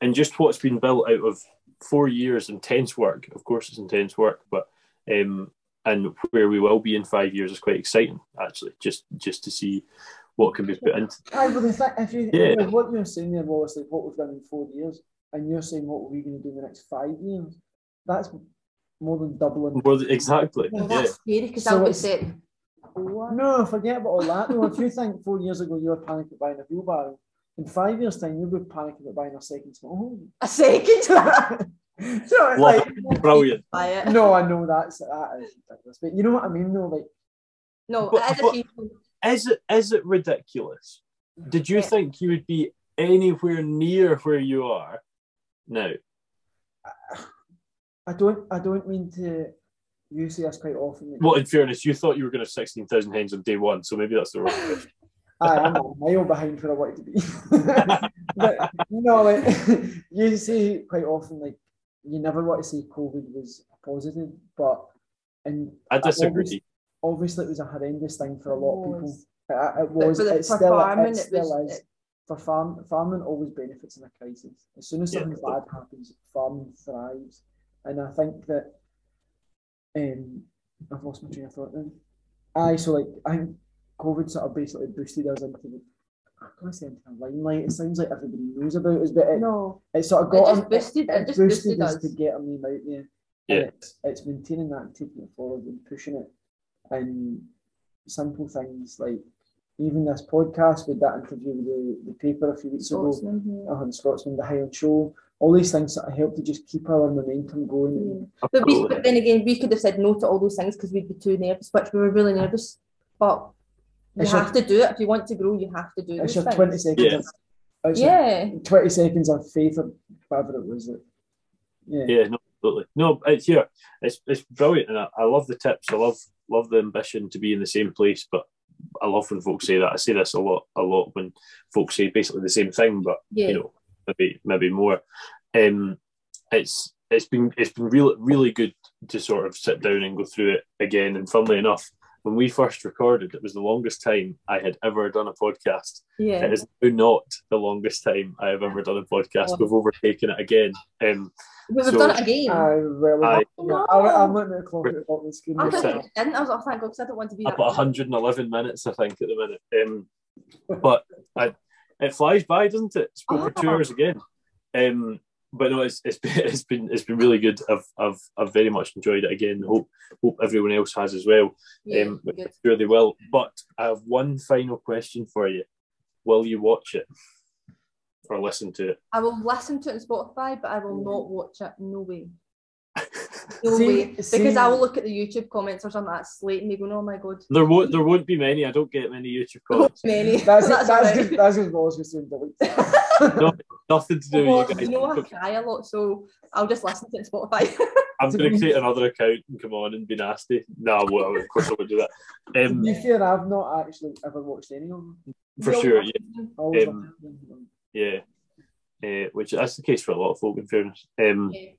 and just what's been built out of four years intense work. Of course, it's intense work, but um, and where we will be in five years is quite exciting. Actually, just just to see what can be put into. Aye, but the thing, if you Yeah. like, what you're saying there was like what we've done in four years, and you're saying what we're we going to do in the next five years, that's more than doubling. More than, exactly. Well, Yeah. that's scary because So that it's- was said. No, forget about all that. No, if you think four years ago you were panicking about buying a wheelbarrow, in five years' time you'll be panicking about buying a second small home. A second. so it's Love like, it. Brilliant. No, I know that's that is ridiculous, but you know what I mean. though, like No, But- it is but- achievable. Is it is it ridiculous? Did you Yeah. think you would be anywhere near where you are now? I don't. I don't mean to. You say this quite often. Well, in fairness, you thought you were going to have 16,000 hens on day one, so maybe that's the wrong question. Aye, I'm a mile behind where I wanted to be. but no, like you say quite often, like you never want to say COVID was positive, but and I disagree. Obviously, obviously it was a horrendous thing for a lot of people. was. It, it But was. for the- it for still, farming, it it still was- is. For farm, farming always benefits in a crisis. As soon as Yeah. something bad happens, farming thrives, and I think that. Um, I've lost my train of thought then. Aye, so like I think COVID sort of basically boosted us into the. I'm gonna say into the limelight. It sounds like everybody knows about us, but it, No, it sort of It got just boosted- it just boosted us us. to get our name out there. Yeah. And it's, it's maintaining that and taking it forward and pushing it. And simple things like even this podcast with that interview with the, the paper a few weeks ago, Scotsman, yeah. uh, the Scotsman, the Highland Show, all these things that help to just keep our momentum going. Yeah. But, we, but then again, we could have said no to all those things because we'd be too nervous, which we were really nervous. But you It's your- have to do it if you want to grow. You have to do it. It's those your 20 seconds. Yeah. Of, it's your Yeah, 20 seconds of faith or whatever it was. That, yeah. Yeah, no, absolutely. No, it's here. It's it's brilliant, and I, I love the tips. I love love the ambition to be in the same place. But I love when folks say that. I say this a lot, a lot when folks say basically the same thing, but yeah. you know, maybe maybe more. Um, it's it's been it's been really really good to sort of sit down and go through it again. And funnily enough, when we first recorded, it was the longest time I had ever done a podcast. yeah. It is now not the longest time I have ever done a podcast. Oh. We've overtaken it again. Um, We've so- done it again. Aye, well, Aye. No. I, I'm looking at the clock at the bottom of the screen. I We're thought set. you didn't. I was like, oh, thank God, because I don't want to be that. about 111 minutes, I think, at the minute. Um, but I, it flies by, doesn't it? It's over two Ah. hours again. Um, but no, it's, it's been it's been it's been really good. I've I've I've very much enjoyed it again. Hope hope everyone else has as well. Yeah, um, good. Sure they will. But I have one final question for you. Will you watch it or listen to it? I will listen to it on Spotify, but I will not watch it. No way. No See- way. see- Because I will look at the YouTube comments or something like that and me, going, "Oh my God." There won't there won't be many. I don't get many YouTube comments. Many. That's that's, alright. good. That's as well as we soon delete. No, Nothing to do Well, with you guys. you know I cry a lot, so I'll just listen to it on Spotify. I'm going to create another account and come on and be nasty. No, well, of course I would do that. To Um, be fair, I've not actually ever watched any of them. for You'll sure, yeah, to them. I always Um, listen to them. yeah. Uh, which that's the case for a lot of folk, in fairness. Um, Yeah.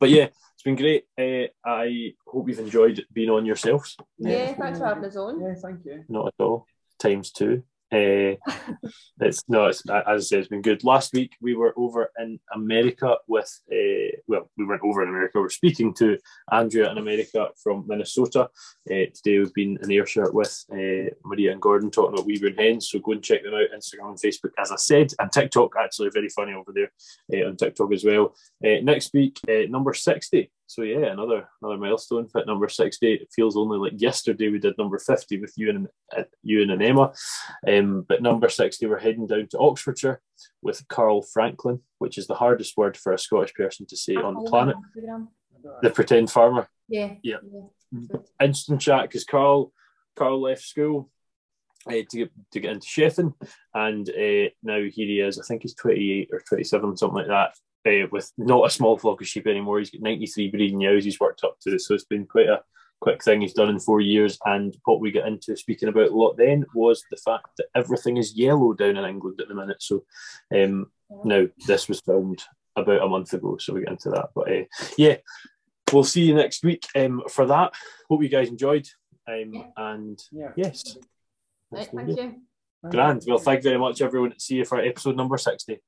but yeah, it's been great. Uh, I hope you've enjoyed being on yourselves. Yeah, thanks for having us on. Yeah, thank you. Not at all. Times two. Uh, it's no, it's as I said, it's been good. Last week we were over in America with, uh, well, we weren't over in America. We're speaking to Andrea in America from Minnesota. Uh, today we've been in Ayrshire with Maria and Gordon talking about Wee Brown Hens. So go and check them out Instagram and Facebook, as I said, and TikTok. Actually, very funny over there on TikTok as well. Next week, number sixty. So yeah, another another milestone. At number sixty, it feels only like yesterday we did number fifty with you and uh, you and Emma. Um, but number 60, we're heading down to Oxfordshire with Carl Franklin, which is the hardest word for a Scottish person to say on the planet. The pretend farmer. Yeah. Yeah. Good. Instant chat because Carl Carl left school uh, to get to get into chefing, and uh, now here he is. I think he's 28 or 27, something like that. Uh, with not a small flock of sheep anymore. He's got 93 breeding ewes he's worked up to. So it's been quite a quick thing he's done in four years. And what we get into speaking about a lot then was the fact that everything is yellow down in England at the minute. So um, now this was filmed about a month ago, so we get into that. But uh, yeah, we'll see you next week um, for that. Hope you guys enjoyed. Um, Yeah. and Yeah. yes, Right, thank you. grand. Well, thank you very much, everyone. See you for episode number 60.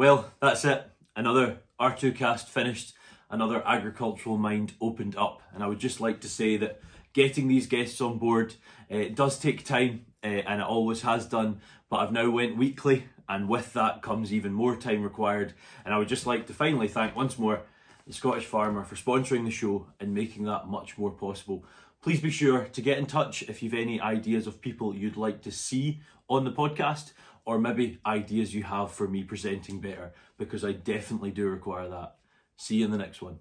Well, that's it. Another R2 cast finished, another agricultural mind opened up. And I would just like to say that getting these guests on board uh, does take time uh, and it always has done. But I've now went weekly and with that comes even more time required. And I would just like to finally thank once more the Scottish Farmer for sponsoring the show and making that much more possible. Please be sure to get in touch if you've any ideas of people you'd like to see on the podcast or maybe ideas you have for me presenting better because I definitely do require that. See you in the next one.